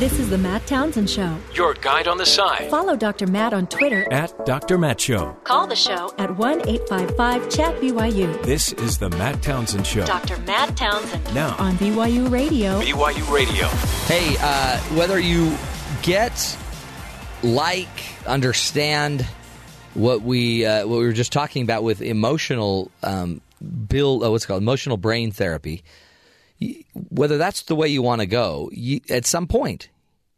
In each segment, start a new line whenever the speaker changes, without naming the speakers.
This is the Matt Townsend Show.
Your guide on the side.
Follow Dr. Matt on Twitter
at Dr. Matt Show.
Call the show at 1 855 Chat BYU.
This is the Matt Townsend Show.
Dr. Matt Townsend.
Now
on BYU Radio.
BYU Radio.
Hey, uh, whether you get, like, understand what we uh, what we were just talking about with emotional um, build, uh, what's called emotional brain therapy whether that's the way you want to go, you, at some point,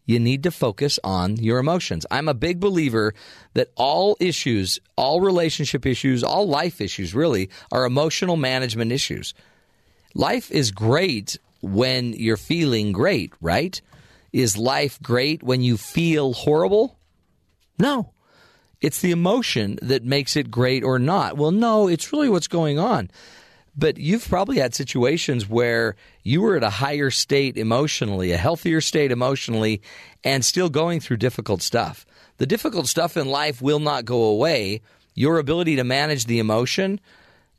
you need to focus on your emotions. I'm a big believer that all issues, all relationship issues, all life issues really are emotional management issues. Life is great when you're feeling great, right? Is life great when you feel horrible? No. It's the emotion that makes it great or not. Well, no, it's really what's going on. But you've probably had situations where you were at a higher state emotionally, a healthier state emotionally, and still going through difficult stuff. The difficult stuff in life will not go away. Your ability to manage the emotion,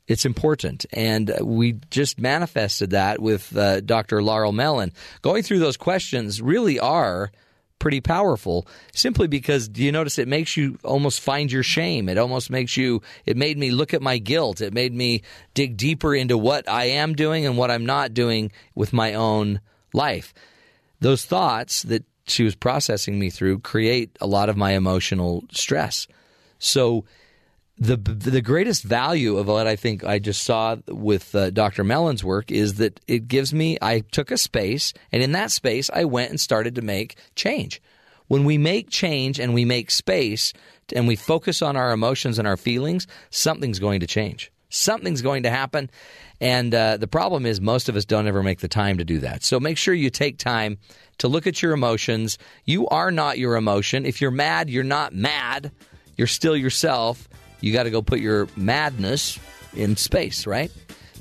it's important. And we just manifested that with uh, Dr. Laurel Mellon. Going through those questions really are pretty powerful simply because do you notice it makes you almost find your shame? It almost makes you it made me look at my guilt. It made me dig deeper into what i am doing and what i'm not doing with my own life. Those thoughts that she was processing me through create a lot of my emotional stress. So the the greatest value of what I think I just saw with uh, Dr. Mellon's work is that it gives me I took a space and in that space I went and started to make change. When we make change and we make space and we focus on our emotions and our feelings, something's going to change. Something's going to happen. And uh, the problem is, most of us don't ever make the time to do that. So make sure you take time to look at your emotions. You are not your emotion. If you're mad, you're not mad. You're still yourself you got to go put your madness in space, right?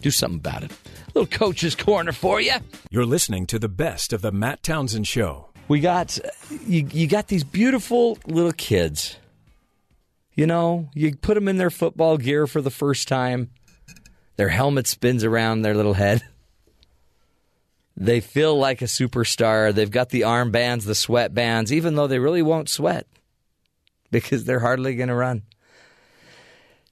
Do something about it. Little coach's corner for you.
You're listening to the best of the Matt Townsend Show.
We got you. You got these beautiful little kids. You know, you put them in their football gear for the first time. Their helmet spins around their little head. They feel like a superstar. They've got the armbands, the sweatbands, even though they really won't sweat because they're hardly going to run.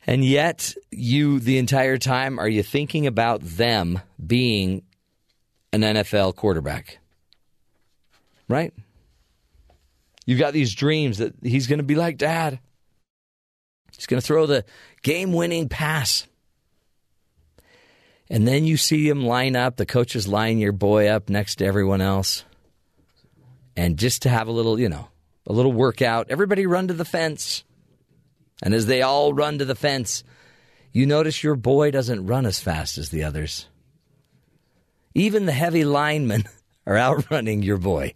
And yet, you, the entire time, are you thinking about them being an NFL quarterback? Right? You've got these dreams that he's going to be like dad. He's going to throw the game winning pass. And then you see him line up, the coaches line your boy up next to everyone else. And just to have a little, you know, a little workout, everybody run to the fence. And as they all run to the fence, you notice your boy doesn't run as fast as the others. Even the heavy linemen are outrunning your boy.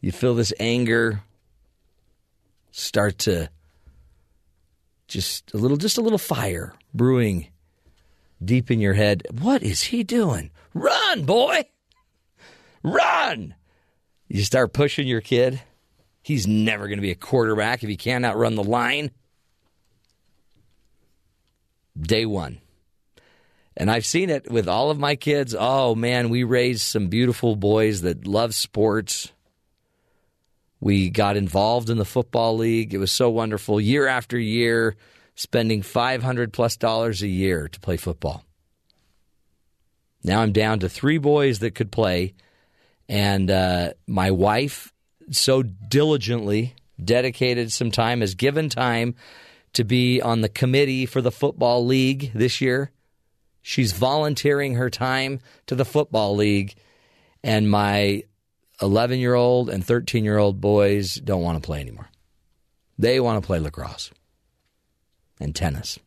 You feel this anger start to just a little just a little fire brewing deep in your head. What is he doing? Run, boy. Run. You start pushing your kid He's never going to be a quarterback if he can't outrun the line. Day one. And I've seen it with all of my kids. Oh, man, we raised some beautiful boys that love sports. We got involved in the football league. It was so wonderful. Year after year, spending 500 plus dollars a year to play football. Now I'm down to three boys that could play. And uh, my wife so diligently dedicated some time, has given time to be on the committee for the Football League this year. She's volunteering her time to the Football League, and my 11 year old and 13 year old boys don't want to play anymore. They want to play lacrosse and tennis.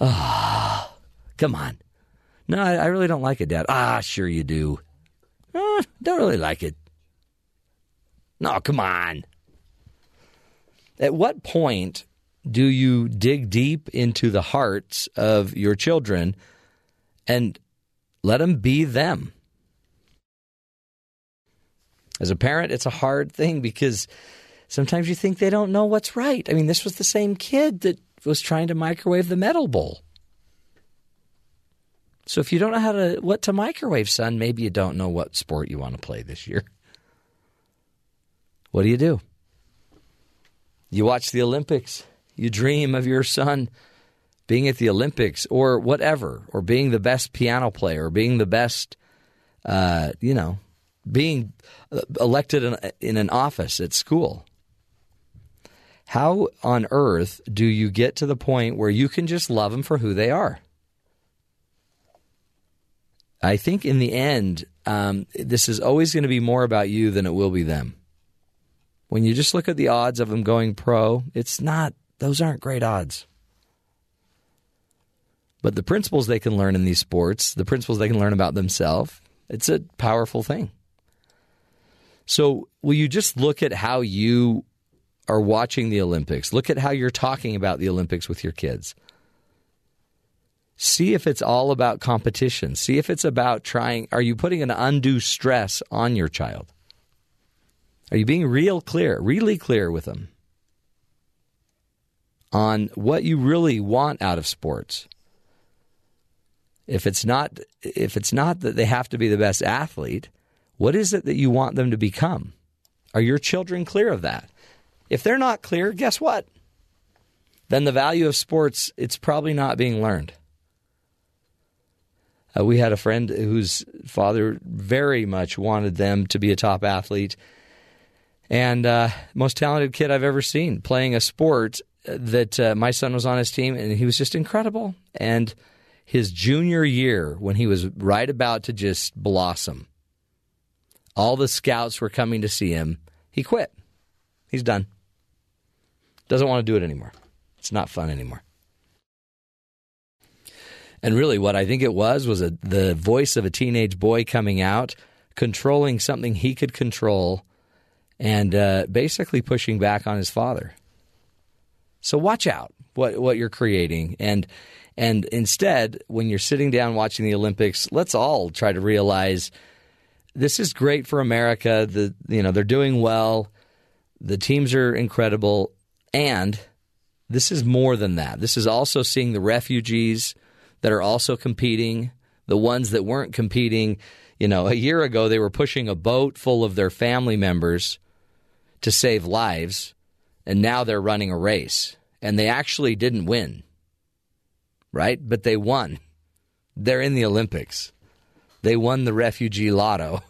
Ah, oh, come on. No, I, I, really don't like it, Dad. Ah, sure you do. Uh, don't really like it. No, come on. At what point do you dig deep into the hearts of your children and let them be them? As a parent, it's a hard thing because sometimes you think they don't know what's right. I mean, this was the same kid that was trying to microwave the metal bowl. So if you don't know how to what to microwave, son, maybe you don't know what sport you want to play this year. What do you do? You watch the Olympics. You dream of your son being at the Olympics or whatever, or being the best piano player, or being the best, uh, you know, being uh, elected in, in an office at school. How on earth do you get to the point where you can just love them for who they are? I think in the end, um, this is always going to be more about you than it will be them. When you just look at the odds of them going pro, it's not, those aren't great odds. But the principles they can learn in these sports, the principles they can learn about themselves, it's a powerful thing. So, will you just look at how you are watching the Olympics? Look at how you're talking about the Olympics with your kids. See if it's all about competition. See if it's about trying. Are you putting an undue stress on your child? Are you being real clear, really clear with them on what you really want out of sports? If it's not if it's not that they have to be the best athlete, what is it that you want them to become? Are your children clear of that? If they're not clear, guess what? Then the value of sports it's probably not being learned. Uh, we had a friend whose father very much wanted them to be a top athlete and uh, most talented kid I've ever seen playing a sport that uh, my son was on his team, and he was just incredible. And his junior year, when he was right about to just blossom, all the scouts were coming to see him. He quit. He's done. Doesn't want to do it anymore. It's not fun anymore. And really, what I think it was was a, the voice of a teenage boy coming out, controlling something he could control, and uh, basically pushing back on his father. So watch out what what you're creating, and and instead, when you're sitting down watching the Olympics, let's all try to realize this is great for America. The you know they're doing well, the teams are incredible, and this is more than that. This is also seeing the refugees that are also competing, the ones that weren't competing. You know, a year ago they were pushing a boat full of their family members to save lives, and now they're running a race. And they actually didn't win, right? But they won. They're in the Olympics. They won the refugee lotto.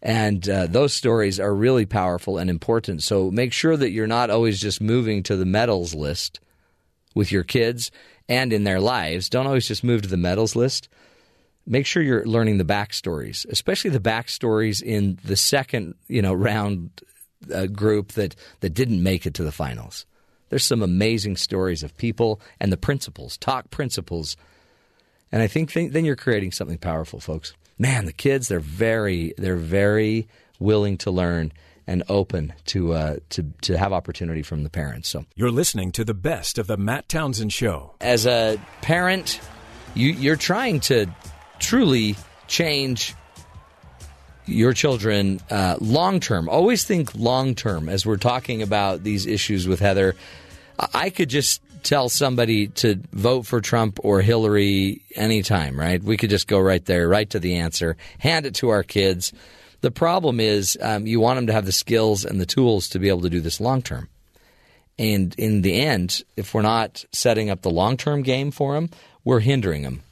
And uh, those stories are really powerful and important. So make sure that you're not always just moving to the medals list with your kids and in their lives. Don't always just move to the medals list. Make sure you're learning the backstories, especially the backstories in the second, you know, round uh, group that that didn't make it to the finals. There's some amazing stories of people and the principles, talk principles, and I think th- then you're creating something powerful, folks. Man, the kids they're very they're very willing to learn and open to uh, to to have opportunity from the parents. So
You're listening to the best of the Matt Townsend Show.
as a parent, you, you're trying to truly change your children uh, long term. Always think long term as we're talking about these issues with Heather. I could just tell somebody to vote for Trump or Hillary anytime, right? We could just go right there, right to the answer, hand it to our kids. The problem is um, you want them to have the skills and the tools to be able to do this long term. And in the end, if we're not setting up the long term game for them, we're hindering them.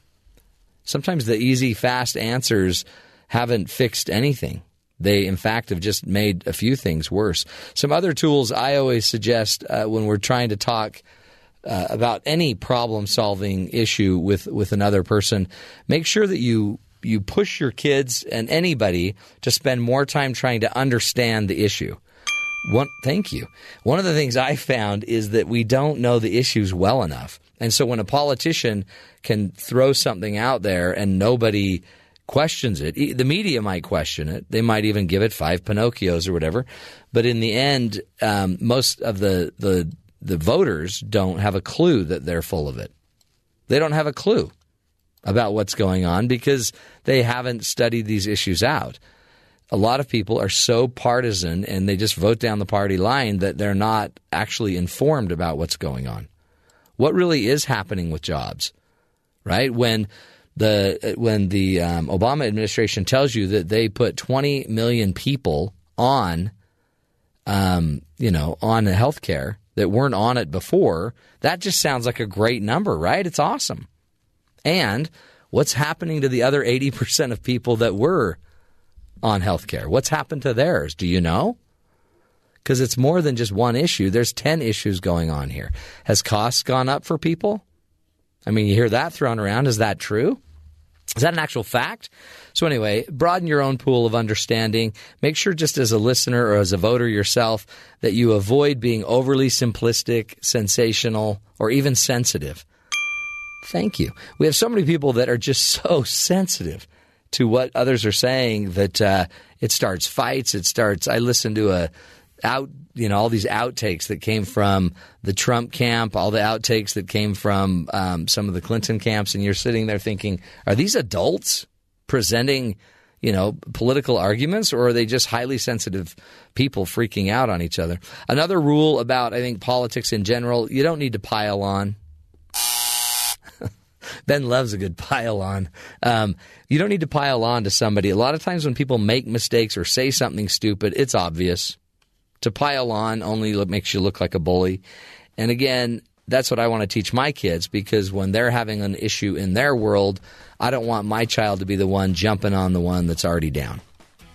Sometimes the easy, fast answers haven't fixed anything. They, in fact, have just made a few things worse. Some other tools I always suggest uh, when we're trying to talk uh, about any problem solving issue with, with another person, make sure that you you push your kids and anybody to spend more time trying to understand the issue. One, thank you. One of the things I found is that we don't know the issues well enough. And so when a politician can throw something out there and nobody questions it, the media might question it. They might even give it five Pinocchios or whatever. But in the end, um, most of the, the, the voters don't have a clue that they're full of it. They don't have a clue about what's going on because they haven't studied these issues out a lot of people are so partisan and they just vote down the party line that they're not actually informed about what's going on. What really is happening with jobs, right? When the when the um, Obama administration tells you that they put 20 million people on, um, you know, on health care that weren't on it before, that just sounds like a great number, right? It's awesome. And what's happening to the other 80% of people that were on health care? What's happened to theirs? Do you know? Because it's more than just one issue. There's 10 issues going on here. Has costs gone up for people? I mean, you hear that thrown around. Is that true? Is that an actual fact? So, anyway, broaden your own pool of understanding. Make sure, just as a listener or as a voter yourself, that you avoid being overly simplistic, sensational, or even sensitive. Thank you. We have so many people that are just so sensitive to what others are saying that uh, it starts fights. It starts. I listened to a out you know all these outtakes that came from the Trump camp, all the outtakes that came from um, some of the Clinton camps, and you're sitting there thinking, are these adults presenting you know political arguments, or are they just highly sensitive people freaking out on each other? Another rule about I think politics in general, you don't need to pile on. Ben loves a good pile on. Um, you don't need to pile on to somebody. A lot of times when people make mistakes or say something stupid, it's obvious. To pile on only makes you look like a bully. And again, that's what I want to teach my kids because when they're having an issue in their world, I don't want my child to be the one jumping on the one that's already down.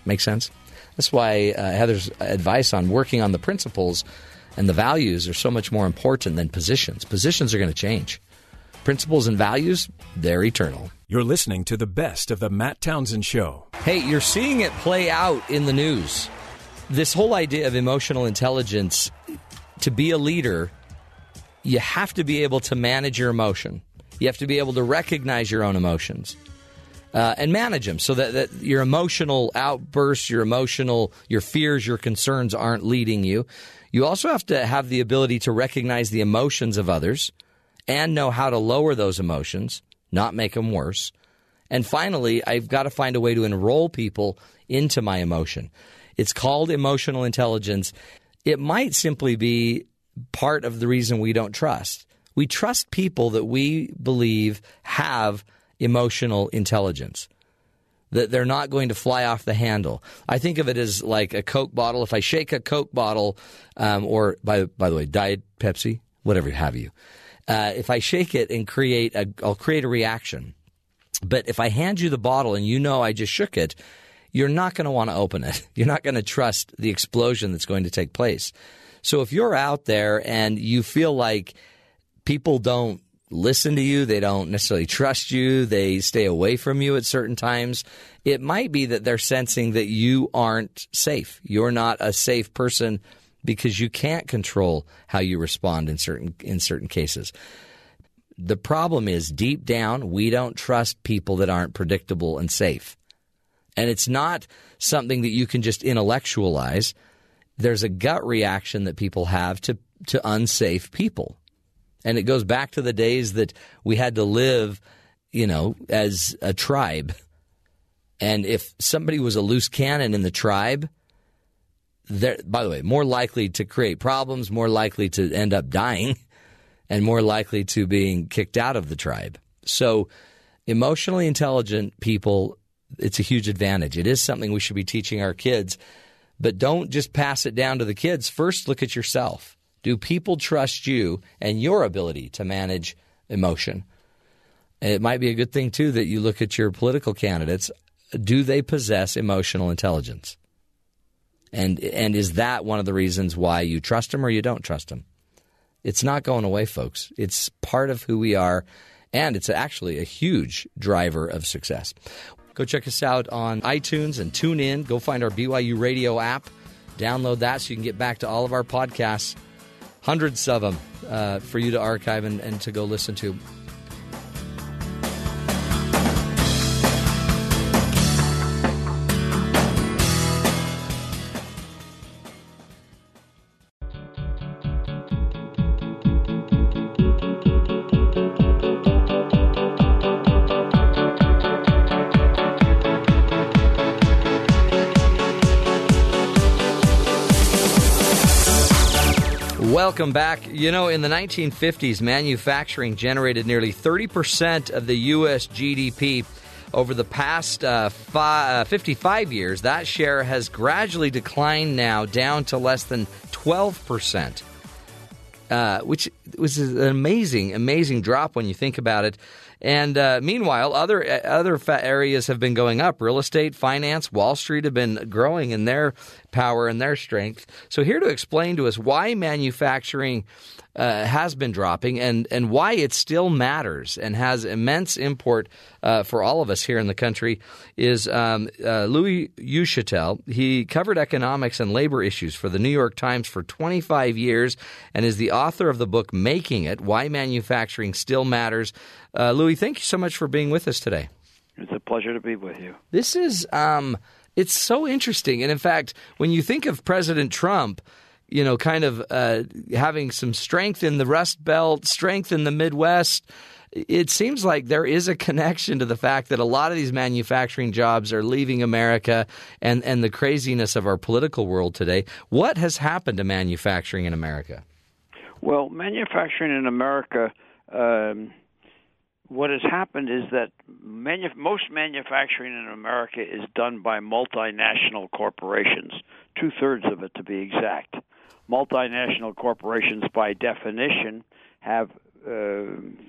Make sense? That's why uh, Heather's advice on working on the principles and the values are so much more important than positions. Positions are going to change. Principles and values, they're eternal.
You're listening to the best of the Matt Townsend Show.
Hey, you're seeing it play out in the news. This whole idea of emotional intelligence, to be a leader, you have to be able to manage your emotion. You have to be able to recognize your own emotions. Uh, and manage them so that, that your emotional outbursts, your emotional, your fears, your concerns aren't leading you. You also have to have the ability to recognize the emotions of others and know how to lower those emotions, not make them worse. And finally, I've got to find a way to enroll people into my emotion. It's called emotional intelligence. It might simply be part of the reason we don't trust. We trust people that we believe have emotional intelligence. That they're not going to fly off the handle. I think of it as like a Coke bottle. If I shake a Coke bottle, um, or by by the way, Diet Pepsi, whatever have you, uh, if I shake it and create a, I'll create a reaction. But if I hand you the bottle and you know I just shook it, you're not going to want to open it. You're not going to trust the explosion that's going to take place. So if you're out there and you feel like people don't listen to you, they don't necessarily trust you, they stay away from you at certain times, it might be that they're sensing that you aren't safe. You're not a safe person because you can't control how you respond in certain in certain cases. The problem is deep down we don't trust people that aren't predictable and safe. And it's not something that you can just intellectualize. There's a gut reaction that people have to to unsafe people. And it goes back to the days that we had to live, you know, as a tribe. And if somebody was a loose cannon in the tribe, they're, by the way, more likely to create problems, more likely to end up dying, and more likely to being kicked out of the tribe. So, emotionally intelligent people, it's a huge advantage. It is something we should be teaching our kids, but don't just pass it down to the kids. First, look at yourself. Do people trust you and your ability to manage emotion? it might be a good thing, too, that you look at your political candidates. Do they possess emotional intelligence? And and is that one of the reasons why you trust them or you don't trust them? It's not going away, folks. It's part of who we are, and it's actually a huge driver of success. Go check us out on iTunes and tune in. Go find our BYU Radio app. Download that so you can get back to all of our podcasts, hundreds of them uh, for you to archive and, and to go listen to. Welcome back. You know, in the 1950s, manufacturing generated nearly 30% of the U.S. GDP. Over the past uh, uh, 55 years, that share has gradually declined now down to less than 12%, uh, which was an amazing, amazing drop when you think about it. And uh, meanwhile, other other areas have been going up. Real estate, finance, Wall Street have been growing in their power and their strength. So here to explain to us why manufacturing uh, has been dropping and, and why it still matters and has immense import uh, for all of us here in the country is um, uh, Louis Uchitelle. He covered economics and labor issues for the New York Times for 25 years and is the author of the book Making It Why Manufacturing Still Matters. Uh, Louis, thank you so much for being with us today.
It's a pleasure to be with you.
This is. Um, it's so interesting. And in fact, when you think of President Trump, you know, kind of uh, having some strength in the Rust Belt, strength in the Midwest. It seems like there is a connection to the fact that a lot of these manufacturing jobs are leaving America and, and the craziness of our political world today. What has happened to manufacturing in America?
Well, manufacturing in America, um, what has happened is that manu- most manufacturing in America is done by multinational corporations, two thirds of it to be exact multinational corporations, by definition, have uh,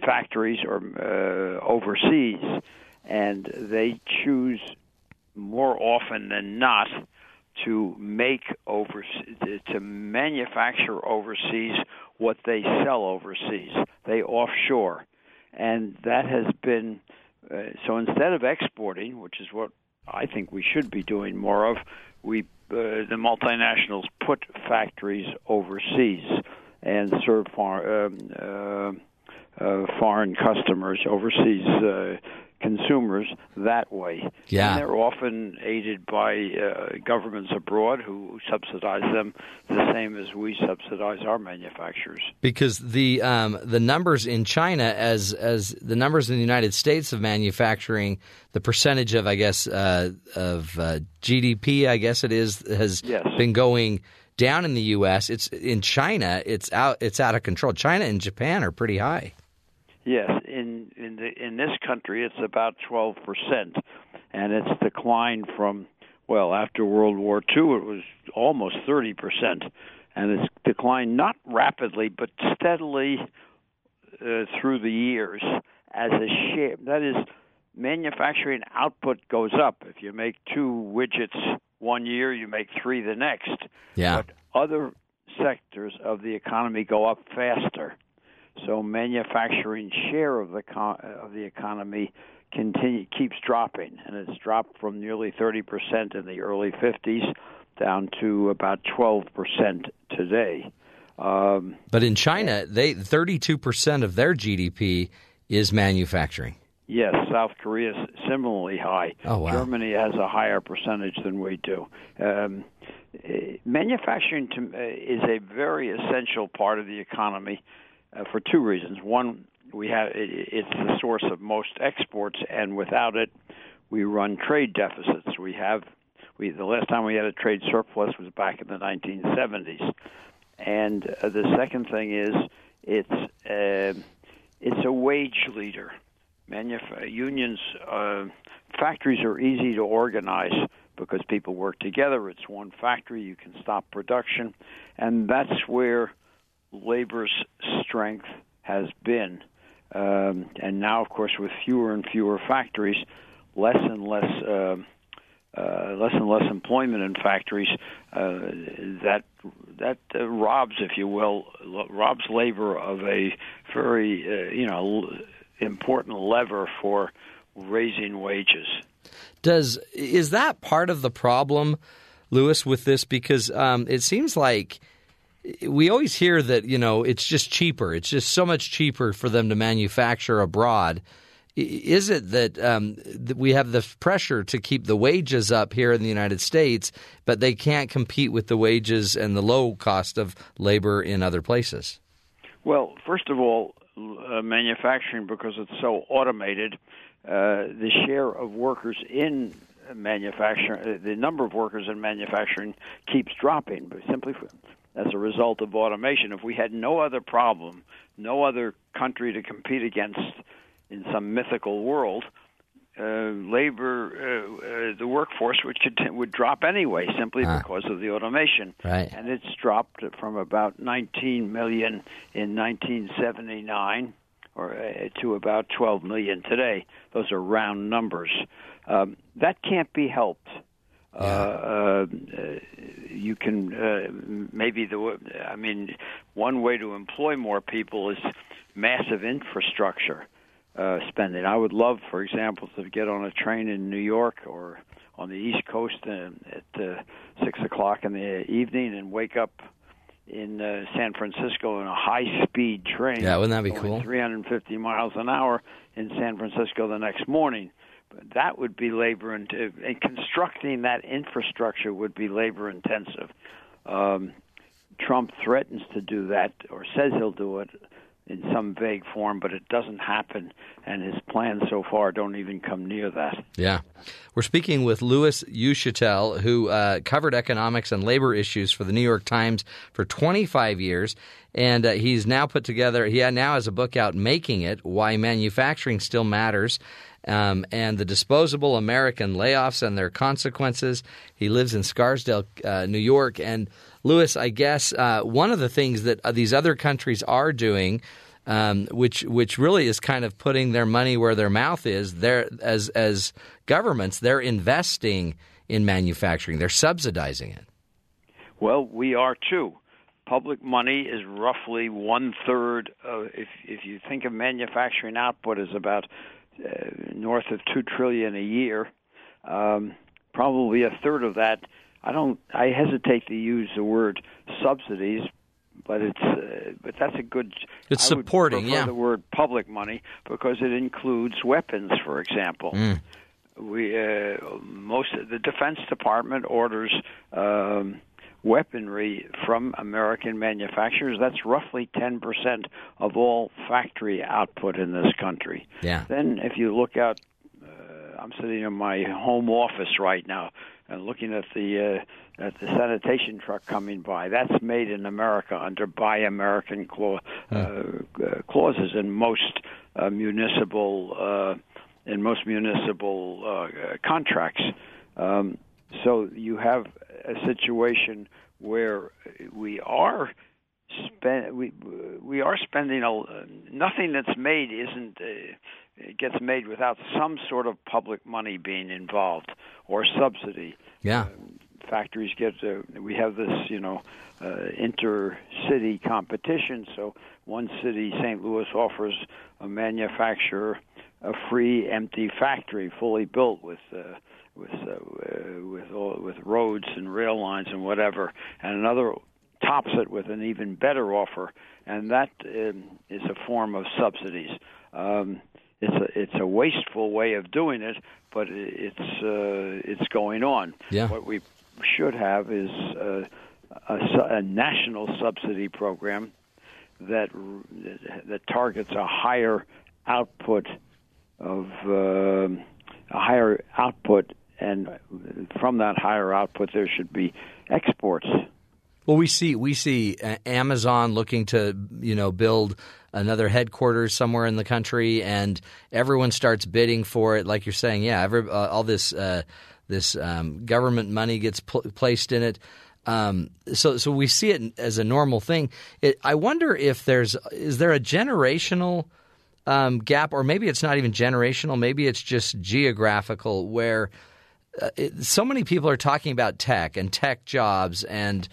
factories or uh, overseas, and they choose more often than not to make overseas to manufacture overseas what they sell overseas. They offshore, and that has been uh, so. Instead of exporting, which is what I think we should be doing more of, we uh, the multinationals put factories overseas and serve far, um, uh, uh, foreign customers, overseas uh, consumers that way.
Yeah.
And they're often aided by uh, governments abroad who subsidize them the same as we subsidize our manufacturers.
Because the um, the numbers in China, as as the numbers in the United States of manufacturing, the percentage of I guess uh, of uh, GDP, I guess it is, has
yes.
been going down in the U.S. It's in China. It's out. It's out of control. China and Japan are pretty high.
Yes, in in the in this country it's about 12%, and it's declined from well after World War II it was almost 30%, and it's declined not rapidly but steadily uh, through the years as a share. That is, manufacturing output goes up. If you make two widgets one year, you make three the next.
Yeah.
But other sectors of the economy go up faster. So manufacturing share of the of the economy continue keeps dropping, and it's dropped from nearly 30 percent in the early 50s down to about 12 percent today. Um,
but in China, they 32 percent of their GDP is manufacturing.
Yes, South Korea is similarly high.
Oh, wow.
Germany has a higher percentage than we do. Um, eh, manufacturing to, uh, is a very essential part of the economy uh, for two reasons. One, we have it, it's the source of most exports, and without it, we run trade deficits. We have we the last time we had a trade surplus was back in the 1970s, and uh, the second thing is it's uh, it's a wage leader. Manuf- unions, uh, factories are easy to organize because people work together. It's one factory; you can stop production, and that's where labor's strength has been. Um, and now, of course, with fewer and fewer factories, less and less uh, uh, less and less employment in factories, uh, that that uh, robs, if you will, robs labor of a very uh, you know important lever for raising wages.
Does is that part of the problem, Louis, with this? Because um, it seems like we always hear that you know it's just cheaper. It's just so much cheaper for them to manufacture abroad. Is it that, um, that we have the pressure to keep the wages up here in the United States, but they can't compete with the wages and the low cost of labor in other places?
Well, first of all, uh, manufacturing because it's so automated, uh, the share of workers in manufacturing, uh, the number of workers in manufacturing keeps dropping, but simply as a result of automation. If we had no other problem, no other country to compete against in some mythical world, uh, labor, uh, uh, the workforce would would drop anyway, simply ah. because of the automation.
Right.
And it's dropped from about 19 million in 1979, or uh, to about 12 million today. Those are round numbers. Um, that can't be helped. Yeah. Uh, uh, you can uh, maybe the I mean one way to employ more people is massive infrastructure uh, spending. I would love, for example, to get on a train in New York or on the East Coast at uh, six o'clock in the evening and wake up in uh, San Francisco in a high-speed train.
Yeah, wouldn't that be cool?
350 miles an hour in San Francisco the next morning. That would be labor intensive, and constructing that infrastructure would be labor intensive. Um, Trump threatens to do that, or says he'll do it in some vague form, but it doesn't happen, and his plans so far don't even come near that.
Yeah. We're speaking with Louis Uchitelle, who uh, covered economics and labor issues for the New York Times for 25 years, and uh, he's now put together, he now has a book out, Making It Why Manufacturing Still Matters. Um, and the disposable American layoffs and their consequences. He lives in Scarsdale, uh, New York, and Louis, I guess uh, one of the things that uh, these other countries are doing, um, which which really is kind of putting their money where their mouth is, they're as as governments, they're investing in manufacturing, they're subsidizing it.
Well, we are too. Public money is roughly one third. Of, if if you think of manufacturing output as about north of two trillion a year, um, probably a third of that I don't. I hesitate to use the word subsidies, but it's uh, but that's a good.
It's I supporting. Yeah.
The word public money because it includes weapons, for example. Mm. We uh, most the Defense Department orders. Um, weaponry from American manufacturers. That's roughly 10% of all factory output in this country.
Yeah.
Then, if you look out, uh, I'm sitting in my home office right now and looking at the uh, at the sanitation truck coming by. That's made in America under Buy American clause, uh, uh, clauses in most uh, municipal uh, in most municipal uh, contracts. Um, so you have a situation where we are spend we we are spending a nothing that's made isn't uh, gets made without some sort of public money being involved or subsidy.
Yeah. Uh,
factories get uh, we have this you know uh, inter-city competition so one city St. Louis offers a manufacturer a free empty factory fully built with uh, with uh, with all, with roads and rail lines and whatever and another tops it with an even better offer, and that um, is a form of subsidies. Um, it's a it's a wasteful way of doing it, but it's uh, it's going on.
Yeah.
What we should have is uh, a, a national subsidy program that that targets a higher output of uh, a higher output, and from that higher output, there should be exports
well, we see we see Amazon looking to you know build another headquarters somewhere in the country, and everyone starts bidding for it. Like you're saying, yeah, every, uh, all this uh, this um, government money gets pl- placed in it. Um, so so we see it as a normal thing. It, I wonder if there's is there a generational um, gap, or maybe it's not even generational. Maybe it's just geographical, where uh, it, so many people are talking about tech and tech jobs and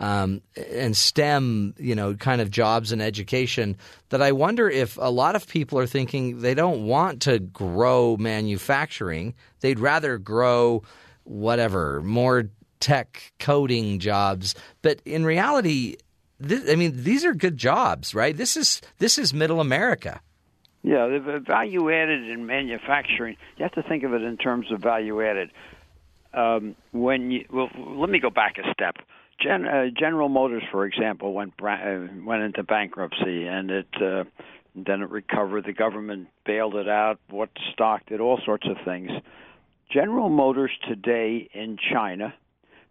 um, and STEM, you know, kind of jobs and education that I wonder if a lot of people are thinking they don't want to grow manufacturing. They'd rather grow whatever, more tech coding jobs. But in reality, this, I mean, these are good jobs, right? This is this is middle America.
Yeah, the value added in manufacturing. You have to think of it in terms of value added. Um, when you well, let me go back a step. Gen, uh, General Motors, for example, went uh, went into bankruptcy, and it uh, then it recovered. The government bailed it out, what stock, did all sorts of things. General Motors today in China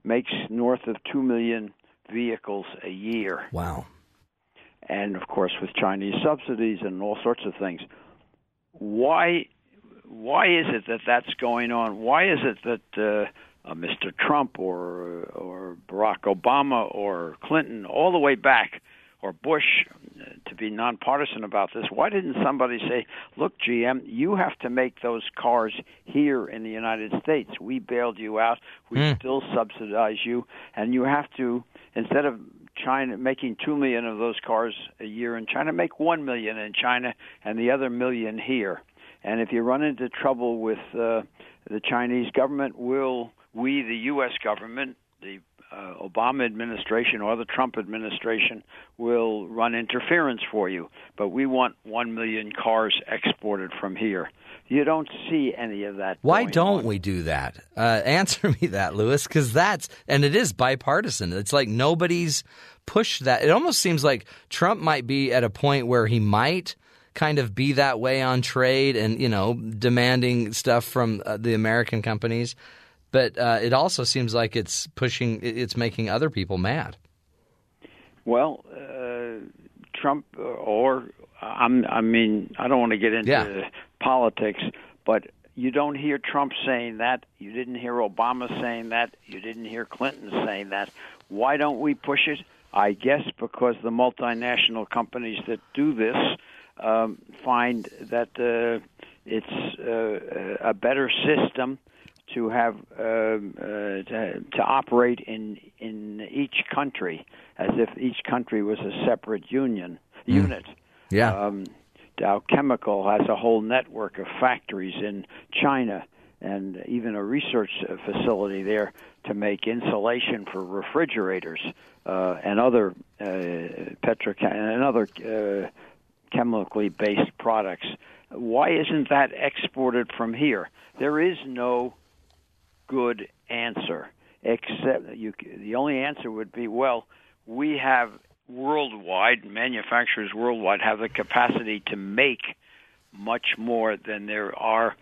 makes north of two million vehicles a year.
Wow.
And of course, with Chinese subsidies and all sorts of things. Why? Why is it that that's going on? Why is it that uh, uh, Mr. Trump or or Barack Obama or Clinton, all the way back, or Bush, uh, to be nonpartisan about this, why didn't somebody say, "Look, GM, you have to make those cars here in the United States. We bailed you out. We
Mm.
still subsidize you, and you have to instead of China making two million of those cars a year in China, make one million in China and the other million here. And if you run into trouble with uh, the Chinese government, will we, the U.S. government, the uh, Obama administration or the Trump administration, will run interference for you? But we want one million cars exported from here. You don't see any of that.
Why don't
on.
we do that? Uh, answer me that, Louis, because that's and it is bipartisan. It's like nobody's pushed that. It almost seems like Trump might be at a point where he might kind of be that way on trade and you know demanding stuff from uh, the American companies, but uh, it also seems like it's pushing. It's making other people mad.
Well, uh, Trump or I'm, I mean, I don't want to get into
Yeah.
Politics, but you don't hear Trump saying that. You didn't hear Obama saying that. You didn't hear Clinton saying that. Why don't we push it? I guess because the multinational companies that do this um, find that uh, it's uh, a better system to have um, uh, to, to operate in in each country as if each country was a separate union unit.
Yeah.
Um, Dow Chemical has a whole network of factories in China and even a research facility there to make insulation for refrigerators uh, and other uh, petrochem and other uh, chemically based products. Why isn't that exported from here? There is no good answer except you the only answer would be well we have worldwide manufacturers worldwide have the capacity to make much more than there are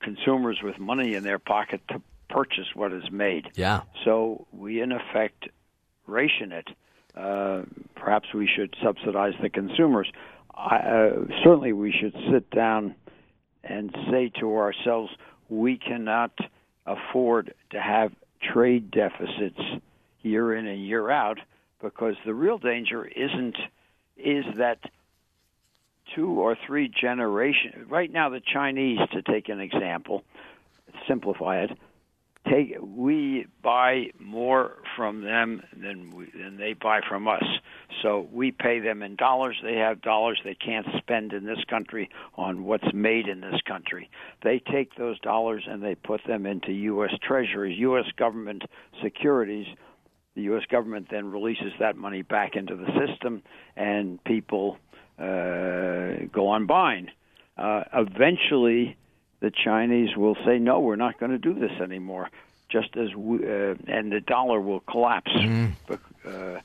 consumers with money in their pocket to purchase what is made.
Yeah.
so we in effect ration it. Uh, perhaps we should subsidize the consumers. I, uh, certainly we should sit down and say to ourselves we cannot afford to have trade deficits year in and year out because the real danger isn't is that two or three generations right now the Chinese to take an example simplify it take we buy more from them than we, than they buy from us. So we pay them in dollars. They have dollars they can't spend in this country on what's made in this country. They take those dollars and they put them into U.S. Treasuries, U.S. government securities. The U.S. government then releases that money back into the system, and people uh, go on buying. Uh, eventually, the Chinese will say, "No, we're not going to do this anymore." Just as we, uh, and the dollar will collapse, uh,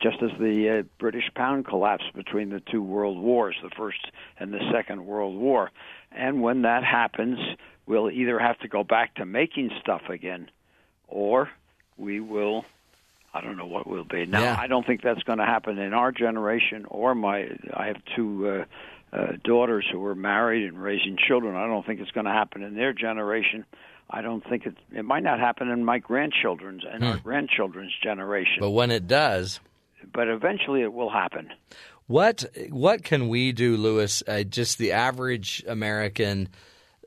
just as the uh, British pound collapsed between the two world wars, the first and the second world war. And when that happens, we'll either have to go back to making stuff again, or we will. I don't know what will be. Now,
Yeah.
I don't think that's going to happen in our generation or my. I have two. Uh, uh, daughters who are married and raising children. I don't think it's going to happen in their generation. I don't think it. It might not happen in my grandchildren's and our grandchildren's generation.
But when it does,
but eventually, it will happen.
What what can we do, Louis? Uh, just the average American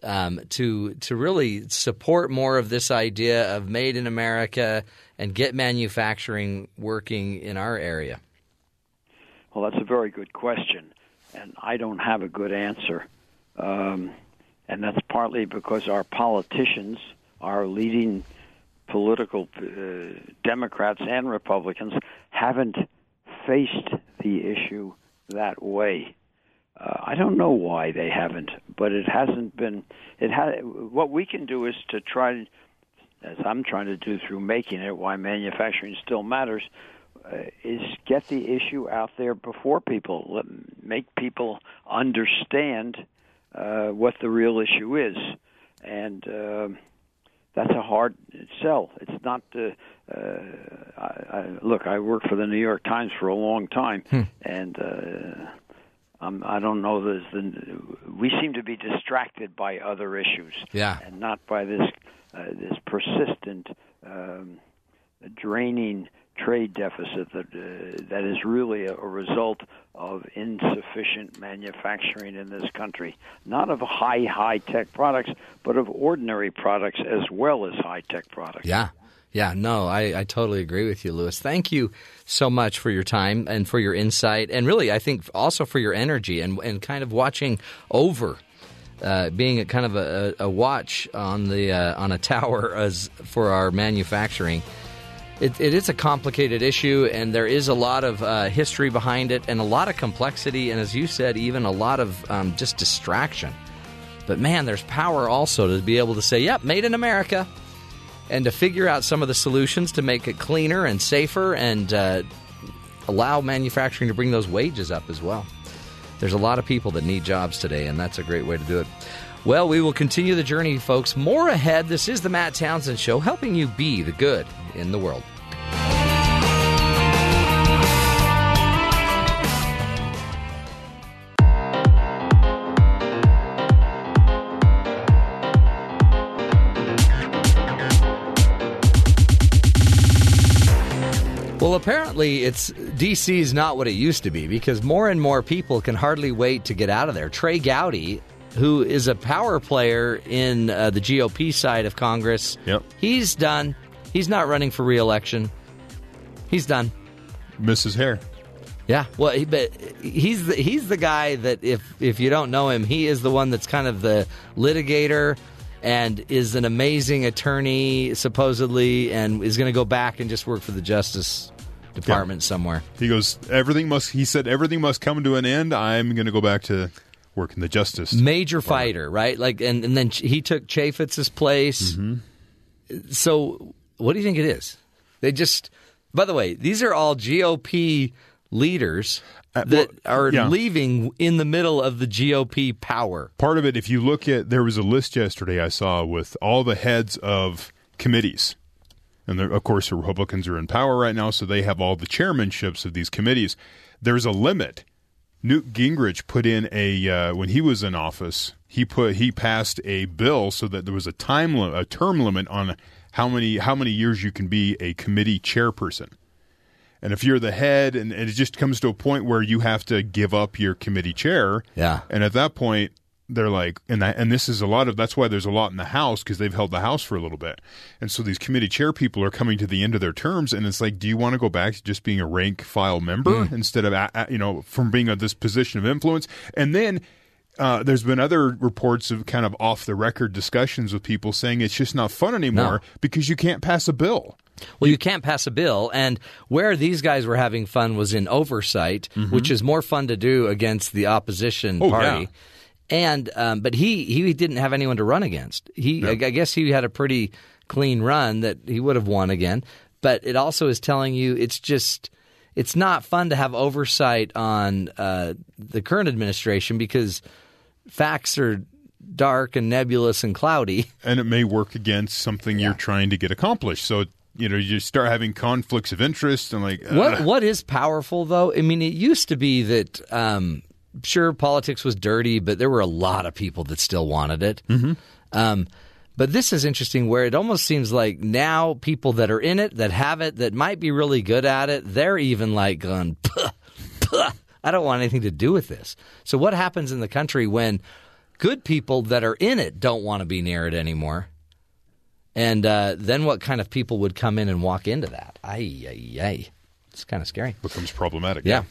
um, to to really support more of this idea of made in America and get manufacturing working in our area.
Well, that's a very good question, and I don't have a good answer. Um, and that's partly because our politicians, our leading political uh, Democrats and Republicans, haven't faced the issue that way. Uh, I don't know why they haven't, but it hasn't been. It ha- What we can do is to try, as I'm trying to do through making it, why manufacturing still matters, uh, is get the issue out there before people, Let, make people understand uh, what the real issue is, and uh, that's a hard sell. It's not. Uh, uh, I, I, look, I worked for the New York Times for a long time,
Hmm.
and uh, um, I don't know. There's the we seem to be distracted by other issues,
Yeah.
and not by this uh, this persistent um, draining trade deficit that uh, that is really a, a result of insufficient manufacturing in this country, not of high high tech products, but of ordinary products as well as high tech products.
Yeah. Yeah, no, I, I totally agree with you, Louis. Thank you so much for your time and for your insight, and really, I think also for your energy and, and kind of watching over, uh, being a kind of a, a watch on the uh, on a tower as for our manufacturing. It, it is a complicated issue, and there is a lot of uh, history behind it, and a lot of complexity, and as you said, even a lot of um, just distraction. But man, there's power also to be able to say, "Yep, made in America." And to figure out some of the solutions to make it cleaner and safer and uh, allow manufacturing to bring those wages up as well. There's a lot of people that need jobs today, and that's a great way to do it. Well, we will continue the journey, folks. More ahead. This is the Matt Townsend Show, helping you be the good in the world. Well, apparently, it's DC is not what it used to be because more and more people can hardly wait to get out of there. Trey Gowdy, who is a power player in uh, the GOP side of Congress,
Yep.
he's done. He's not running for reelection. He's done.
Mrs. Hare.
Yeah, well, he, but he's the, he's the guy that if if you don't know him, he is the one that's kind of the litigator and is an amazing attorney supposedly, and is going to go back and just work for the Justice Department somewhere.
He goes, everything must, he said, everything must come to an end. I'm going to go back to work in the justice.
Major fighter, right? Like, and and then he took Chaffetz's place. So, what do you think it is? They just. By the way, these are all GOP leaders
Uh,
that are
yeah.
leaving in the middle of the GOP power.
Part of it, if you look at, there was a list yesterday I saw with all the heads of committees. And of course, the Republicans are in power right now, so they have all the chairmanships of these committees. There's a limit. Newt Gingrich put in a uh, when he was in office. He put he passed a bill so that there was a time limit, a term limit on how many how many years you can be a committee chairperson. And if you're the head, and, and it just comes to a point where you have to give up your committee chair,
Yeah.
and at that point, they're like, and that, and this is a lot of that's why there's a lot in the House because they've held the House for a little bit, and so these committee chair people are coming to the end of their terms, and it's like, do you want to go back to just being a rank file member instead of you know from being at this position of influence, and then. Uh, there's been other reports of kind of off the record discussions with people saying it's just not fun anymore because you can't pass a bill.
Well, you can't pass a bill, and where these guys were having fun was in oversight, which is more fun to do against the opposition
Oh,
party.
yeah.
And um, but he he didn't have anyone to run against. He I, I guess he had a pretty clean run that he would have won again. But it also is telling you it's just it's not fun to have oversight on uh, the current administration because facts are dark and nebulous and cloudy.
and it may work against something you're trying to get accomplished. So you know you start having conflicts of interest and like
What
uh,
what is powerful though? I mean, it used to be that um, sure politics was dirty, but there were a lot of people that still wanted it. Mm-hmm. Um, but this is interesting, where it almost seems like now people that are in it, that have it, that might be really good at it, they're even like going, "Puh, puh, I don't want anything to do with this. So what happens in the country when good people that are in it don't want to be near it anymore? And uh, then what kind of people would come in and walk into that? Ay, ay, ay. It's kind of scary.
becomes problematic.
Yeah.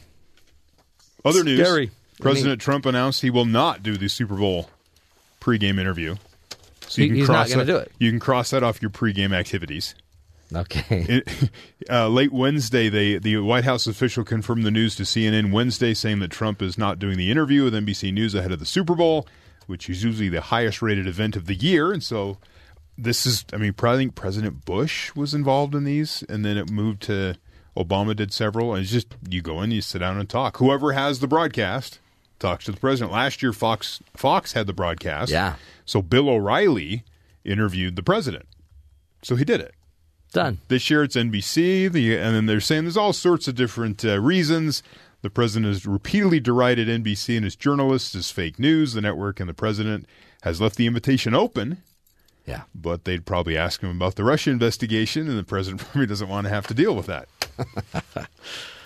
Other news:
Scary.
President Trump announced he will not do the Super Bowl pregame interview. So
He- he's not
cross that-
do it.
You can cross that off your pregame activities.
Okay.
It, uh, late Wednesday, they, the White House official confirmed the news to CNN Wednesday, saying that Trump is not doing the interview with NBC News ahead of the Super Bowl, which is usually the highest rated event of the year. And so this is, I mean, I think President Bush was involved in these, and then it moved to Obama did several. And it's just, you go in, you sit down and talk. Whoever has the broadcast talks to the president. Last year, Fox Fox had the broadcast.
Yeah.
So Bill O'Reilly interviewed the president So he did it.
Done.
This year it's NBC, the, and then they're saying there's all sorts of different uh, reasons. The president has repeatedly derided NBC and its journalists as fake news. The network and the president has left the invitation open,
Yeah.
but they'd probably ask him about the Russia investigation, and the president probably doesn't want to have to deal with that.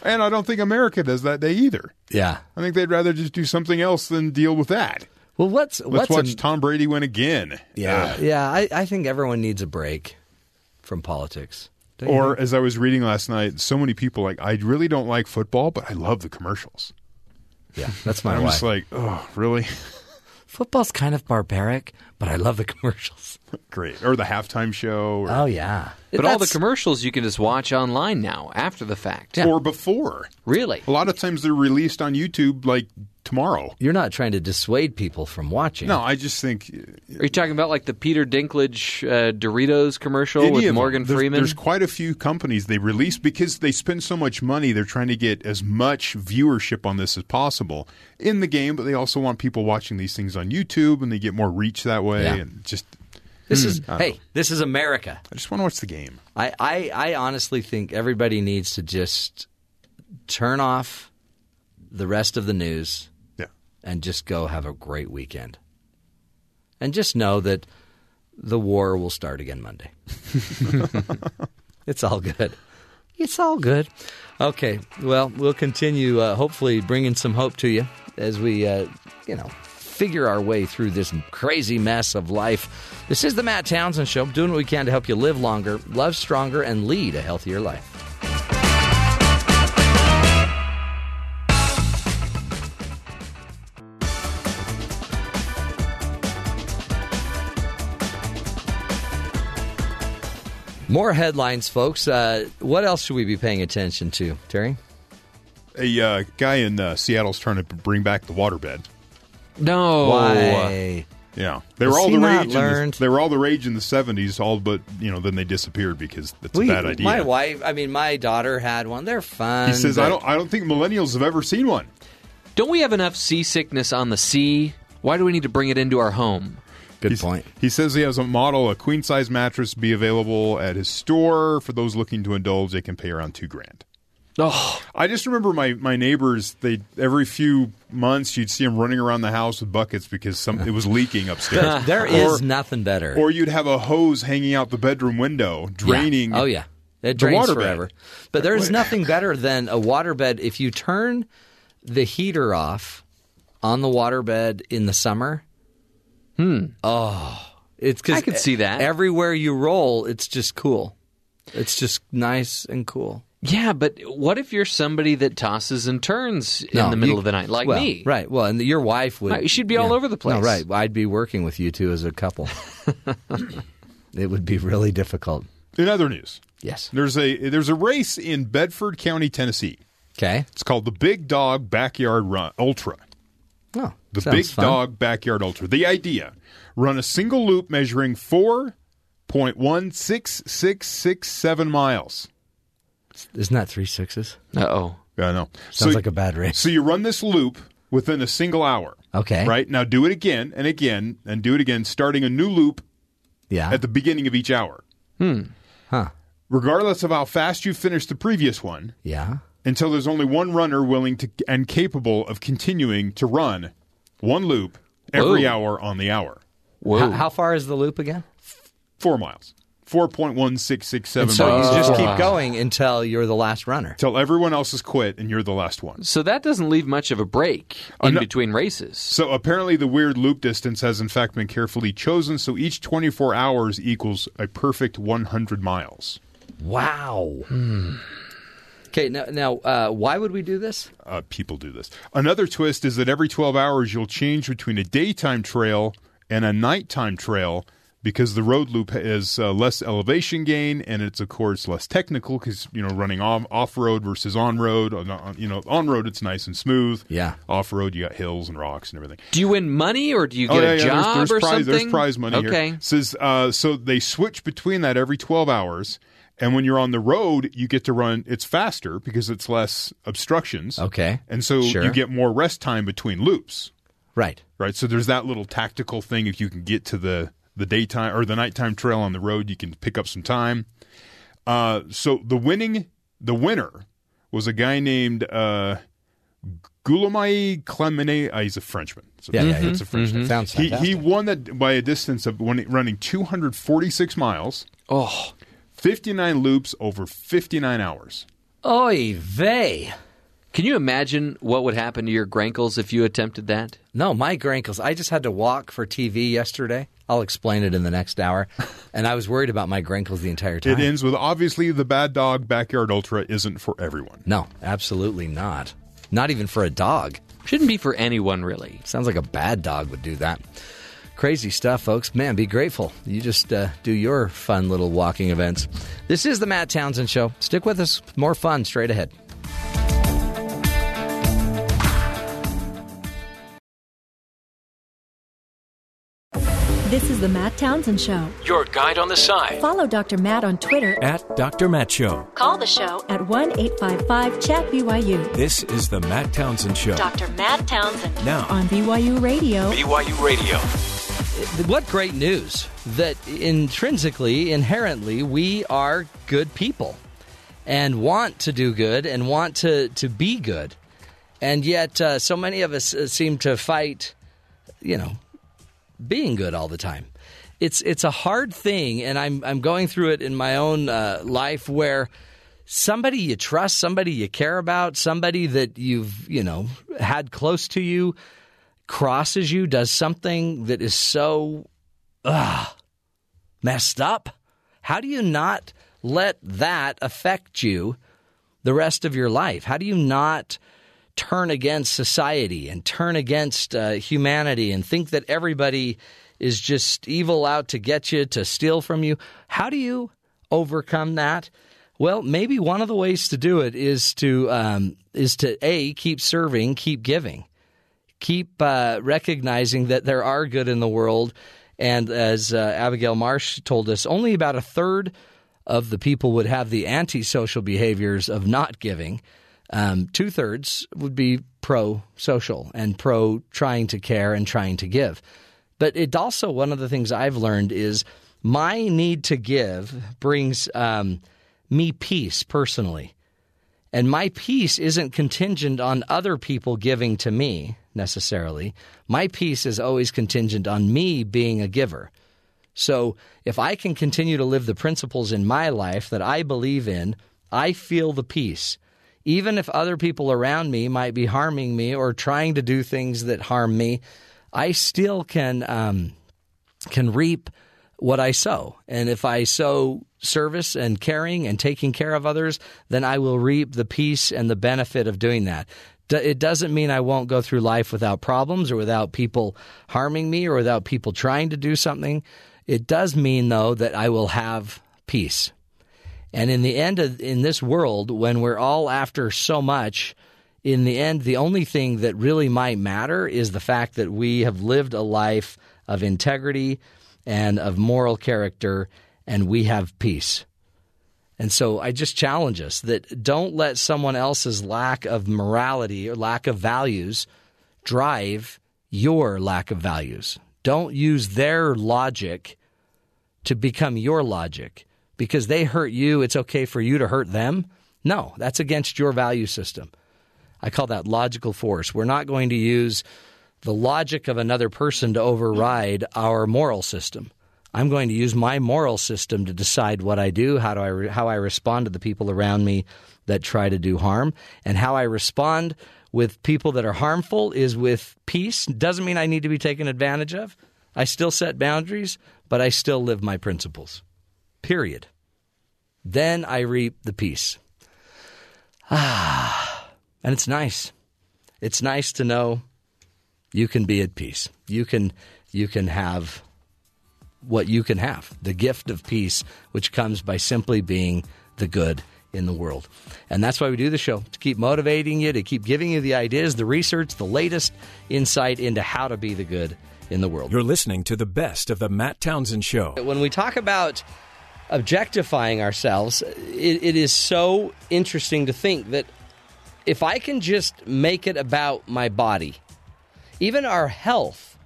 and I don't think America does that day either.
Yeah.
I think they'd rather just do something else than deal with that.
Well, what's
Let's watch
an-
Tom Brady win again.
yeah
Ugh.
yeah? I, I think everyone needs a break from politics.
Or
think?
as I was reading last night, so many people like I really don't like football, but I love the commercials.
yeah, that's my
I'm
wife.
just like, oh, really?
Football's kind of barbaric, but I love the commercials.
Great. Or the halftime show, or,
Oh yeah,
But all the commercials you can just watch online now after the fact.
Yeah.
or before.
Really?
A lot of times they're released on YouTube like tomorrow.
You're not trying to dissuade people from watching.
No, I just think
Are you talking about like the Peter Dinklage uh, Doritos commercial with. Morgan
There's-
Freeman?
There's quite a few companies they release because they spend so much money. They're trying to get as much viewership on this as possible in the game, but they also want people watching these things on YouTube, and they get more reach that way.
Yeah.
And just,
this is
I
hey,
know.
this is America.
I just want to watch the game.
I, I, I honestly think everybody needs to just turn off the rest of the news
Yeah.
And just go have a great weekend. And just know that the war will start again Monday. it's all good. It's all good. Okay, well, we'll continue, uh, hopefully, bringing some hope to you as we, uh, you know, figure our way through this crazy mess of life. This is the Matt Townsend Show, doing what we can to help you live longer, love stronger, and lead a healthier life. More headlines, folks. Uh, what else should we be paying attention to, Terry?
A uh, guy in uh, Seattle's trying to bring back the waterbed.
no.
Why?
Yeah, they
Has
were all the rage. In
learned?
the, they were all the rage in the seventies. All but you know, then they disappeared because that's a bad idea.
My wife, I mean, my daughter had one. They're fun.
he says,
but-
"I don't. I don't think millennials have ever seen one."
Don't we have enough seasickness on the sea? Why do we need to bring it into our home?
Good
He's-
point.
He says he has a model, a queen size mattress, be available at his store for those looking to indulge. They can pay around two grand.
Oh,
I just remember my, my neighbors. They every few months you'd see them running around the house with buckets because some it was leaking upstairs.
There is
Or-
nothing better.
Or you'd have a hose hanging out the bedroom window, draining.
Yeah. Oh yeah, it
the
drains
waterbed.
forever. But there is nothing better than a waterbed. If you turn the heater off on the waterbed in the summer, hmm. Oh, it's because
I could see that.
everywhere you roll, it's just cool. It's just nice and cool.
yeah, but what if you're somebody that tosses and turns in the middle
you-
of the night, like
well,
me?
Right. Well, and your wife would.
Right, she'd be all over the place.
No, right. I'd be working with you two as a couple. it would be really difficult.
In other news,
Yes.
there's a there's a race in Bedford County, Tennessee.
Okay.
It's called the Big Dog Backyard Run Ultra.
Oh,
The
sounds
Big
fun.
Dog Backyard Ultra. The idea: run a single loop measuring four point one six six six seven miles.
Isn't that three sixes?
Uh oh.
I know.
Sounds like a bad race.
So you run this loop within a single hour.
Okay.
Right now, do it again and again and do it again, starting a new loop
Yeah.
at the beginning of each hour. Hmm.
Huh.
Regardless of how fast you finish the previous one,
Yeah.
until there's only one runner willing to and capable of continuing to run one loop every
Whoa.
hour on the hour.
Whoa.
How, how far is the loop again?
Four miles. 4.1667
So
miles.
you just keep going until you're the last runner.
Until everyone else has quit and you're the last one.
so that doesn't leave much of a break in
no-
between races.
So apparently, the weird loop distance has in fact been carefully chosen. So each 24 hours equals a perfect 100 miles.
Wow. Hmm. Okay. Now, now, uh, why would we do this?
Uh, people do this. Another twist is that every 12 hours you'll change between a daytime trail and a nighttime trail because the road loop has uh, less elevation gain and it's of course less technical because you know running off off road versus on road. You know on road it's nice and smooth.
Yeah.
Off road you got hills and rocks and everything.
Do you win money or do you get
oh, yeah,
a
yeah,
job
there's, there's
or
prize,
something?
There's prize money
okay.
here. Says uh, so they switch between that every 12 hours, and when you're on the road, you get to run. It's faster because it's less obstructions.
Okay.
and so
Sure.
you get more rest time between loops.
Right.
Right, so there's that little tactical thing if you can get to the the daytime or the nighttime trail on the road. You can pick up some time. Uh, so the winning, the winner was a guy named uh, Guillaume Calmettes. Uh, he's a Frenchman. So
Yeah, yeah,
it's a Frenchman.
Sounds
He, he won that by a distance of one, running 246 miles,
Oh,
59 loops over 59 hours.
Oy vey.
can you imagine what would happen to your grankles if you attempted that?
No, my grankles. I just had to walk for TV yesterday. I'll explain it in the next hour. And I was worried about my grankles the entire time.
It ends with obviously the Bad Dog Backyard Ultra isn't for everyone.
No, absolutely not. Not even for a dog.
Shouldn't be for anyone, really.
Sounds like a bad dog would do that. Crazy stuff, folks. Man, be grateful. You just uh, do your fun little walking events. This is the Matt Townsend Show. Stick with us. More fun straight ahead.
This is the Matt Townsend Show.
Your guide on the side
Follow Dr. Matt on Twitter.
at Dr. Matt Show.
Call the show at 1 855 Chat BYU.
This is the Matt Townsend Show.
Dr. Matt Townsend
Now,
on BYU Radio.
BYU Radio.
What great news that intrinsically, inherently, we are good people and want to do good and want to, to be good. And yet, uh, so many of us uh, seem to fight, you know, being good all the time. It's it's a hard thing, and I'm I'm going through it in my own uh, life where somebody you trust, somebody you care about, somebody that you've you know had close to you crosses you, does something that is so ugh, messed up. How do you not let that affect you the rest of your life? How do you not turn against society and turn against uh, humanity and think that everybody is just evil out to get you, to steal from you? How do you overcome that? Well, maybe one of the ways to do it is to um, is to a keep serving, keep giving keep uh, recognizing that there are good in the world. And as uh, Abigail Marsh told us, only about a third of the people would have the antisocial behaviors of not giving. Um, Two thirds would be pro social and pro trying to care and trying to give. But it also, one of the things I've learned is my need to give brings um, me peace personally. And my peace isn't contingent on other people giving to me necessarily. My peace is always contingent on me being a giver. So if I can continue to live the principles in my life that I believe in, I feel the peace. Even if other people around me might be harming me or trying to do things that harm me, I still can um, can reap what I sow. And if I sow service and caring and taking care of others, then I will reap the peace and the benefit of doing that. It doesn't mean I won't go through life without problems or without people harming me or without people trying to do something. It does mean, though, that I will have peace. And in the end of in this world, when we're all after so much, in the end, the only thing that really might matter is the fact that we have lived a life of integrity and of moral character, and we have peace. And so I just challenge us that don't let someone else's lack of morality or lack of values drive your lack of values. Don't use their logic to become your logic because they hurt you, it's okay for you to hurt them. No, that's against your value system. I call that logical force. We're not going to use the logic of another person to override our moral system. I'm going to use my moral system to decide what I do, how do I re- how I respond to the people around me that try to do harm, and how I respond with people that are harmful is with peace. Doesn't mean I need to be taken advantage of. I still set boundaries, but I still live my principles. Period. Then I reap the peace. Ah, and it's nice. It's nice to know you can be at peace. You can you can have what you can have, the gift of peace, which comes by simply being the good in the world. And that's why we do the show to keep motivating you, to keep giving you the ideas, the research, the latest insight into how to be the good in the world.
You're listening to the best of the Matt Townsend Show.
When we talk about objectifying ourselves, it, it is so interesting to think that if I can just make it about my body, even our health,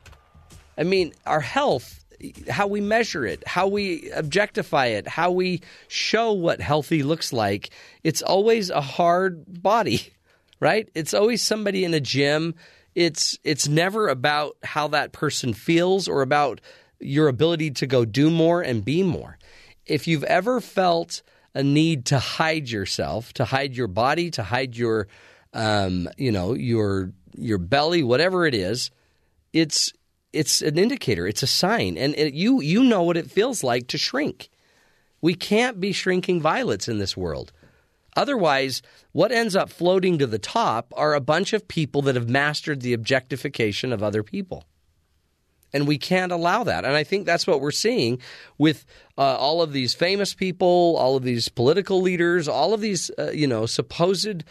I mean, our health, how we measure it, how we objectify it, how we show what healthy looks like. It's always a hard body, right? It's always somebody in a gym. It's it's never about how that person feels or about your ability to go do more and be more. If you've ever felt a need to hide yourself, to hide your body, to hide your um, you know, your your belly, whatever it is, it's it's an indicator, it's a sign, and it, you you know what it feels like to shrink. We can't be shrinking violets in this world. Otherwise, what ends up floating to the top are a bunch of people that have mastered the objectification of other people. And we can't allow that. And I think that's what we're seeing with uh, all of these famous people, all of these political leaders, all of these, uh, you know, supposed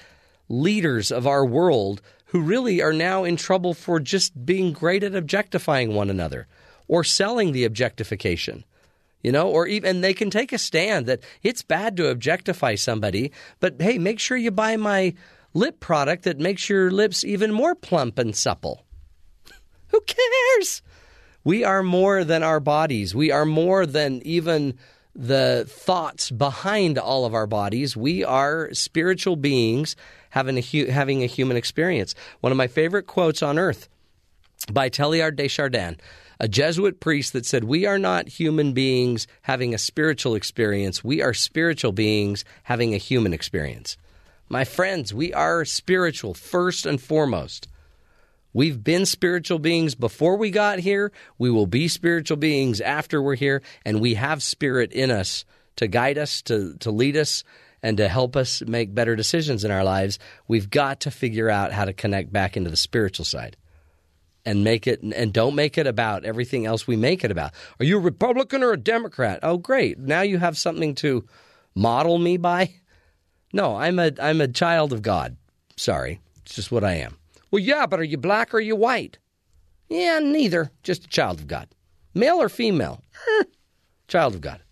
leaders of our world who really are now in trouble for just being great at objectifying one another or selling the objectification. You know, or even they can take a stand that it's bad to objectify somebody, but hey, make sure you buy my lip product that makes your lips even more plump and supple. Who cares? We are more than our bodies. We are more than even the thoughts behind all of our bodies. We are spiritual beings having a, having a human experience. One of my favorite quotes on earth by Teilhard de Chardin, a Jesuit priest that said, We are not human beings having a spiritual experience. We are spiritual beings having a human experience. My friends, we are spiritual first and foremost. We've been spiritual beings before we got here. We will be spiritual beings after we're here. And we have spirit in us to guide us, to, to lead us, and to help us make better decisions in our lives. We've got to figure out how to connect back into the spiritual side and make it and don't make it about everything else we make it about. Are you a Republican or a Democrat? Oh great. Now you have something to model me by? No, I'm a I'm a child of God. Sorry. It's just what I am. Well, yeah, but are you black or are you white? Yeah, neither. Just a child of God. Male or female? Child of God.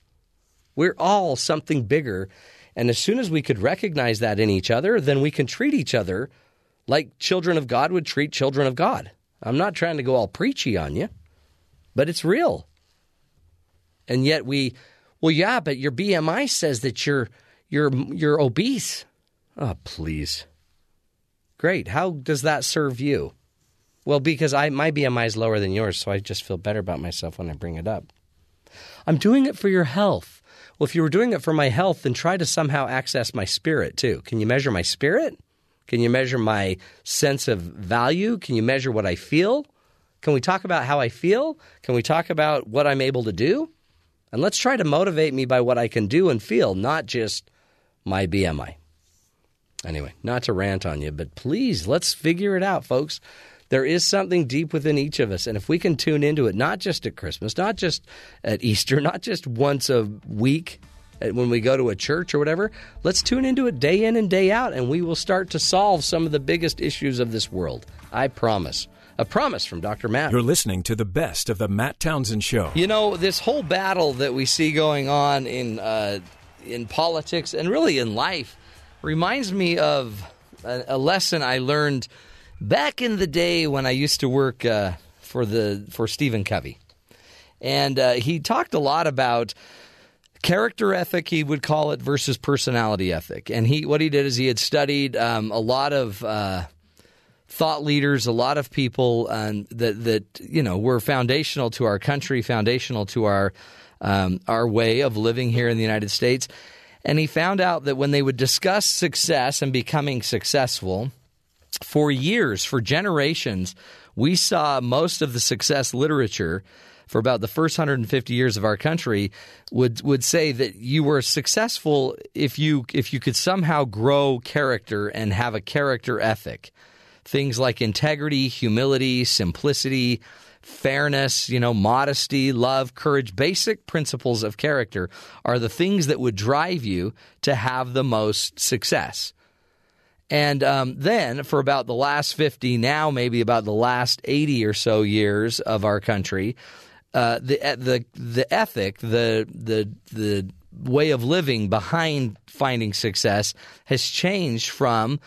We're all something bigger. And as soon as we could recognize that in each other, then we can treat each other like children of God would treat children of God. I'm not trying to go all preachy on you, but it's real. And yet we, well, yeah, but your BMI says that you're you're you're obese. Oh, please. Great. How does that serve you? Well, because I my BMI is lower than yours, so I just feel better about myself when I bring it up. I'm doing it for your health. Well, if you were doing it for my health, then try to somehow access my spirit too. Can you measure my spirit? Can you measure my sense of value? Can you measure what I feel? Can we talk about how I feel? Can we talk about what I'm able to do? And let's try to motivate me by what I can do and feel, not just my BMI. Anyway, not to rant on you, but please let's figure it out, folks. There is something deep within each of us. And if we can tune into it, not just at Christmas, not just at Easter, not just once a week, when we go to a church or whatever, let's tune into it day in and day out, and we will start to solve some of the biggest issues of this world. I promise. A promise from Dr. Matt.
You're listening to the best of the Matt Townsend Show.
You know, this whole battle that we see going on in uh, in politics and really in life reminds me of a, a, lesson I learned back in the day when I used to work uh, for the for Stephen Covey, and uh, he talked a lot about character ethic he would call it versus personality ethic. And he what he did is he had studied um, a lot of uh, thought leaders a lot of people um, that that you know were foundational to our country foundational to our um, our way of living here in the United States. And he found out that when they would discuss success and becoming successful for years for generations we saw most of the success literature for about the first 150 years of our country would would say that you were successful if you if you could somehow grow character and have a character ethic. Things like integrity, humility, simplicity, fairness, you know, modesty, love, courage, basic principles of character are the things that would drive you to have the most success. And um, then, for about the last 50, now maybe about the last 80 or so years of our country, uh, the the the ethic, the the the way of living behind finding success has changed from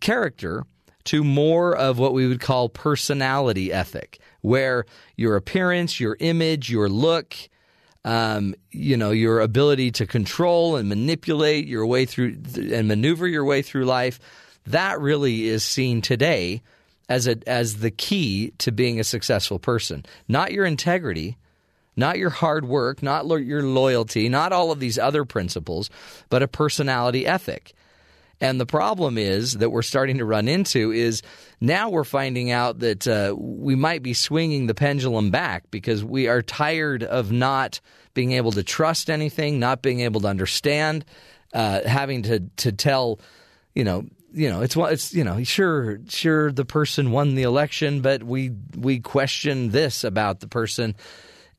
character to more of what we would call personality ethic, where your appearance, your image, your look, um, you know, your ability to control and manipulate your way through and maneuver your way through life, that really is seen today as a as the key to being a successful person. Not your integrity, not your hard work, not lo- your loyalty, not all of these other principles, but a personality ethic. And the problem is that we're starting to run into is now we're finding out that uh, we might be swinging the pendulum back because we are tired of not being able to trust anything, not being able to understand, uh, having to to tell, you know, you know, it's it's you know, sure, sure, the person won the election, but we we question this about the person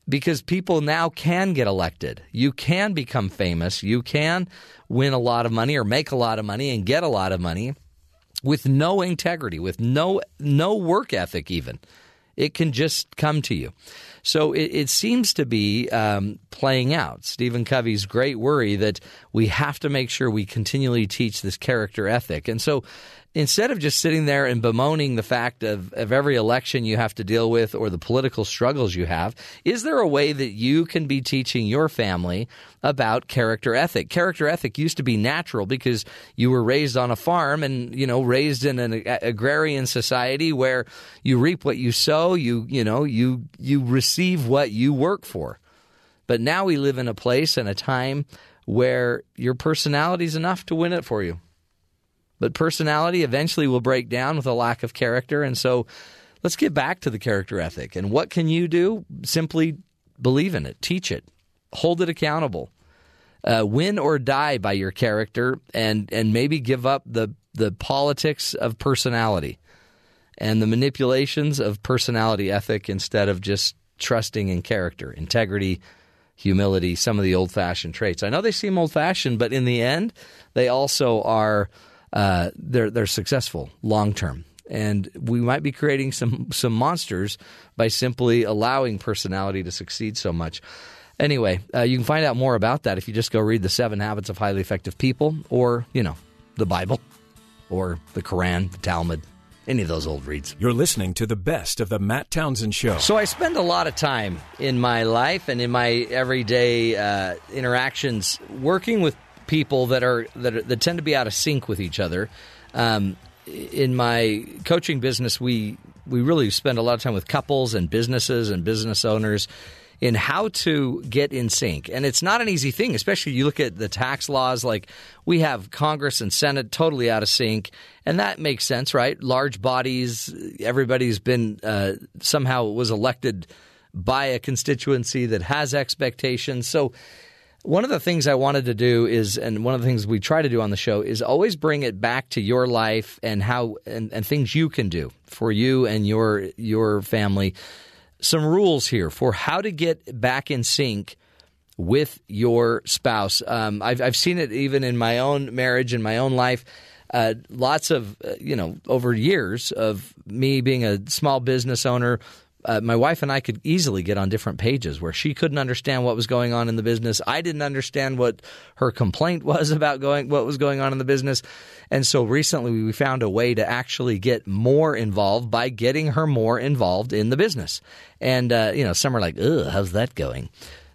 because people now can get elected. You can become famous. You can win a lot of money or make a lot of money and get a lot of money with no integrity, with no no work ethic even. It can just come to you. So it, it seems to be um, playing out. Stephen Covey's great worry that we have to make sure we continually teach this character ethic. And so instead of just sitting there and bemoaning the fact of, of every election you have to deal with or the political struggles you have, is there a way that you can be teaching your family about character ethic? Character ethic used to be natural because you were raised on a farm and, you know, raised in an agrarian society where you reap what you sow, you, you know, you, you receive what you work for. But now we live in a place and a time where your personality is enough to win it for you. But personality eventually will break down with a lack of character. And so let's get back to the character ethic. And what can you do? Simply believe in it, teach it, hold it accountable. Uh, win or die by your character, and and maybe give up the the politics of personality and the manipulations of personality ethic instead of just trusting in character, integrity, humility, some of the old fashioned traits. I know they seem old fashioned, but in the end, they also are uh, they're they're successful long term. And we might be creating some some monsters by simply allowing personality to succeed so much. Anyway, uh, you can find out more about that if you just go read the Seven Habits of Highly Effective People, or you know, the Bible, or the Quran, the Talmud, any of those old reads.
You're listening to the best of the Matt Townsend Show.
So I spend a lot of time in my life and in my everyday uh, interactions working with people that are that, are, that tend to be out of sync with each other. Um, in my coaching business, we we really spend a lot of time with couples and businesses and business owners in how to get in sync. And it's not an easy thing, especially you look at the tax laws like we have Congress and Senate totally out of sync, and that makes sense, right? Large bodies, everybody's been uh, somehow was elected by a constituency that has expectations. So one of the things I wanted to do is, and one of the things we try to do on the show is always bring it back to your life and how and, and things you can do for you and your your family. Some rules here for how to get back in sync with your spouse. Um, I've I've seen it even in my own marriage in my own life. Uh, lots of uh, you know over years of me being a small business owner uh, my wife and I could easily get on different pages where she couldn't understand what was going on in the business. I didn't understand what her complaint was about going what was going on in the business. And so recently we found a way to actually get more involved by getting her more involved in the business. And uh, you know, some are like, "Ugh, how's that going?"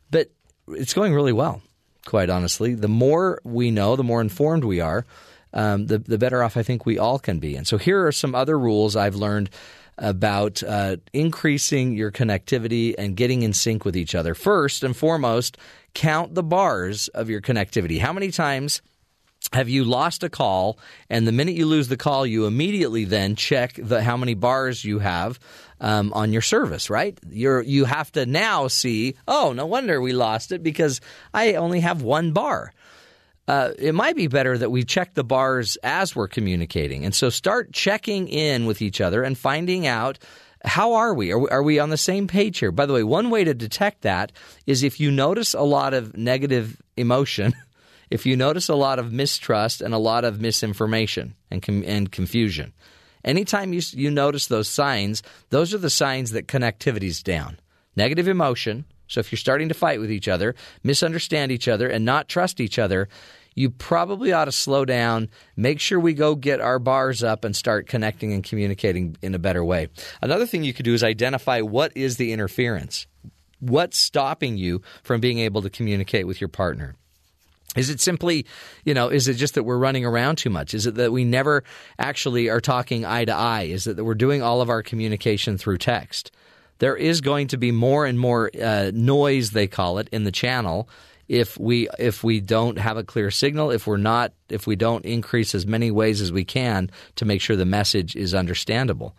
But it's going really well, quite honestly. The more we know, the more informed we are, um, the the better off I think we all can be. And so here are some other rules I've learned about uh, increasing your connectivity and getting in sync with each other. First and foremost, count the bars of your connectivity. How many times have you lost a call and the minute you lose the call you immediately then check the how many bars you have um, on your service right you're you have to now see oh no wonder we lost it because i only have one bar uh, it might be better that we check the bars as we're communicating. And so start checking in with each other and finding out how are we? Are, we? are we on the same page here? By the way, one way to detect that is if you notice a lot of negative emotion, if you notice a lot of mistrust and a lot of misinformation and, com- and confusion. Anytime you, you notice those signs, those are the signs that connectivity's down. Negative emotion. So if you're starting to fight with each other, misunderstand each other, and not trust each other, you probably ought to slow down, make sure we go get our bars up and start connecting and communicating in a better way. Another thing you could do is identify what is the interference. What's stopping you from being able to communicate with your partner? Is it simply, you know, is it just that we're running around too much? Is it that we never actually are talking eye to eye? Is it that we're doing all of our communication through text? There is going to be more and more uh, noise, they call it, in the channel if we if we don't have a clear signal, if we're not, if we don't increase as many ways as we can to make sure the message is understandable.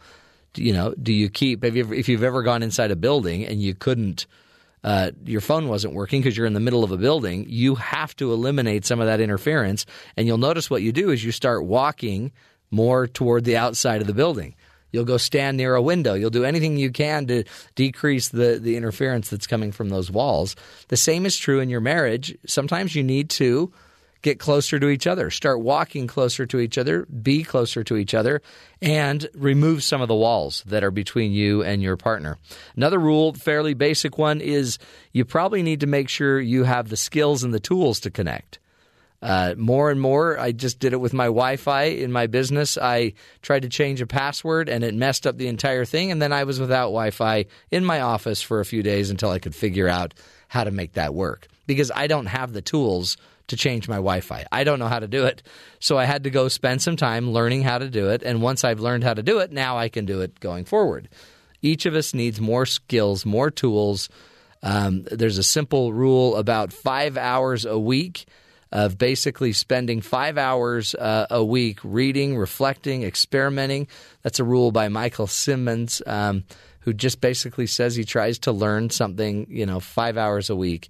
You know, do you keep have you ever, if you've ever gone inside a building and you couldn't uh, your phone wasn't working because you're in the middle of a building, you have to eliminate some of that interference. And you'll notice what you do is you start walking more toward the outside of the building. You'll go stand near a window. You'll do anything you can to decrease the, the interference that's coming from those walls. The same is true in your marriage. Sometimes you need to get closer to each other, start walking closer to each other, be closer to each other, and remove some of the walls that are between you and your partner. Another rule, fairly basic one, is you probably need to make sure you have the skills and the tools to connect. Uh, more and more, I just did it with my Wi Fi in my business. I tried to change a password and it messed up the entire thing. And then I was without Wi Fi in my office for a few days until I could figure out how to make that work because I don't have the tools to change my Wi Fi. I don't know how to do it. So I had to go spend some time learning how to do it. And once I've learned how to do it, now I can do it going forward. Each of us needs more skills, more tools. Um, there's a simple rule about five hours a week of basically spending five hours uh, a week reading, reflecting, experimenting. That's a rule by Michael Simmons, um, who just basically says he tries to learn something, you know, five hours a week.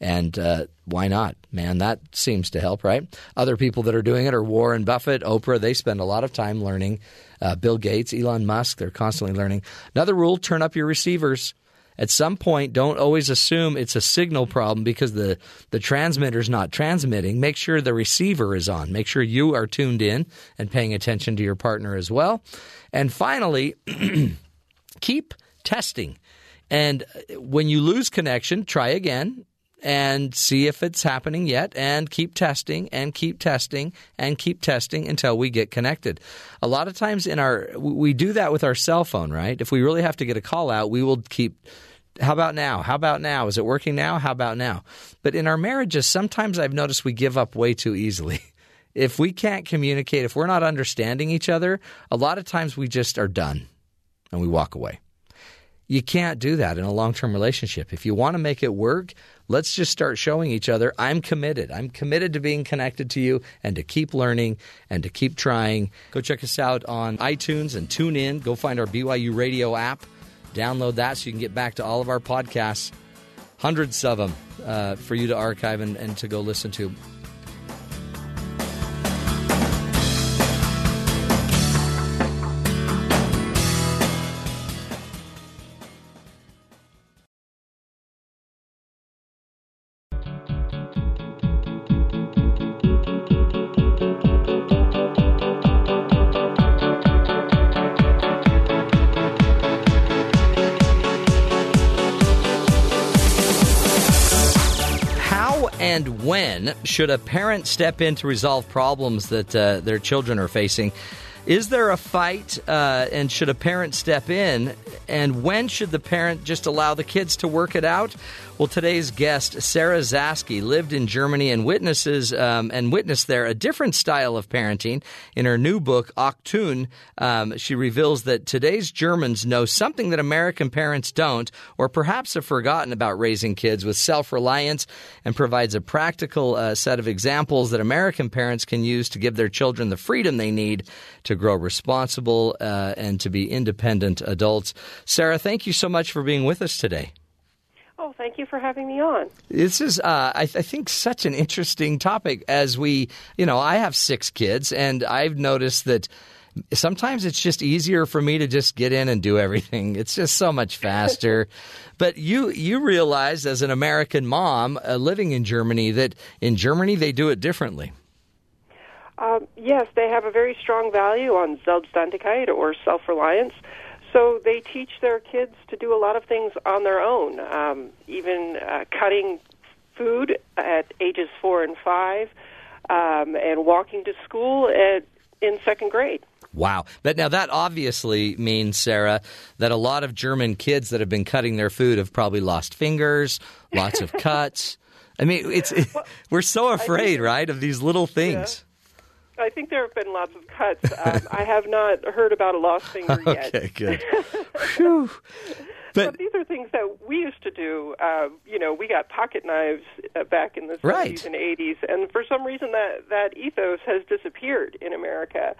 And uh, why not, man? That seems to help, right? Other people that are doing it are Warren Buffett, Oprah. They spend a lot of time learning. Uh, Bill Gates, Elon Musk, they're constantly learning. Another rule turn up your receivers. At some point, don't always assume it's a signal problem because the, the transmitter's not transmitting. Make sure the receiver is on. Make sure you are tuned in and paying attention to your partner as well. And finally, keep testing. And when you lose connection, try again and see if it's happening yet and keep testing and keep testing and keep testing until we get connected. A lot of times in our we do that with our cell phone, right? If we really have to get a call out, we will keep how about now? How about now? Is it working now? How about now? But in our marriages, sometimes I've noticed we give up way too easily. If we can't communicate, if we're not understanding each other, a lot of times we just are done and we walk away. You can't do that in a long term relationship. If you want to make it work, let's just start showing each other I'm committed. I'm committed to being connected to you and to keep learning and to keep trying. Go check us out on iTunes and tune in. Go find our BYU radio app. Download that so you can get back to all of our podcasts, hundreds of them uh, for you to archive and, and to go listen to. When should a parent step in to resolve problems that uh, their children are facing? Is there a fight, uh, and should a parent step in? And when should the parent just allow the kids to work it out? Well, today's guest, Sarah Zaske, lived in Germany and witnesses um, and witnessed there a different style of parenting. In her new book, Achtung, um, she reveals that today's Germans know something that American parents don't, or perhaps have forgotten about raising kids with self-reliance, and provides a practical uh, set of examples that American parents can use to give their children the freedom they need to grow responsible uh, and to be independent adults. Sarah, thank you so much for being with us today.
Oh, thank you for having me on.
This is, uh, I, th- I, think, such an interesting topic. As we, you know, I have six kids, and I've noticed that sometimes it's just easier for me to just get in and do everything. It's just so much faster. but you you realize, as an American mom uh, living in Germany, that in Germany they do it differently.
Um, yes, they have a very strong value on Selbstständigkeit or self-reliance. So they teach their kids to do a lot of things on their own, um, even uh, cutting food at ages four and five, um, and walking to school at, in second grade.
Wow. But now that obviously means, Sarah, that a lot of German kids that have been cutting their food have probably lost fingers, lots of cuts. I mean, it's we're so afraid, right, of these little things.
I think there have been lots of cuts. Um, I have not heard about a lost finger yet.
Okay, good. Phew.
But,
But
these are things that we used to do. Uh, you know, we got pocket knives uh, back in the 70s
Right.
and 80s, and for some reason that that ethos has disappeared in America.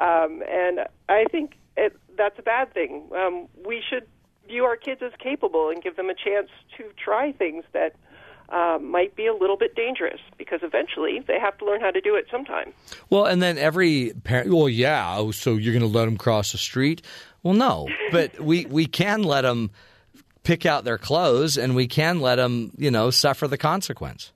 Um, and I think it, that's a bad thing. Um, we should view our kids as capable and give them a chance to try things that uh, might be a little bit dangerous because eventually they have to learn how to do it sometime.
well, and then every parent, well, yeah, oh, so you're going to let them cross the street? Well, no, but we we can let them pick out their clothes, and we can let them, you know, suffer the consequence.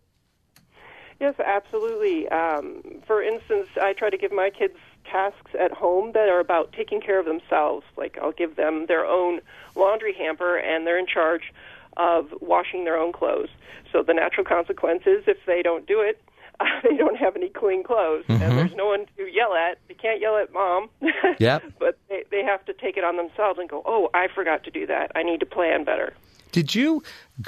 Yes, absolutely. Um, for instance, I try to give my kids tasks at home that are about taking care of themselves. Like I'll give them their own laundry hamper, and they're in charge of washing their own clothes. So the natural consequence is if they don't do it, uh, they don't have any clean clothes, and there's no one to yell at. They can't yell at mom.
Yep.
but they, they have to take it on themselves and go, "Oh, I forgot to do that. I need to plan better."
Did you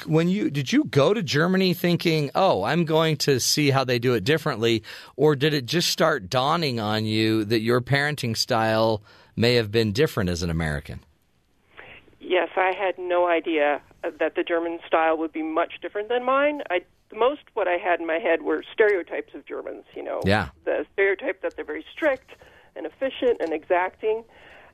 when you did you go to Germany thinking, "Oh, I'm going to see how they do it differently," or did it just start dawning on you that your parenting style may have been different as an American?
Yes, I had no idea uh, that the German style would be much different than mine. I most what I had in my head were stereotypes of Germans. You know,
Yeah.
the stereotype that they're very strict and efficient and exacting.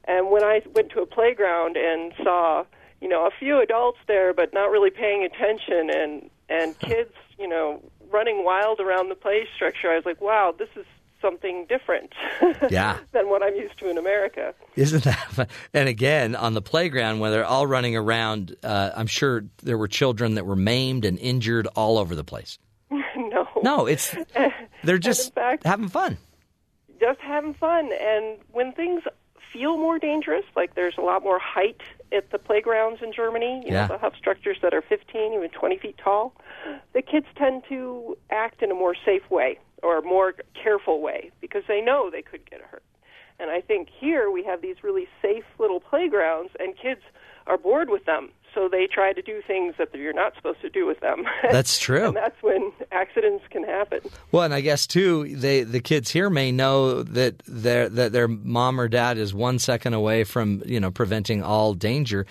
And when I went to a playground and saw, you know, a few adults there but not really paying attention and and kids, you know, running wild around the play structure, I was like, wow, this is something different
Yeah.
than what I'm used to in America.
Isn't that fun? And again, on the playground where they're all running around, uh, I'm sure there were children that were maimed and injured all over the place.
no.
No, it's they're just
fact-
having fun.
just having fun. And when things feel more dangerous, like there's a lot more height at the playgrounds in Germany, you
Yeah.
know, the have structures that are 15, even 20 feet tall, the kids tend to act in a more safe way or more careful way because they know they could get hurt. And I think here we have these really safe little playgrounds, and kids are bored with them. So they try to do things that you're not supposed to do with them.
That's true.
and that's when accidents can happen.
Well, and I guess too, they the kids here may know that their that their mom or dad is one second away from you know preventing all danger.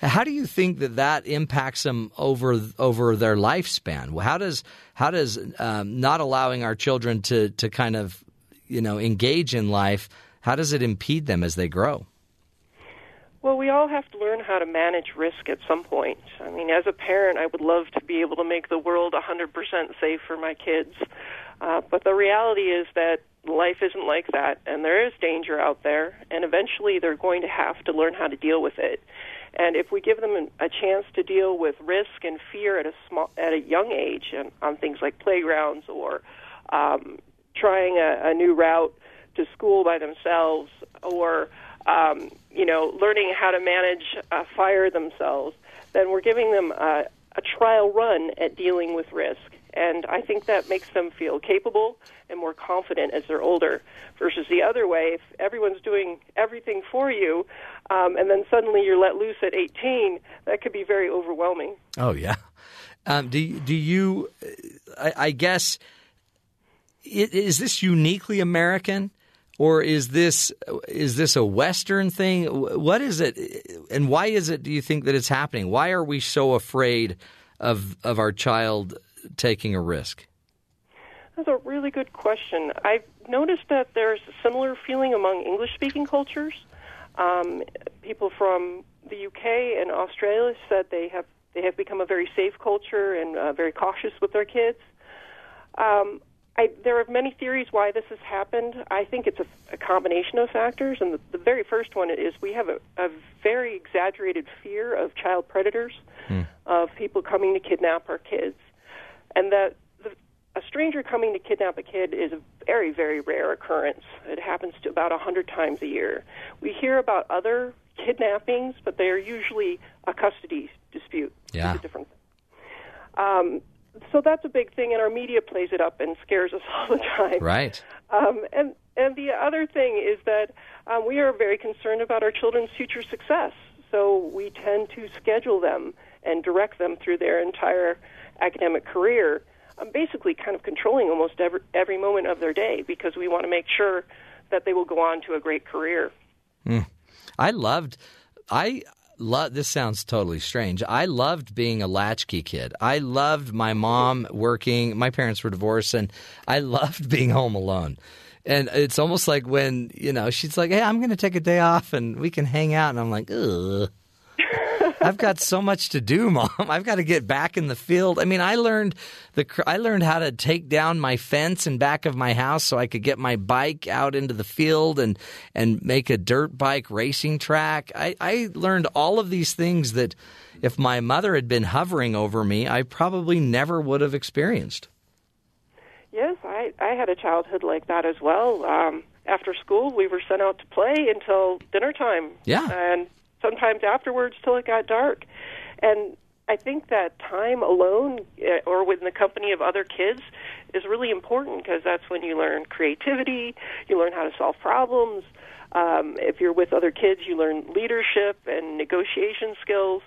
How do you think that that impacts them over over their lifespan? How does how does um, not allowing our children to to kind of you know engage in life? How does it impede them as they grow?
Well, we all have to learn how to manage risk at some point. I mean, as a parent, I would love to be able to make the world 100% safe for my kids. Uh, but the reality is that life isn't like that, and there is danger out there, and eventually they're going to have to learn how to deal with it. And if we give them a chance to deal with risk and fear at a small, at a young age, and on things like playgrounds or um, trying a, a new route to school by themselves, or um, you know, learning how to manage a fire themselves, then we're giving them a, a trial run at dealing with risk. And I think that makes them feel capable and more confident as they're older. Versus the other way, if everyone's doing everything for you, um, and then suddenly you're let loose at 18, that could be very overwhelming.
Oh yeah. Um, do do you? I, I guess is this uniquely American, or is this is this a Western thing? What is it, and why is it? Do you think that it's happening? Why are we so afraid of of our child taking a risk?
That's a really good question. I've noticed that there's a similar feeling among English speaking cultures. Um, people from the UK and Australia said they have they have become a very safe culture and uh, very cautious with their kids. Um, I, there are many theories why this has happened. I think it's a, a combination of factors, and the, the very first one is we have a, a very exaggerated fear of child predators, of people coming to kidnap our kids, and that the, a stranger coming to kidnap a kid is a very, very rare occurrence. It happens to about a hundred times a year. We hear about other kidnappings, but they are usually a custody dispute.
Yeah.
A different um, so that's a big thing, and our media plays it up and scares us all the time.
Right.
Um, and and the other thing is that um, we are very concerned about our children's future success. So we tend to schedule them and direct them through their entire academic career, um, basically kind of controlling almost every, every moment of their day because we want to make sure that they will go on to a great career.
I loved. I love. This sounds totally strange. I loved being a latchkey kid. I loved my mom working. My parents were divorced, and I loved being home alone. And it's almost like when you know she's like, "Hey, I'm going to take a day off, and we can hang out," and I'm like, "Ugh." I've got so much to do, mom. I've got to get back in the field. I mean, I learned the I learned how to take down my fence in back of my house so I could get my bike out into the field and and make a dirt bike racing track. I, I learned all of these things that if my mother had been hovering over me, I probably never would have experienced.
Yes, I, I had a childhood like that as well. Um, after school, we were sent out to play until dinner time.
Yeah.
And sometimes afterwards till it got dark. And I think that time alone eh, or within the company of other kids is really important because that's when you learn creativity, you learn how to solve problems. Um, if you're with other kids, you learn leadership and negotiation skills.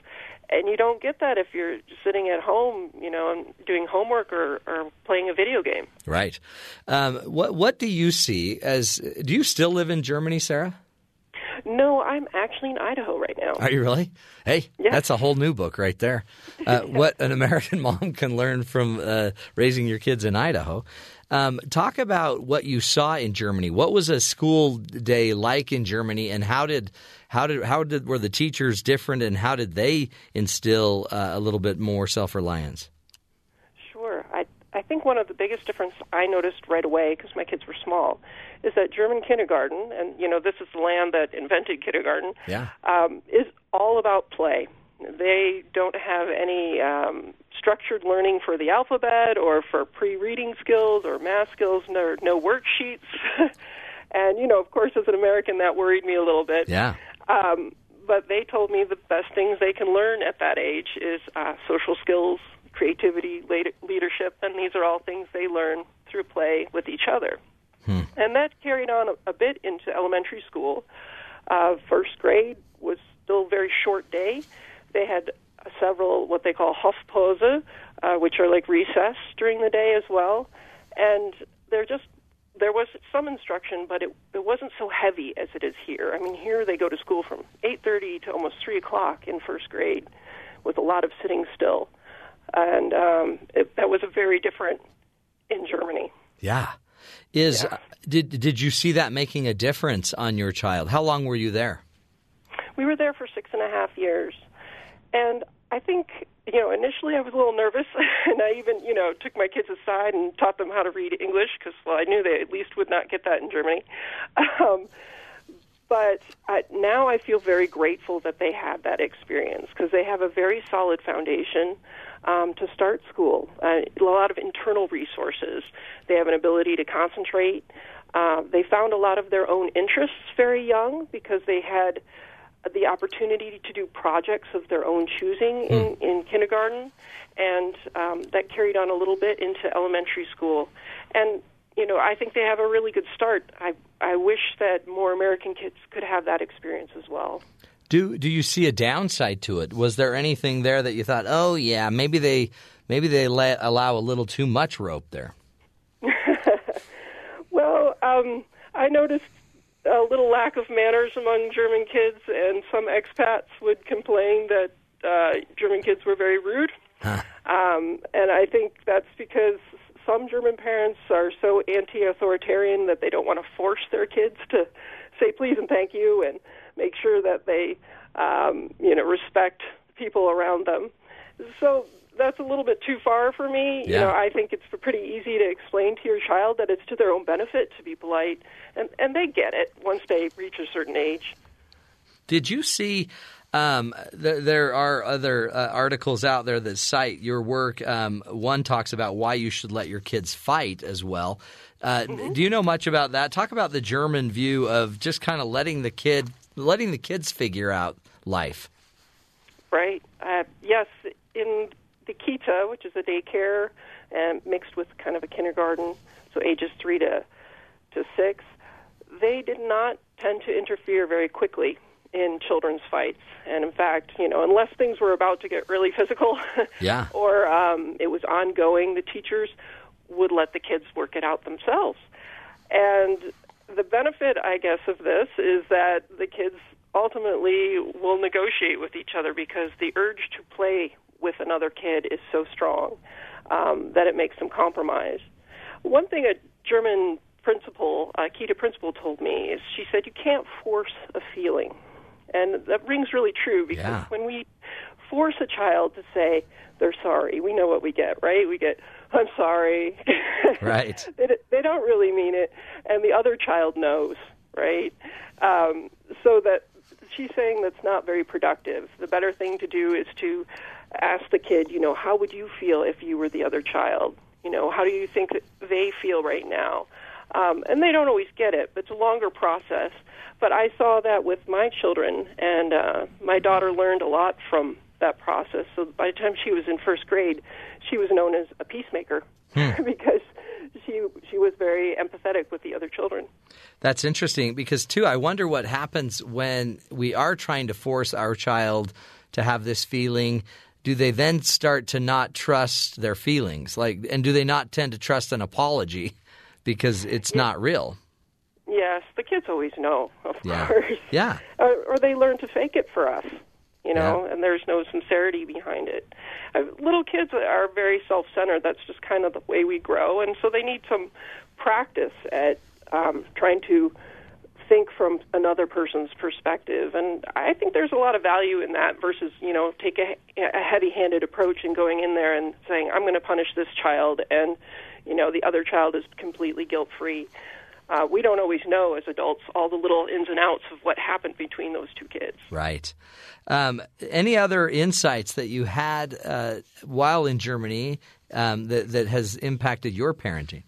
And you don't get that if you're sitting at home, you know, doing homework or, or playing a video game.
Right. Um, what what do you see as? Do you still live in Germany, Sarah?
No, I'm actually in Idaho right now.
Are you really? Hey,
Yeah.
that's a whole new book right there. Uh, what an American mom can learn from uh, raising your kids in Idaho. Um, talk about what you saw in Germany. What was a school day like in Germany, and how did how did how did were the teachers different, and how did they instill uh, a little bit more self reliance?
Sure. I I think one of the biggest difference I noticed right away because my kids were small is that German kindergarten, and you know this is the land that invented kindergarten,
Yeah.
um, is all about play. They don't have any um, structured learning for the alphabet or for pre-reading skills or math skills. No, no worksheets. and you know, of course, as an American, that worried me a little bit.
Yeah.
Um, but they told me the best things they can learn at that age is uh, social skills, creativity, leadership, and these are all things they learn through play with each other. And that carried on a, a bit into elementary school. Uh, first grade was still a very short day. They had several what they call Hofpause, uh, which are like recess during the day as well. And they're just there was some instruction, but it it wasn't so heavy as it is here. I mean, here they go to school from eight thirty to almost three o'clock in first grade, with a lot of sitting still, and um, it, that was a very different in Germany.
Yeah. Is did did you see that making a difference on your child? How long were you there?
We were there for six and a half years, and I think you know initially I was a little nervous, and I even you know took my kids aside and taught them how to read English because well I knew they at least would not get that in Germany. Um, but uh, now I feel very grateful that they had that experience because they have a very solid foundation um, to start school. Uh, a lot of internal resources. They have an ability to concentrate. Uh, they found a lot of their own interests very young because they had the opportunity to do projects of their own choosing in, in kindergarten, and um, that carried on a little bit into elementary school. And you know, I think they have a really good start. I I wish that more American kids could have that experience as well.
Do do you see a downside to it? Was there anything there that you thought, oh yeah, maybe they maybe they let allow a little too much rope there?
Well, um, I noticed a little lack of manners among German kids, and some expats would complain that uh, German kids were very rude. Um, and I think that's because some German parents are so anti-authoritarian that they don't want to force their kids to say please and thank you, and make sure that they, um, you know, respect people around them. So that's a little bit too far for me. You know, I think it's pretty easy to explain to your child that it's to their own benefit to be polite, and and they get it once they reach a certain age.
Did you see? Um, th- there are other uh, articles out there that cite your work. Um, one talks about why you should let your kids fight as well. Uh, Do you know much about that? Talk about the German view of just kind of letting the kid, letting the kids figure out life.
Right. Uh, yes, in the Kita, which is a daycare and mixed with kind of a kindergarten, so ages three to to six, they did not tend to interfere very quickly in children's fights. And in fact, you know, unless things were about to get really physical,
Yeah.
or um, it was ongoing, the teachers would let the kids work it out themselves. And the benefit, I guess, of this is that the kids ultimately will negotiate with each other because the urge to play with another kid is so strong um, that it makes them compromise. One thing a German principal, a Kita principal, told me is she said you can't force a feeling, and that rings really true because
Yeah.
when we force a child to say they're sorry, we know what we get, right? We get I'm sorry.
Right.
they, they don't really mean it, and the other child knows, right? Um, so that she's saying that's not very productive. The better thing to do is to ask the kid, you know, how would you feel if you were the other child? You know, how do you think that they feel right now? Um, and they don't always get it, but it's a longer process. But I saw that with my children, and uh, my daughter learned a lot from that process. So by the time she was in first grade, she was known as a peacemaker because she she was very empathetic with the other children.
That's interesting because too I wonder what happens when we are trying to force our child to have this feeling do they then start to not trust their feelings like and do they not tend to trust an apology because it's not real
Yes, the kids always know, of
Yeah.
course.
Yeah.
Uh, or they learn to fake it for us, you know,
Yeah.
and there's no sincerity behind it. Uh, little kids are very self-centered. That's just kind of the way we grow, and so they need some practice at um, trying to think from another person's perspective. And I think there's a lot of value in that versus, you know, take a, a heavy-handed approach and going in there and saying, "I'm going to punish this child," and you know, the other child is completely guilt-free uh, we don't always know as adults all the little ins and outs of what happened between those two kids.
right. Um, any other insights that you had uh, while in Germany um, that that has impacted your parenting?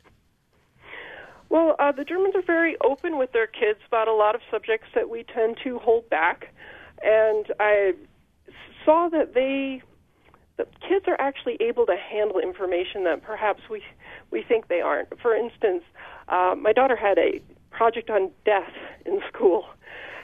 Well, uh, the Germans are very open with their kids about a lot of subjects that we tend to hold back, and I saw that they the kids are actually able to handle information that perhaps we we think they aren't. For instance, uh, my daughter had a project on death in school,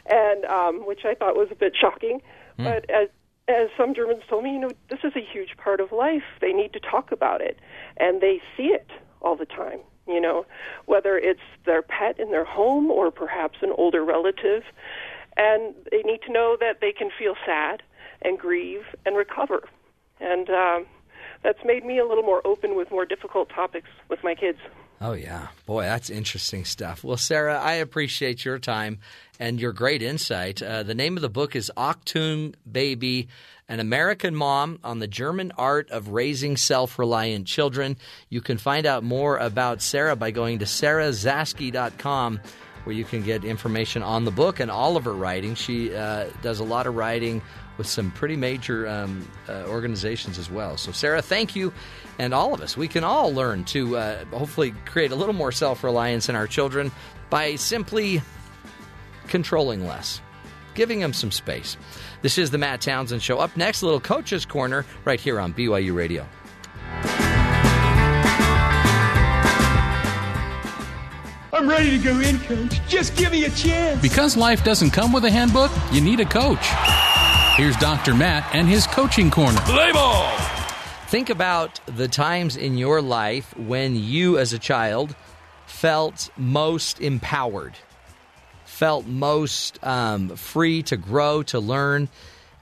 and um, which I thought was a bit shocking. But as as some Germans told me, you know, this is a huge part of life. They need to talk about it, and they see it all the time. You know, whether it's their pet in their home or perhaps an older relative, and they need to know that they can feel sad and grieve and recover. And um, that's made me a little more open with more difficult topics with my kids.
Oh, yeah. Boy, that's interesting stuff. Well, Sarah, I appreciate your time and your great insight. Uh, the name of the book is Achtung Baby An American Mom on the German Art of Raising Self Reliant Children. You can find out more about Sarah by going to sarazaske.com. Where you can get information on the book and all of her writing. She uh, does a lot of writing with some pretty major um, uh, organizations as well. So, Sarah, thank you. And all of us, we can all learn to uh, hopefully create a little more self reliance in our children by simply controlling less, giving them some space. This is the Matt Townsend Show. Up next, a little Coach's Corner right here on BYU Radio.
I'm ready to go in, coach. Just give me a chance.
Because life doesn't come with a handbook, you need a coach. Here's Dr. Matt and his coaching corner.
Play ball.
Think about the times in your life when you, as a child, felt most empowered, felt most um, free to grow, to learn.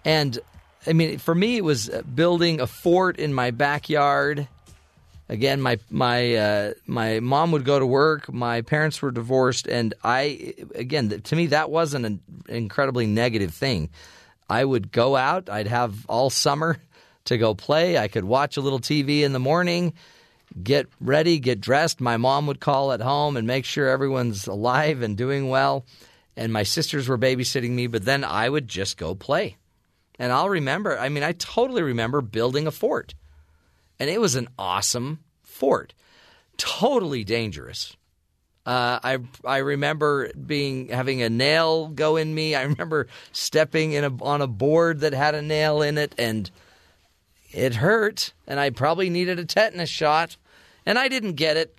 And I mean, for me, it was building a fort in my backyard. Again, my my uh, my mom would go to work. My parents were divorced, and I again to me that wasn't an incredibly negative thing. I would go out. I'd have all summer to go play. I could watch a little TV in the morning, get ready, get dressed. My mom would call at home and make sure everyone's alive and doing well. And my sisters were babysitting me, but then I would just go play. And I'll remember, I mean, I totally remember building a fort. And it was an awesome fort. Totally dangerous. Uh, I I remember being having a nail go in me. I remember stepping in a, on a board that had a nail in it, and it hurt, and I probably needed a tetanus shot, and I didn't get it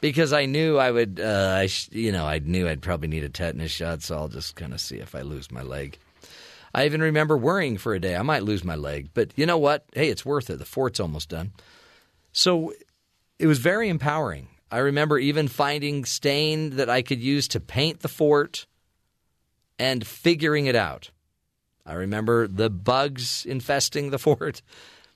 because I knew I would. Uh, I sh- you know I knew I'd probably need a tetanus shot, so I'll just kind of see if I lose my leg. I even remember worrying for a day I might lose my leg, but you know what? Hey, it's worth it. The fort's almost done. So it was very empowering. I remember even finding stain that I could use to paint the fort and figuring it out. I remember the bugs infesting the fort,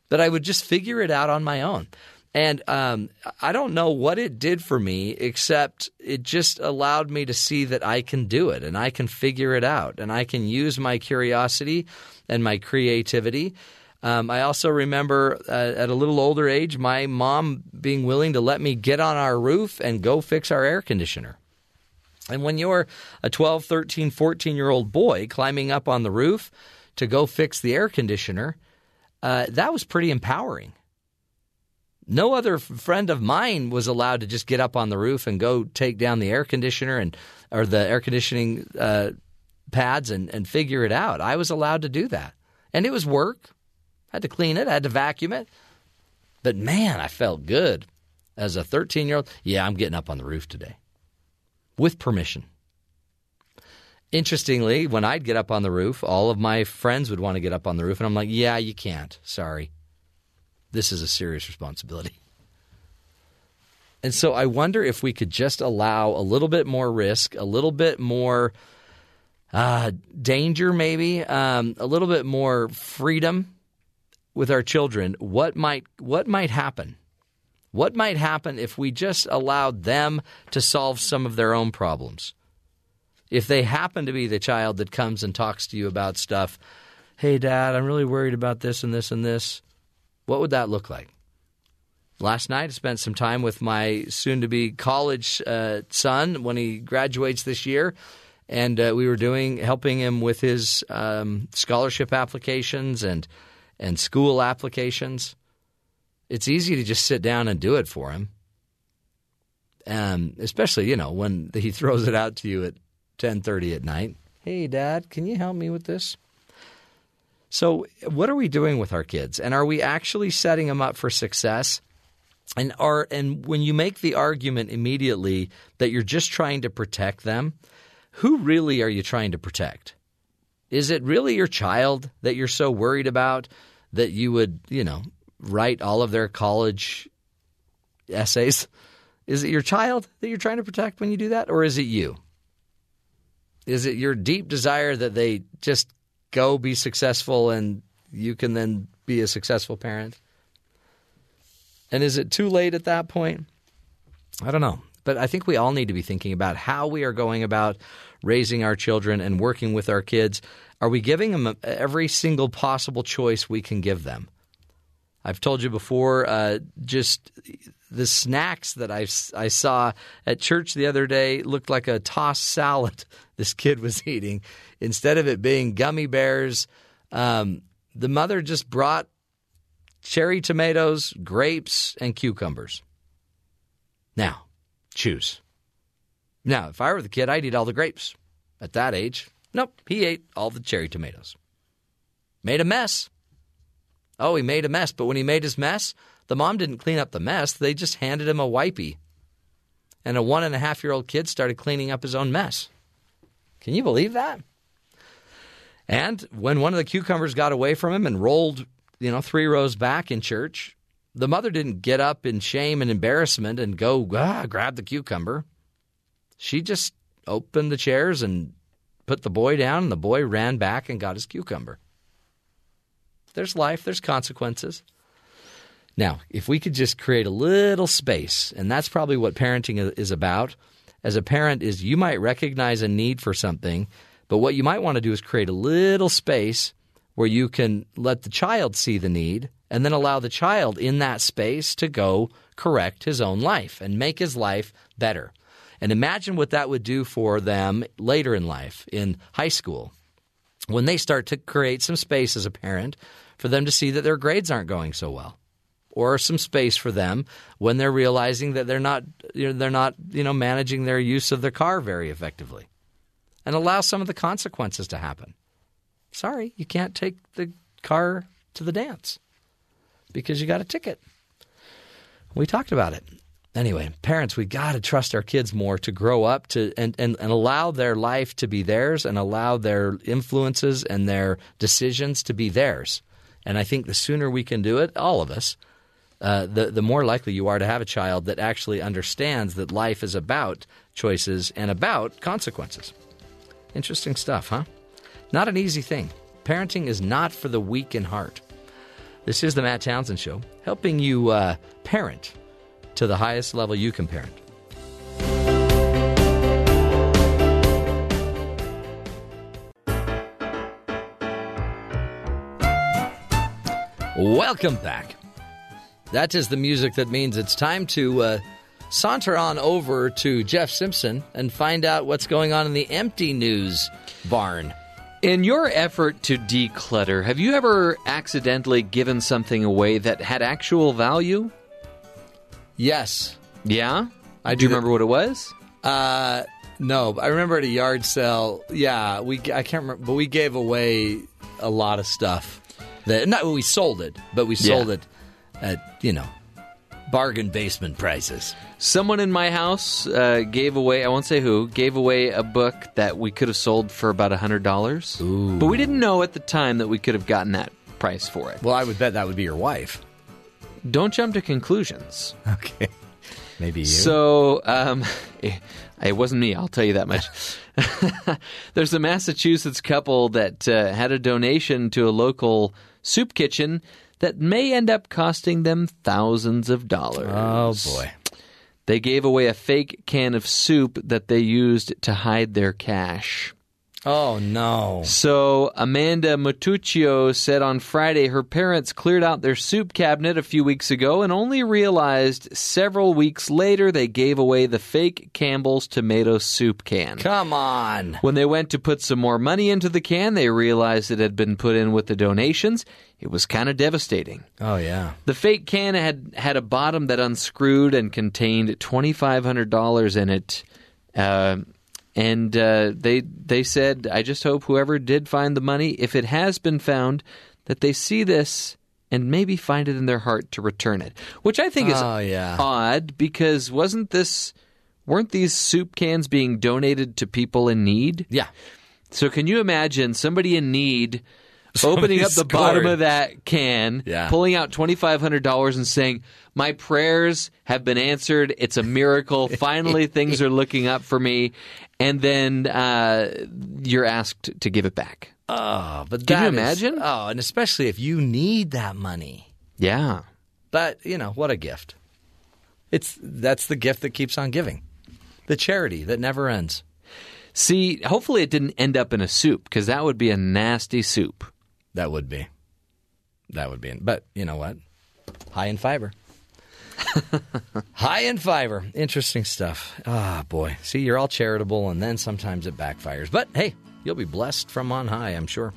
but I would just figure it out on my own. And um, I don't know what it did for me, except it just allowed me to see that I can do it and I can figure it out and I can use my curiosity and my creativity. Um, I also remember uh, at a little older age, my mom being willing to let me get on our roof and go fix our air conditioner. And when you're a 12, 13, 14 year old boy climbing up on the roof to go fix the air conditioner, uh, that was pretty empowering. No other friend of mine was allowed to just get up on the roof and go take down the air conditioner and or the air conditioning uh, pads and, and figure it out. I was allowed to do that, and it was work. Had to clean it, I had to vacuum it, but man, I felt good as a 13 year old. Yeah, I'm getting up on the roof today with permission. Interestingly, when I'd get up on the roof, all of my friends would want to get up on the roof, and I'm like, yeah, you can't. Sorry this is a serious responsibility. And so I wonder if we could just allow a little bit more risk, a little bit more uh, danger, maybe, um, a little bit more freedom with our children. What might what might happen? What might happen if we just allowed them to solve some of their own problems? If they happen to be the child that comes and talks to you about stuff, hey, dad, I'm really worried about this and this and this. What would that look like? Last night, I spent some time with my soon to be college uh, son when he graduates this year. And uh, we were doing helping him with his um, scholarship applications and and school applications. It's easy to just sit down and do it for him, um, especially you know when he throws it out to you at ten thirty at night. Hey, Dad, can you help me with this? So, what are we doing with our kids? And are we actually setting them up for success? And are and when you make the argument immediately that you're just trying to protect them, who really are you trying to protect? Is it really your child that you're so worried about that you would, you know, write all of their college essays? Is it your child that you're trying to protect when you do that or is it you? Is it your deep desire that they just go be successful and you can then be a successful parent? And is it too late at that point? I don't know. But I think we all need to be thinking about how we are going about raising our children and working with our kids. Are we giving them every single possible choice we can give them? I've told you before, uh, just the snacks that I, I saw at church the other day looked like a tossed salad this kid was eating. Instead of it being gummy bears, um, the mother just brought cherry tomatoes, grapes, and cucumbers. Now, choose. Now, if I were the kid, I'd eat all the grapes. At that age, nope, he ate all the cherry tomatoes. Made a mess. Oh, he made a mess, but when he made his mess, the mom didn't clean up the mess. They just handed him a wipey. And a one and a half year old kid started cleaning up his own mess. Can you believe that? And when one of the cucumbers got away from him and rolled, you know, three rows back in church, the mother didn't get up in shame and embarrassment and go ah, grab the cucumber. She just opened the chairs and put the boy down, and the boy ran back and got his cucumber. There's life, there's consequences. Now, if we could just create a little space, and that's probably what parenting is about. As a parent, is you might recognize a need for something, but what you might want to do is create a little space where you can let the child see the need and then allow the child in that space to go correct his own life and make his life better. And imagine what that would do for them later in life, in high school, when they start to create some space as a parent for them to see that their grades aren't going so well or some space for them when they're realizing that they're not you know, they're not you know managing their use of their car very effectively and allow some of the consequences to happen sorry you can't take the car to the dance because you got a ticket. We talked about it. Anyway, parents, we got to trust our kids more to grow up to and, and, and allow their life to be theirs and allow their influences and their decisions to be theirs. And I think the sooner we can do it, all of us, uh, the the more likely you are to have a child that actually understands that life is about choices and about consequences. Interesting stuff, huh? Not an easy thing. Parenting is not for the weak in heart. This is the Matt Townsend Show, helping you uh, parent to the highest level you can parent. Welcome back. That is the music that means it's time to uh, saunter on over to Jeff Simpson and find out what's going on in the empty news barn.
In your effort to declutter, have you ever accidentally given something away that had actual value?
Yes.
Yeah?
I
do you remember what it was?
Uh, no, I remember at a yard sale. Yeah, we I can't remember, but we gave away a lot of stuff. That not when we sold it, but we sold
Yeah.
it at you know bargain basement prices.
Someone in my house uh, gave away, I won't say who, gave away a book that we could have sold for about $100. But we didn't know at the time that we could have gotten that price for it.
Well, I would bet that would be your wife.
Don't jump to conclusions.
Okay, maybe you.
So, um, it wasn't me, I'll tell you that much. There's a Massachusetts couple that uh, had a donation to a local soup kitchen that may end up costing them thousands of dollars.
oh boy.
They gave away a fake can of soup that they used to hide their cash.
Oh no.
So, Amanda Matuccio said on Friday her parents cleared out their soup cabinet a few weeks ago and only realized several weeks later they gave away the fake Campbell's tomato soup can.
Come on.
When they went to put some more money into the can, they realized it had been put in with the donations. It was kind of devastating.
Oh yeah.
The fake can had had a bottom that unscrewed and contained twenty five hundred dollars in it, uh, and uh, they they said, "I just hope whoever did find the money, if it has been found, that they see this and maybe find it in their heart to return it." Which I think is
Oh, yeah.
odd because wasn't this weren't these soup cans being donated to people in need?
Yeah.
So can you imagine somebody in need opening up the bottom of that can,
Yeah.
pulling out twenty five hundred dollars and saying, "My prayers have been answered. It's a miracle. Finally, things are looking up for me." And then uh, you're asked to give it back.
Oh, but
Can you
that is-
imagine?
oh, and especially if you need that money.
Yeah.
But you know what a gift. It's that's the gift that keeps on giving. The charity that never ends.
See, hopefully it didn't end up in a soup because that would be a nasty soup.
That would be. That would be. But you know what? High in fiber. High in fiber. Interesting stuff. Ah, boy. See, you're all charitable, and then sometimes it backfires. But hey, you'll be blessed from on high, I'm sure.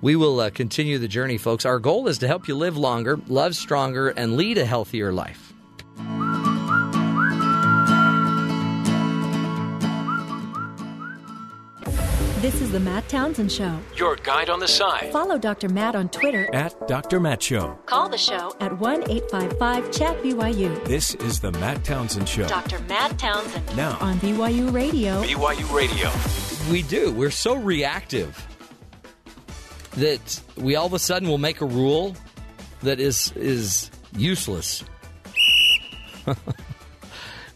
We will uh, continue the journey, folks. Our goal is to help you live longer, love stronger, and lead a healthier life.
This is the Matt Townsend Show.
Your guide on the side
Follow Dr. Matt on Twitter.
at Dr. Matt Show.
Call the show at 1 855 Chat BYU.
This is the Matt Townsend Show.
Dr. Matt Townsend
Now,
on BYU Radio.
BYU Radio.
We do. We're so reactive that we all of a sudden will make a rule that is is useless.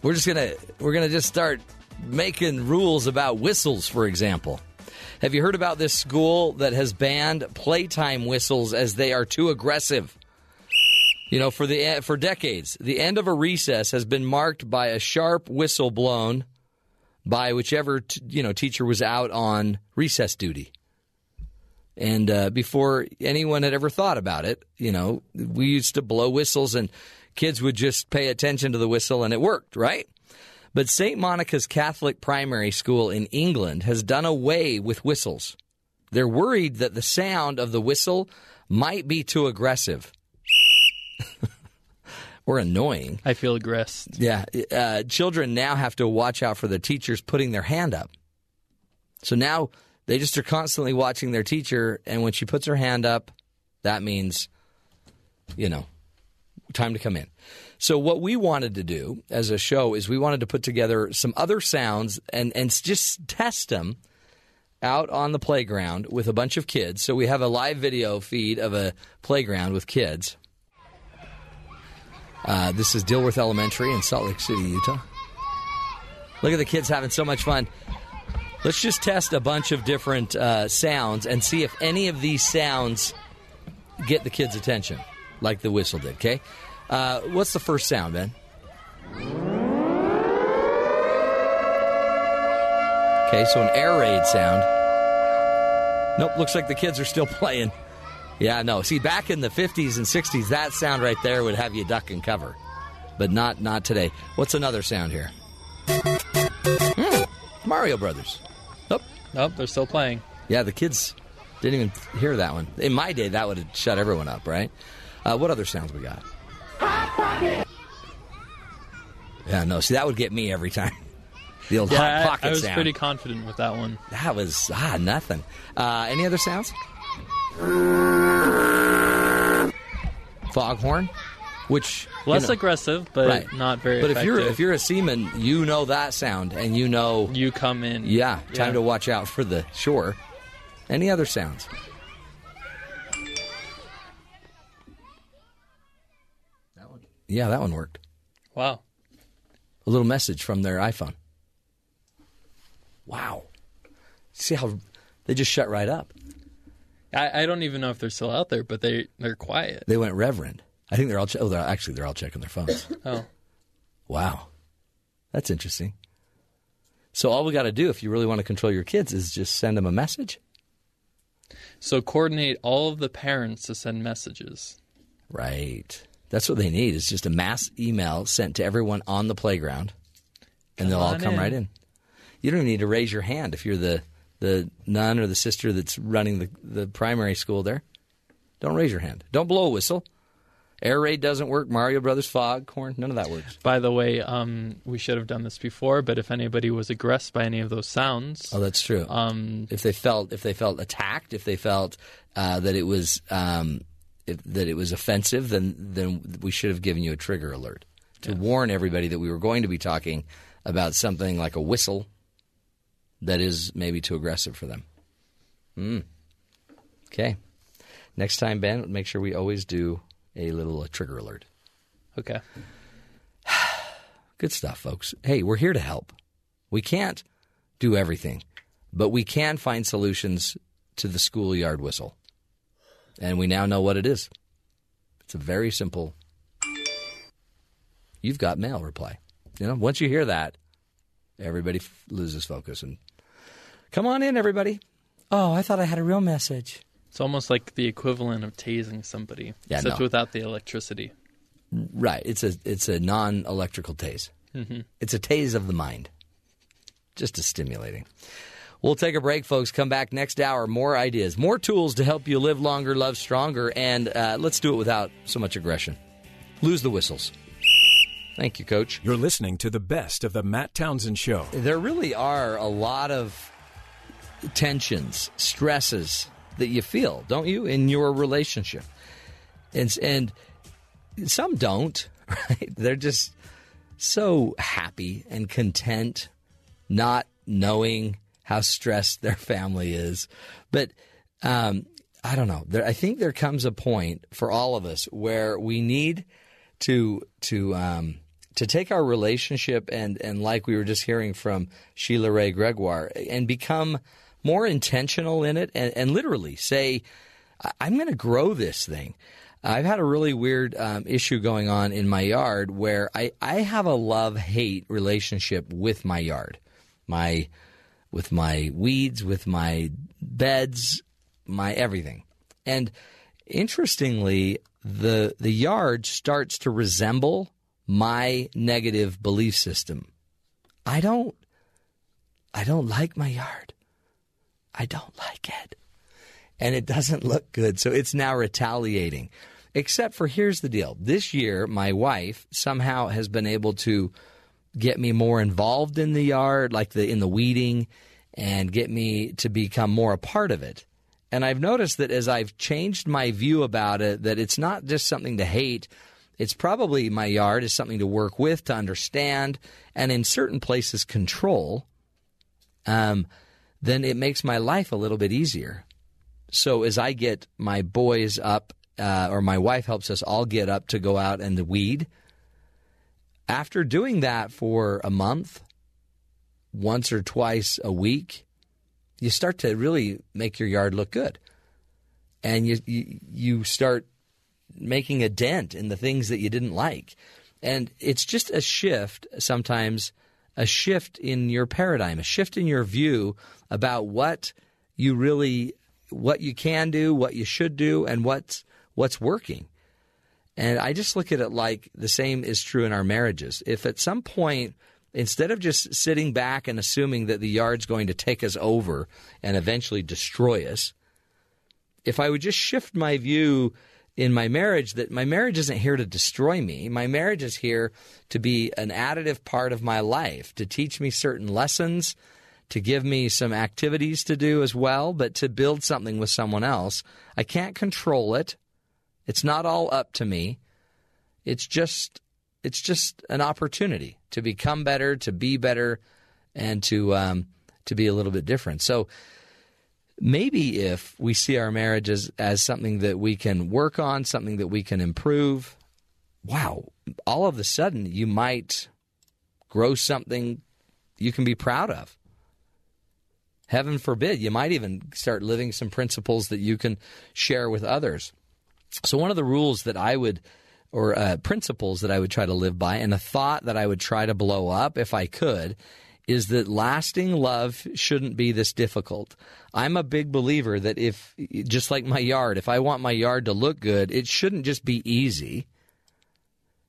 we're just gonna we're gonna just start making rules about whistles, for example. Have you heard about this school that has banned playtime whistles as they are too aggressive? You know, for the for decades, the end of a recess has been marked by a sharp whistle blown by whichever t- you know teacher was out on recess duty. And uh, before anyone had ever thought about it, you know, we used to blow whistles and kids would just pay attention to the whistle and it worked, right? But St. Monica's Catholic Primary School in England has done away with whistles. They're worried that the sound of the whistle might be too aggressive or annoying.
I feel aggressed.
Yeah, uh, children now have to watch out for the teachers putting their hand up. So now they just are constantly watching their teacher, and when she puts her hand up, that means, you know, time to come in. So what we wanted to do as a show is we wanted to put together some other sounds and and just test them out on the playground with a bunch of kids. So we have a live video feed of a playground with kids. Uh, this is Dilworth Elementary in Salt Lake City, Utah. Look at the kids having so much fun. Let's just test a bunch of different uh, sounds and see if any of these sounds get the kids' attention, like the whistle did. Okay, uh, what's the first sound, Ben? Okay, so an air raid sound. Nope, looks like the kids are still playing. Yeah, no. See, back in the 50s and 60s, that sound right there would have you duck and cover. But not not today. What's another sound here? Hmm, Mario Brothers. Nope.
Nope, they're still playing.
Yeah, the kids didn't even hear that one. In my day, that would have shut everyone up, right? Uh, what other sounds we got? Yeah, no. See, that would get me every time. The old
Yeah,
hot
I-
pocket
I, was
sound.
pretty confident with that one.
That was ah nothing. Uh, any other sounds? Foghorn, which you
Less
know-
aggressive, but
Right.
not very
But if you're if you're a seaman, you know that sound, and you know
you come in.
yeah, time
Yeah.
to watch out for the shore. Any other sounds? That one. Yeah, that one worked.
Wow.
A little message from their iPhone. Wow. See how they just shut right up.
I, I don't even know if they're still out there, but they they're quiet.
They went reverend. I think they're all. Che- oh, they're actually they're all checking their phones.
Oh,
wow, that's interesting. So all we got to do, if you really want to control your kids, is just send them a message.
so coordinate all of the parents to send messages.
Right. That's what they need. Is just a mass email sent to everyone on the playground, and they'll all come
in.
right in. You don't even need to raise your hand if you're the the nun or the sister that's running the the primary school there. Don't raise your hand. Don't blow a whistle. Air raid doesn't work. Mario Brothers fog corn. None of that works.
By the way, um, we should have done this before, but if anybody was aggressed by any of those sounds,
Oh, that's true.
um,
if they felt if they felt attacked, if they felt uh, that it was um, if, that it was offensive, then then we should have given you a trigger alert to warn everybody that we were going to be talking about something like a whistle that is maybe too aggressive for them. Hmm. Okay. Next time, Ben, make sure we always do a little uh, trigger alert.
okay.
Good stuff, folks. Hey, we're here to help. We can't do everything, but we can find solutions to the schoolyard whistle. And we now know what it is. It's a very simple you've got mail reply. You know, once you hear that, everybody f- loses focus and come on in everybody. Oh, I thought I had a real message.
It's almost like the equivalent of tasing somebody,
Yeah,
except
no.
without the electricity.
Right. It's a it's a non-electrical tase.
Mm-hmm.
It's a tase of the mind. Just as stimulating. We'll take a break, folks. Come back next hour. More ideas, more tools to help you live longer, love stronger, and uh, let's do it without so much aggression. Lose the whistles. Thank you, Coach.
You're listening to the best of the Matt Townsend Show.
There really are a lot of tensions, stresses that you feel, don't you, in your relationship? And and some don't, right? They're just so happy and content, not knowing how stressed their family is. But um, I don't know. There, I think there comes a point for all of us where we need to to um, to take our relationship and and like we were just hearing from Sheila Wray Gregoire and become more intentional in it and, and literally say, "I- I'm going to grow this thing. I've had a really weird um, issue going on in my yard where I, I have a love hate relationship with my yard, my with my weeds, with my beds, my everything. And interestingly, the the yard starts to resemble my negative belief system. I don't I don't like my yard. I don't like it. And it doesn't look good, so it's now retaliating. Except for here's the deal. This year my wife somehow has been able to get me more involved in the yard, like the in the weeding, and get me to become more a part of it. And I've noticed that as I've changed my view about it, that it's not just something to hate, it's probably my yard is something to work with, to understand, and in certain places control. Um, then it makes my life a little bit easier. So as I get my boys up, uh, or my wife helps us all get up to go out and weed. After doing that for a month, once or twice a week, you start to really make your yard look good, and you you, you start making a dent in the things that you didn't like, and it's just a shift sometimes a shift in your paradigm, a shift in your view about what you really what you can do, what you should do, and what's what's working. And I just look at it like the same is true in our marriages. If at some point, instead of just sitting back and assuming that the yard's going to take us over and eventually destroy us, if I would just shift my view in my marriage that my marriage isn't here to destroy me. My marriage is here to be an additive part of my life, to teach me certain lessons, to give me some activities to do as well, but to build something with someone else. I can't control it. It's not all up to me. It's just it's just an opportunity to become better, to be better, and to um, to be a little bit different. So maybe if we see our marriages as something that we can work on, something that we can improve, wow, all of a sudden you might grow something you can be proud of. Heaven forbid, you might even start living some principles that you can share with others. So, one of the rules that I would, or uh, principles that I would try to live by, and a thought that I would try to blow up if I could, is that lasting love shouldn't be this difficult. I'm a big believer that if, just like my yard, if I want my yard to look good, it shouldn't just be easy.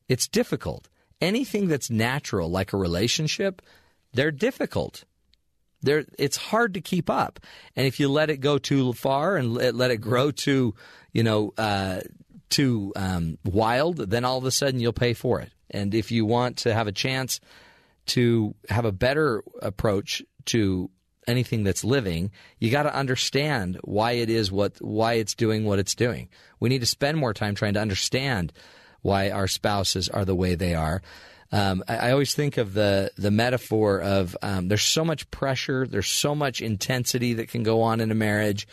It's difficult. Anything that's natural, like a relationship, they're difficult. They're, it's hard to keep up. And if you let it go too far and let, it grow too, you know, uh, too um, wild, then all of a sudden you'll pay for it. And if you want to have a chance to have a better approach to anything that's living, you got to understand why it is what why it's doing what it's doing. We need to spend more time trying to understand why our spouses are the way they are. Um, I, I, always think of the the metaphor of um, there's so much pressure, there's so much intensity that can go on in a marriage,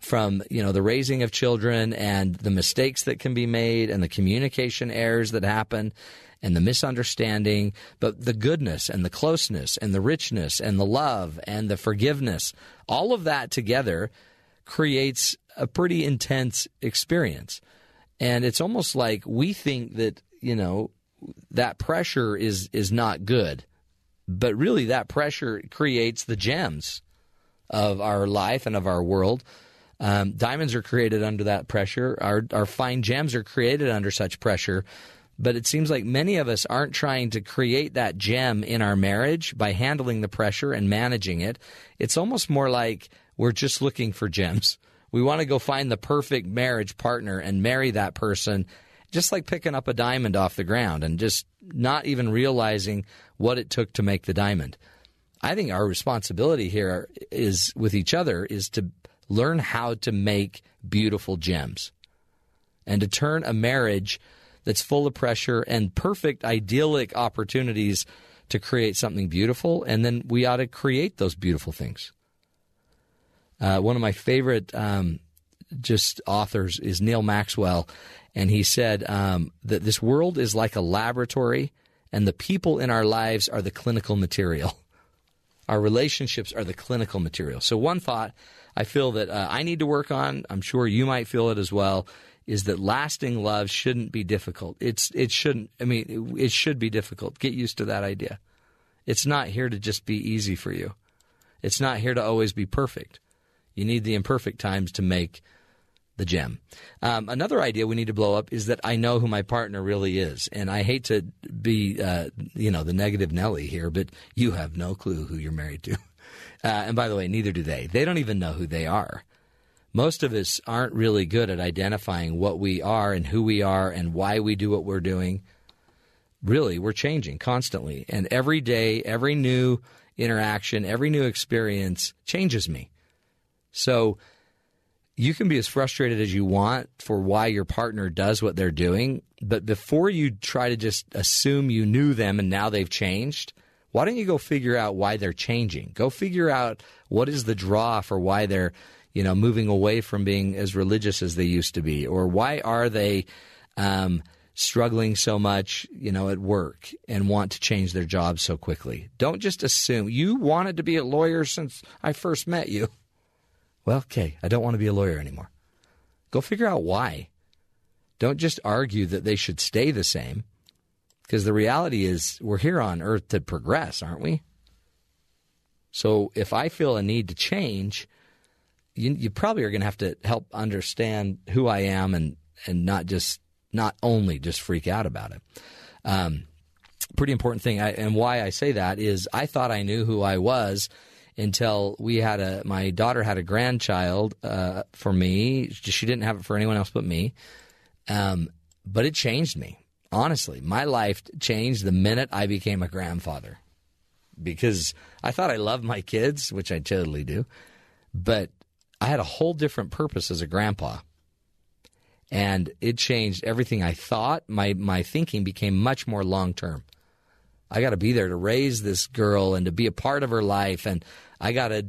from you know the raising of children and the mistakes that can be made and the communication errors that happen and the misunderstanding, but the goodness and the closeness and the richness and the love and the forgiveness, all of that together creates a pretty intense experience. And it's almost like we think that, you know, that pressure is is not good. But really that pressure creates the gems of our life and of our world. Um, diamonds are created under that pressure. Our our fine gems are created under such pressure. But it seems like many of us aren't trying to create that gem in our marriage by handling the pressure and managing it. It's almost more like we're just looking for gems. We want to go find the perfect marriage partner and marry that person, just like picking up a diamond off the ground and just not even realizing what it took to make the diamond. I think our responsibility here is with each other is to learn how to make beautiful gems and to turn a marriage that's full of pressure and perfect, idyllic opportunities to create something beautiful. And then we ought to create those beautiful things. Uh, one of my favorite um, just authors is Neal Maxwell, and he said um, that this world is like a laboratory, and the people in our lives are the clinical material. Our relationships are the clinical material. So, one thought I feel that uh, I need to work on, I'm sure you might feel it as well, is that lasting love shouldn't be difficult. It's it shouldn't. I mean, it, it should be difficult. Get used to that idea. It's not here to just be easy for you. It's not here to always be perfect. You need the imperfect times to make the gem. Um, another idea we need to blow up is that I know who my partner really is, and I hate to be, uh, you know, the negative Nelly here, but you have no clue who you're married to. Uh, and by the way, neither do they. They don't even know who they are most of us aren't really good at identifying what we are and who we are and why we do what we're doing. Really, we're changing constantly. And every day, every new interaction, every new experience changes me. So, you can be as frustrated as you want for why your partner does what they're doing, but before you try to just assume you knew them and now they've changed, why don't you go figure out why they're changing? Go figure out what is the draw for why they're, you know, moving away from being as religious as they used to be, or why are they um, struggling so much, you know, at work and want to change their job so quickly. Don't just assume you wanted to be a lawyer since I first met you. Well, okay, I don't want to be a lawyer anymore. Go figure out why. Don't just argue that they should stay the same. Because the reality is, we're here on earth to progress, aren't we? So if I feel a need to change, you, you probably are going to have to help understand who I am and, and not just not only just freak out about it. Um, pretty important thing, I, and why I say that is I thought I knew who I was until we had a my daughter had a grandchild uh, for me. She didn't have it for anyone else but me. Um, but it changed me. Honestly, my life changed the minute I became a grandfather because I thought I loved my kids, which I totally do, but I had a whole different purpose as a grandpa. And it changed everything I thought. My my thinking became much more long term. I got to be there to raise this girl and to be a part of her life, and I got to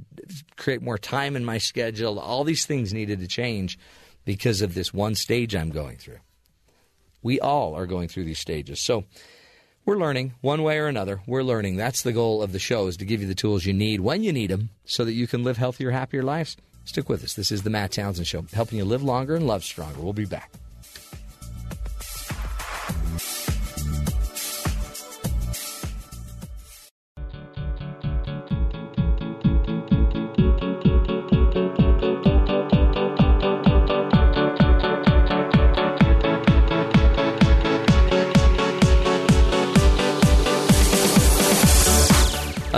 create more time in my schedule. All these things needed to change because of this one stage I'm going through. We all are going through these stages. So we're learning one way or another. We're learning. That's the goal of the show is to give you the tools you need when you need them so that you can live healthier, happier lives. Stick with us. This is the Matt Townsend Show, helping you live longer and love stronger. We'll be back.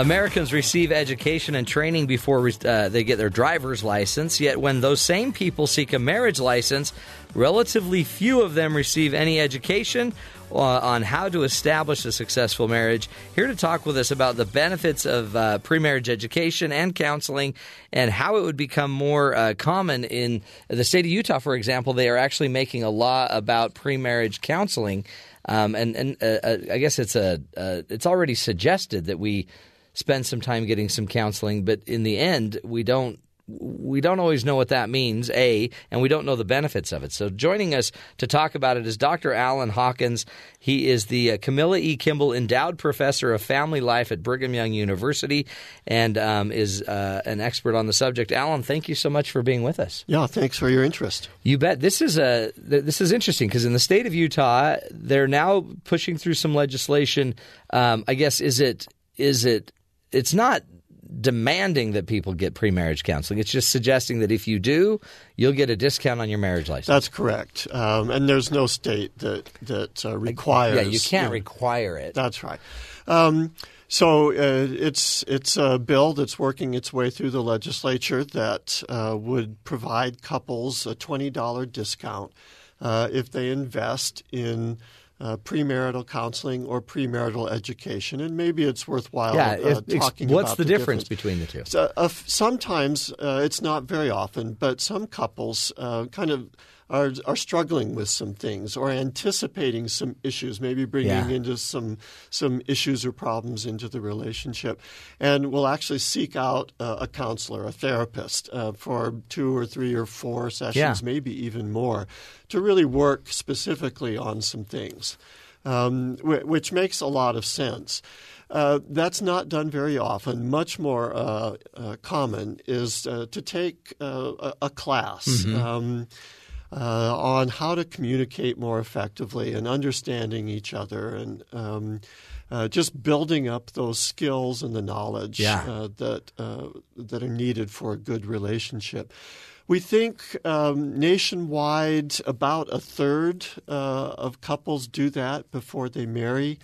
Americans receive education and training before uh, they get their driver's license, yet when those same people seek a marriage license, relatively few of them receive any education uh, on how to establish a successful marriage. Here to talk with us about the benefits of uh, pre-marriage education and counseling and how it would become more uh, common in the state of Utah, for example. They are actually making a law about pre-marriage counseling. Um, and and uh, uh, I guess it's a it's already suggested that we spend some time getting some counseling. But in the end, we don't we don't always know what that means, A, and we don't know the benefits of it. So joining us to talk about it is Dr. Alan Hawkins. He is the uh, Camilla E. Kimball Endowed Professor of Family Life at Brigham Young University and um, is uh, an expert on the subject. Alan, thank you so much for being with us.
Yeah, thanks for your interest.
You bet. This is a this is interesting because in the state of Utah, they're now pushing through some legislation. Um, I guess is it is it it's not demanding that people get pre-marriage counseling. It's just suggesting that if you do, you'll get a discount on your marriage license.
That's correct. Um, and there's no state that that uh, requires.
Yeah, you can't you know, require it.
That's right. Um, so uh, it's it's a bill that's working its way through the legislature that uh, would provide couples a twenty dollar discount uh, if they invest in uh, premarital counseling or premarital education, and maybe it's worthwhile
yeah,
uh,
if,
talking
what's
about
the,
the
difference,
difference,
between the two.
So, uh, sometimes uh, it's not very often, but some couples uh, kind of are are struggling with some things or anticipating some issues, maybe bringing yeah. into some some issues or problems into the relationship, and will actually seek out uh, a counselor, a therapist, uh, for two or three or four sessions, yeah. maybe even more, to really work specifically on some things, um, which makes a lot of sense. Uh, that's not done very often. Much more uh, uh, common is uh, to take uh, a, a, class. Mm-hmm. Um, uh, on how to communicate more effectively and understanding each other and um, uh, just building up those skills and the knowledge
yeah.
uh, that uh, that are needed for a good relationship. We think um, nationwide about a third uh, of couples do that before they marry.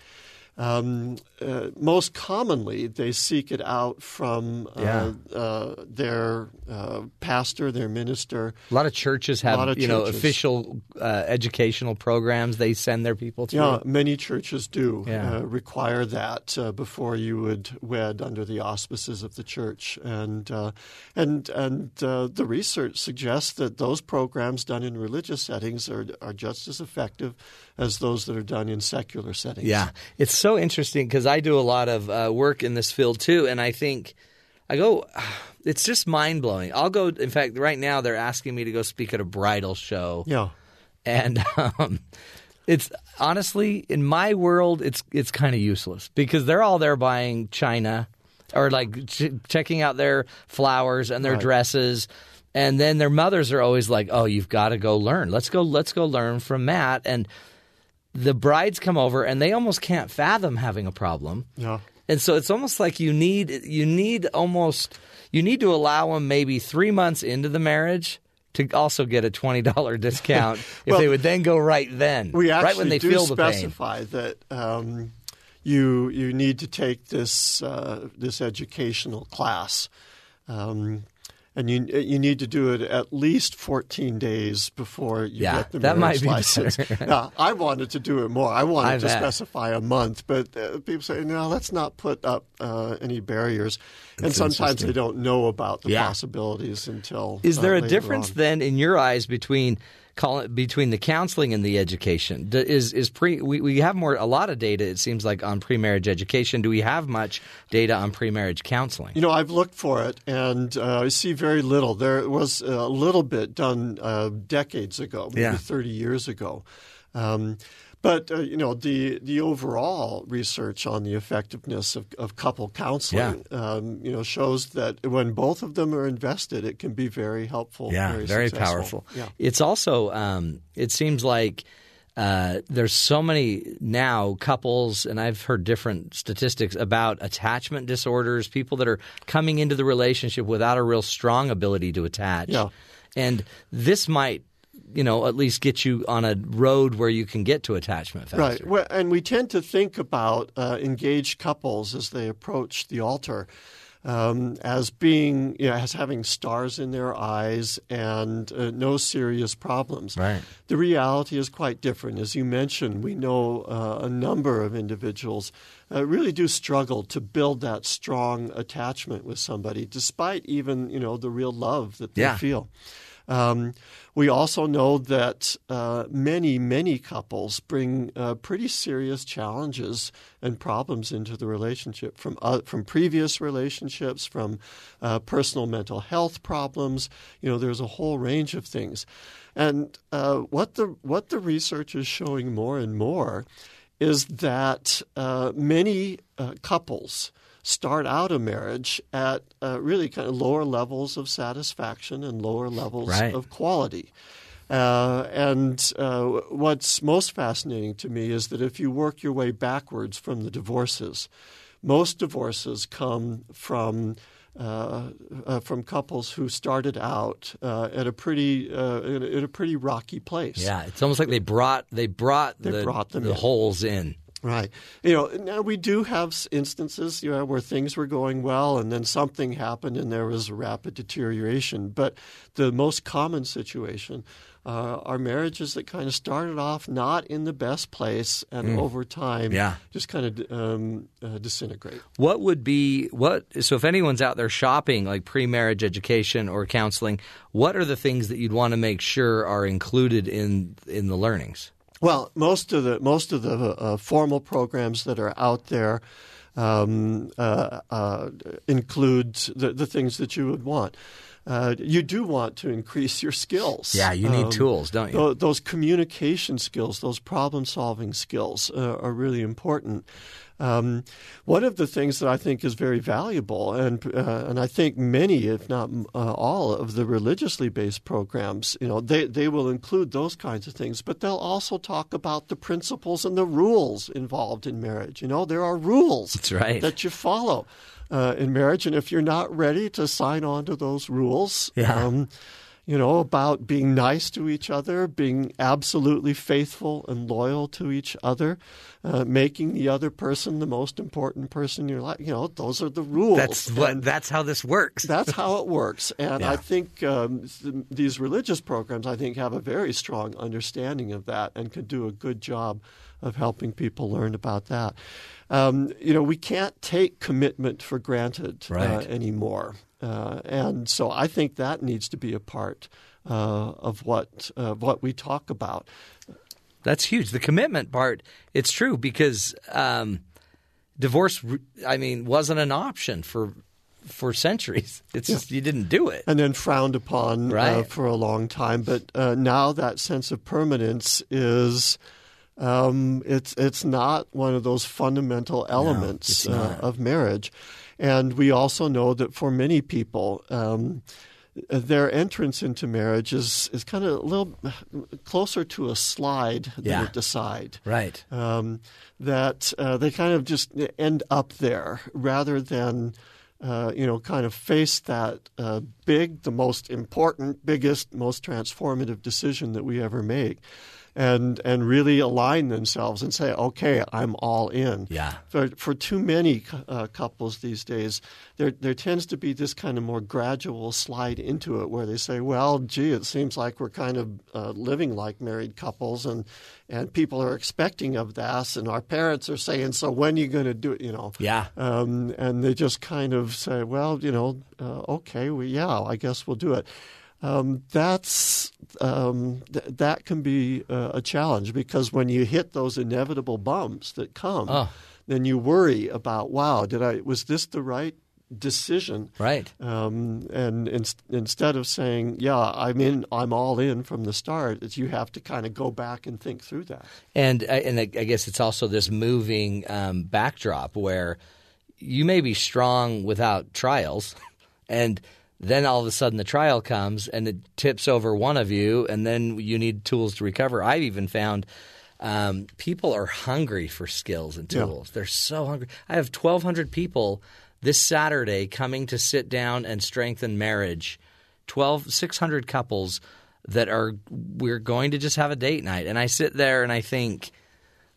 Um, uh, most commonly, they seek it out from uh,
Yeah.
uh, their uh, pastor, their minister.
A lot of churches have
of
you know official uh, educational programs they send their people to.
Yeah, many churches do
Yeah.
uh, require that uh, before you would wed under the auspices of the church, and uh, and and uh, the research suggests that those programs done in religious settings are are just as effective as those that are done in secular settings.
Yeah, it's so interesting because I do a lot of uh, work in this field too, and I think I go, it's just mind blowing. I'll go. In fact, right now they're asking me to go speak at a bridal show.
Yeah.
and um, it's honestly in my world, it's it's kind of useless because they're all there buying china or like ch- checking out their flowers and their
Right.
dresses. And then their mothers are always like, "Oh, you've got to go learn. Let's go. Let's go learn from Matt." And the brides come over and they almost can't fathom having a problem.
Yeah.
And so it's almost like you need you need almost you need to allow them maybe three months into the marriage to also get a twenty dollar discount if
Well,
they would then go right then,
We actually
right when they
do
feel the pain.
specify that um, you you need to take this uh, this educational class, um, and you you need to do it at least fourteen days before you
Yeah,
get the
that might be
license. now, I wanted to do it more. I wanted
I
to
bet.
specify a month, but uh, people say no. Let's not put up uh, any barriers, and sometimes they don't know about the
Yeah.
possibilities until.
Is
uh,
there a difference
on.
then in your eyes between call it, between the counseling and the education? Is is pre we, we have more a lot of data it seems like on pre-marriage education. Do we have much data on pre-marriage counseling?
You know, I've looked for it, and uh, I see very little. There was a little bit done uh, decades ago, maybe
Yeah.
30 years ago. Um, but uh, you know, the the overall research on the effectiveness of, of couple counseling, um, you know, shows that when both of them are invested, it can be very helpful.
Yeah,
very,
very,
successful.
powerful.
Yeah.
It's also um, it seems like uh, there's so many now couples, and I've heard different statistics about attachment disorders, people that are coming into the relationship without a real strong ability to attach.
Yeah.
And this might, you know, at least get you on a road where you can get to attachment faster.
Right. Well, and we tend to think about uh, engaged couples as they approach the altar um, as being, you know, as having stars in their eyes and uh, no serious problems.
Right.
The reality is quite different. As you mentioned, we know uh, a number of individuals uh, really do struggle to build that strong attachment with somebody, despite even, you know, the real love that they
Yeah.
feel. Um, we also know that uh, many, many couples bring uh, pretty serious challenges and problems into the relationship from uh, from previous relationships, from uh, personal mental health problems. You know, there's a whole range of things, and uh, what the what the research is showing more and more is that uh, many couples start out a marriage at uh, really kind of lower levels of satisfaction and lower levels
Right.
of quality. Uh, and uh, what's most fascinating to me is that if you work your way backwards from the divorces, most divorces come from uh, uh, from couples who started out uh, at a pretty uh, in, a, in a pretty rocky place.
Yeah, it's almost like they brought they brought
They
the,
brought them
the
in.
holes in.
Right. You know, now we do have instances, you know, where things were going well and then something happened and there was rapid deterioration. But the most common situation uh, are marriages that kind of started off not in the best place and
Mm.
over time
Yeah.
just kind of um, uh, disintegrate.
What would be what? So, if anyone's out there shopping like pre-marriage education or counseling, what are the things that you'd want to make sure are included in in the learnings?
Well, most of the most of the uh, formal programs that are out there um, uh, uh, include the, the things that you would want. Uh, you do want to increase your skills.
Yeah, you need tools, don't you?
tho- Those communication skills, those problem solving skills uh, are really important. Um, one of the things that I think is very valuable, and uh, and I think many, if not uh, all, of the religiously based programs, you know, they they will include those kinds of things, but they'll also talk about the principles and the rules involved in marriage. You know, there are rules
right.
that you follow uh, in marriage, and if you're not ready to sign on to those rules,
Yeah.
um, you know, about being nice to each other, being absolutely faithful and loyal to each other, uh, making the other person the most important person in your life. You know, those are the rules.
That's what.
And
that's how this works.
that's how it works. And
Yeah.
I think um, th- these religious programs, I think, have a very strong understanding of that and can do a good job of helping people learn about that. Um, you know, we can't take commitment for granted uh, anymore. Uh, and so I think that needs to be a part uh, of what uh, what we talk about.
That's huge. The commitment part, it's true because um, divorce, I mean, wasn't an option for for centuries. It's just you didn't do it.
and then frowned upon uh,
Right.
for a long time. But uh, now that sense of permanence is. Um, it's it's not one of those fundamental elements
it's
uh, of marriage, and we also know that for many people, um, their entrance into marriage is is kind of a little closer to a slide than
Yeah.
a decide
Right.
um, that uh, they kind of just end up there rather than uh, you know kind of face that uh, big, the most important, biggest, most transformative decision that we ever make. And and really align themselves and say, okay, I'm all in.
Yeah.
For for too many uh, couples these days, there there tends to be this kind of more gradual slide into it, where they say, well, gee, it seems like we're kind of uh, living like married couples, and and people are expecting of that, and our parents are saying, so when are you going to do it? You know.
Yeah.
Um, and they just kind of say, well, you know, uh, okay, we, yeah, I guess we'll do it. Um, that's um, th- that can be uh, a challenge because when you hit those inevitable bumps that come,
Oh.
then you worry about, wow, did I was this the right decision?
Right.
Um, and in, instead of saying, yeah, I'm in, I'm all in from the start, it's, you have to kind of go back and think through that.
And I- and I I guess it's also this moving um, backdrop where you may be strong without trials, and then all of a sudden the trial comes and it tips over one of you, and then you need tools to recover. I've even found. Um, people are hungry for skills and
Yeah.
tools. They're so hungry. I have 1,200 people this Saturday coming to sit down and strengthen marriage. 12, 600 couples that are, we're going to just have a date night. And I sit there and I think,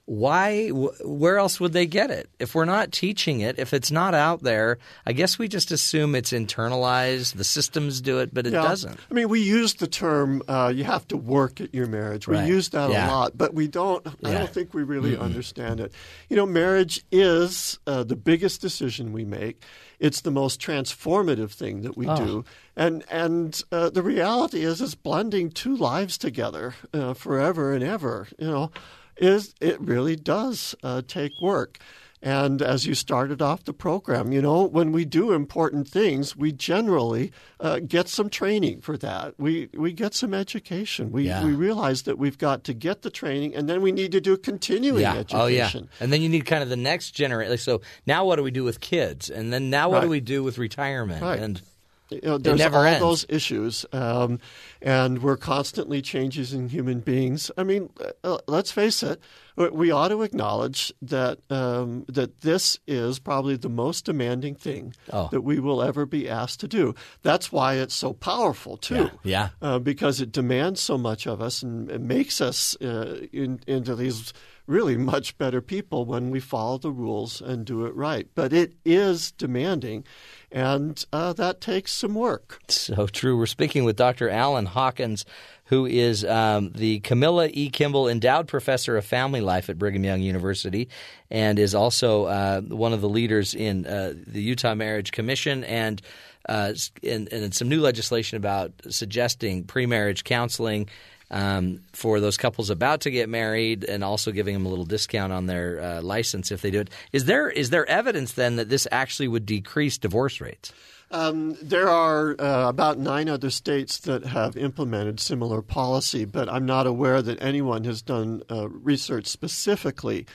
why where else would they get it if we're not teaching it if it's not out there i guess we just assume it's internalized the systems do it but it
Yeah.
doesn't
I mean, we use the term uh, "you have to work at your marriage." We
Right.
use that
Yeah.
a lot, but we don't. I don't think we really understand it. You know, marriage is uh, the biggest decision we make. It's the most transformative thing that we
Oh.
do, and and uh, the reality is, it's blending two lives together uh, forever and ever. You know, is it really does uh, take work. And as you started off the program, you know, when we do important things, we generally uh, get some training for that. We we get some education. We
Yeah.
we realize that we've got to get the training, and then we need to do continuing
yeah
education.
oh yeah and then you need kind of the next generation so now what do we do with kids and then now what do we do with retirement
Right.
and
You know, there's
never
all
ends.
those issues, um, and we're constantly changing human beings. I mean, uh, let's face it. we- ought to acknowledge that um, that this is probably the most demanding thing
Oh.
that we will ever be asked to do. That's why it's so powerful too.
Yeah.
Uh, because it demands so much of us and it makes us uh, in, into these really much better people when we follow the rules and do it right. But it is demanding, and uh, that takes some work.
So true. We're speaking with Dr. Alan Hawkins, who is um, the Camilla E. Kimball Endowed Professor of Family Life at Brigham Young University and is also uh, one of the leaders in uh, the Utah Marriage Commission and, uh, and, and some new legislation about suggesting pre-marriage counseling um, for those couples about to get married, and also giving them a little discount on their uh, license if they do it. Is there is there evidence then that this actually would decrease divorce rates?
Um, there are uh, about nine other states that have implemented similar policy, but I'm not aware that anyone has done uh, research specifically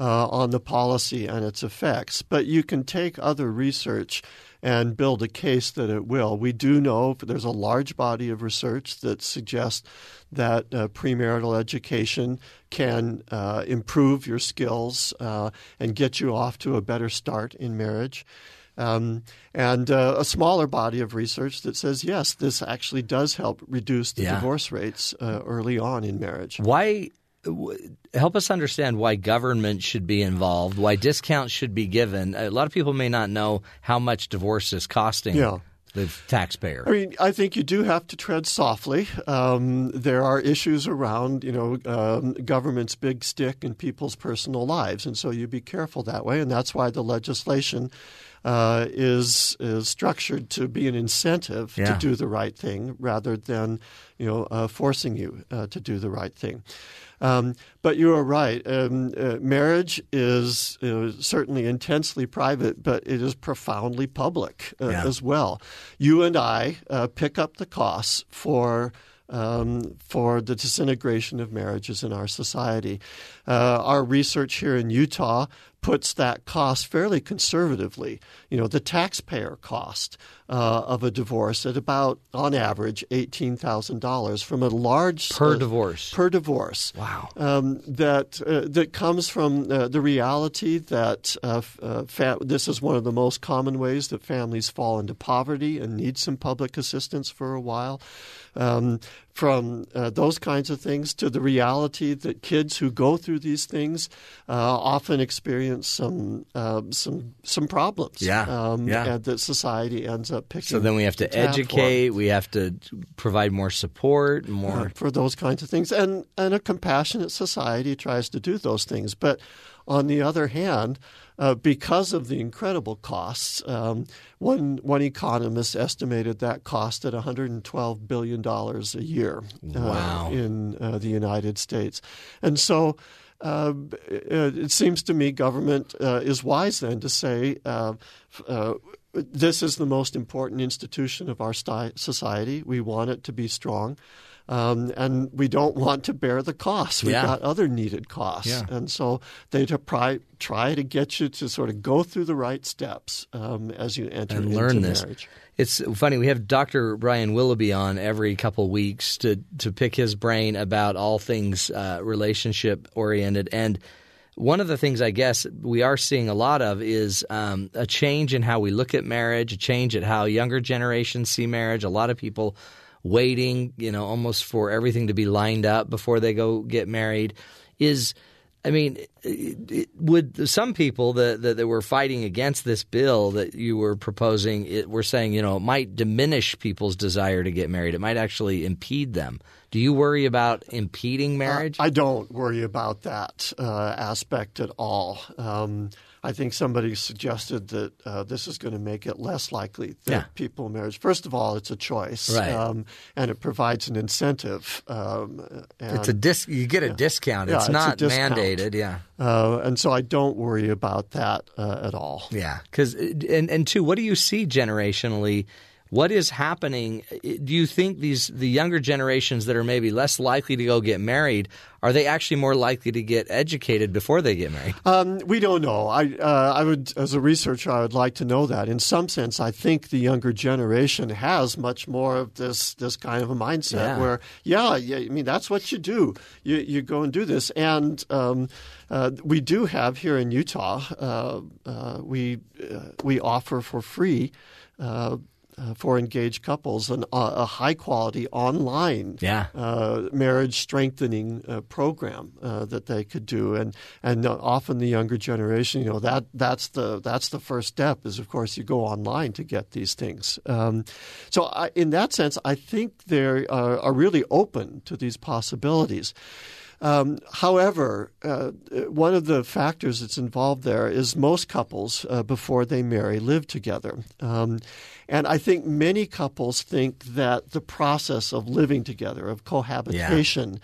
uh, on the policy and its effects. But you can take other research and build a case that it will. We do know there's a large body of research that suggests that uh, premarital education can uh, improve your skills uh, and get you off to a better start in marriage. Um, and uh, a smaller body of research that says yes, this actually does help reduce the
Yeah.
divorce rates uh, early on in marriage.
Why? Help us understand why government should be involved, why discounts should be given. A lot of people may not know how much divorce is costing
Yeah.
the taxpayer.
I mean, I think you do have to tread softly. Um, there are issues around, you know, um, government's big stick in people's personal lives, and so you be careful that way. And that's why the legislation uh, is is structured to be an incentive
Yeah.
to do the right thing rather than, you know, uh, forcing you uh, to do the right thing. Um, but you are right. Um, uh, marriage is uh, certainly intensely private, but it is profoundly public uh,
Yeah.
as well. You and I uh, pick up the costs for. Um, for the disintegration of marriages in our society. Uh, our research here in Utah puts that cost fairly conservatively. You know, the taxpayer cost uh, of a divorce at about, on average, $18,000 from a large.
Per
uh,
divorce.
Per divorce.
Wow.
Um, that, uh, that comes from uh, the reality that uh, uh, fa- this is one of the most common ways that families fall into poverty and need some public assistance for a while. Um, from uh, those kinds of things to the reality that kids who go through these things uh, often experience some uh, some some problems.
Yeah,
um,
yeah.
and that society ends up picking.
So then we have to educate, we have to provide more support, more.
for those kinds of things. And and a compassionate society tries to do those things. But on the other hand, uh, because of the incredible costs, um, one one economist estimated that cost at 112 billion dollars a year uh,
Wow.
in uh, the United States, and so. Uh, it it seems to me government uh, is wise then to say uh, uh, this is the most important institution of our society. We want it to be strong. Um, and we don't want to bear the costs. We've
Yeah.
got other needed costs.
Yeah.
And so they try, try to get you to sort of go through the right steps um, as you enter
and
into
learn this.
marriage.
It's funny. We have Dr. Brian Willoughby on every couple weeks to to pick his brain about all things uh, relationship oriented. And one of the things I guess we are seeing a lot of is um, a change in how we look at marriage, a change at how younger generations see marriage. A lot of people waiting, you know, almost for everything to be lined up before they go get married. Is I mean, would some people that, that that were fighting against this bill that you were proposing it, were saying, you know, it might diminish people's desire to get married. It might actually impede them. Do you worry about impeding marriage?
I don't worry about that uh, aspect at all. Um, I think somebody suggested that uh, this is going to make it less likely that
Yeah.
people marriage. First of all, it's a choice,
Right.
um, and it provides an incentive. Um, and,
it's a dis- You get a discount.
Yeah,
it's
it's
not
discount.
mandated. Yeah.
uh, and so I don't worry about that uh, at all.
Yeah, because and and two, what do you see generationally? What is happening? Do you think these the younger generations that are maybe less likely to go get married are they actually more likely to get educated before they get married?
Um, we don't know. I, uh, I would, as a researcher, I would like to know that. In some sense, I think the younger generation has much more of this this kind of a mindset
Yeah.
where, yeah, yeah, I mean, that's what you do. You you go and do this, and um, uh, we do have here in Utah. Uh, uh, we uh, we offer for free. Uh, uh, for engaged couples, an, uh, a high quality online
Yeah.
uh, marriage strengthening uh, program uh, that they could do, and and uh, often the younger generation, you know, that that's the that's the first step is of course you go online to get these things. Um, so I, in that sense, I think they are, are really open to these possibilities. Um, however, uh, one of the factors that's involved there is most couples, uh, before they marry, live together. Um, and I think many couples think that the process of living together, of cohabitation,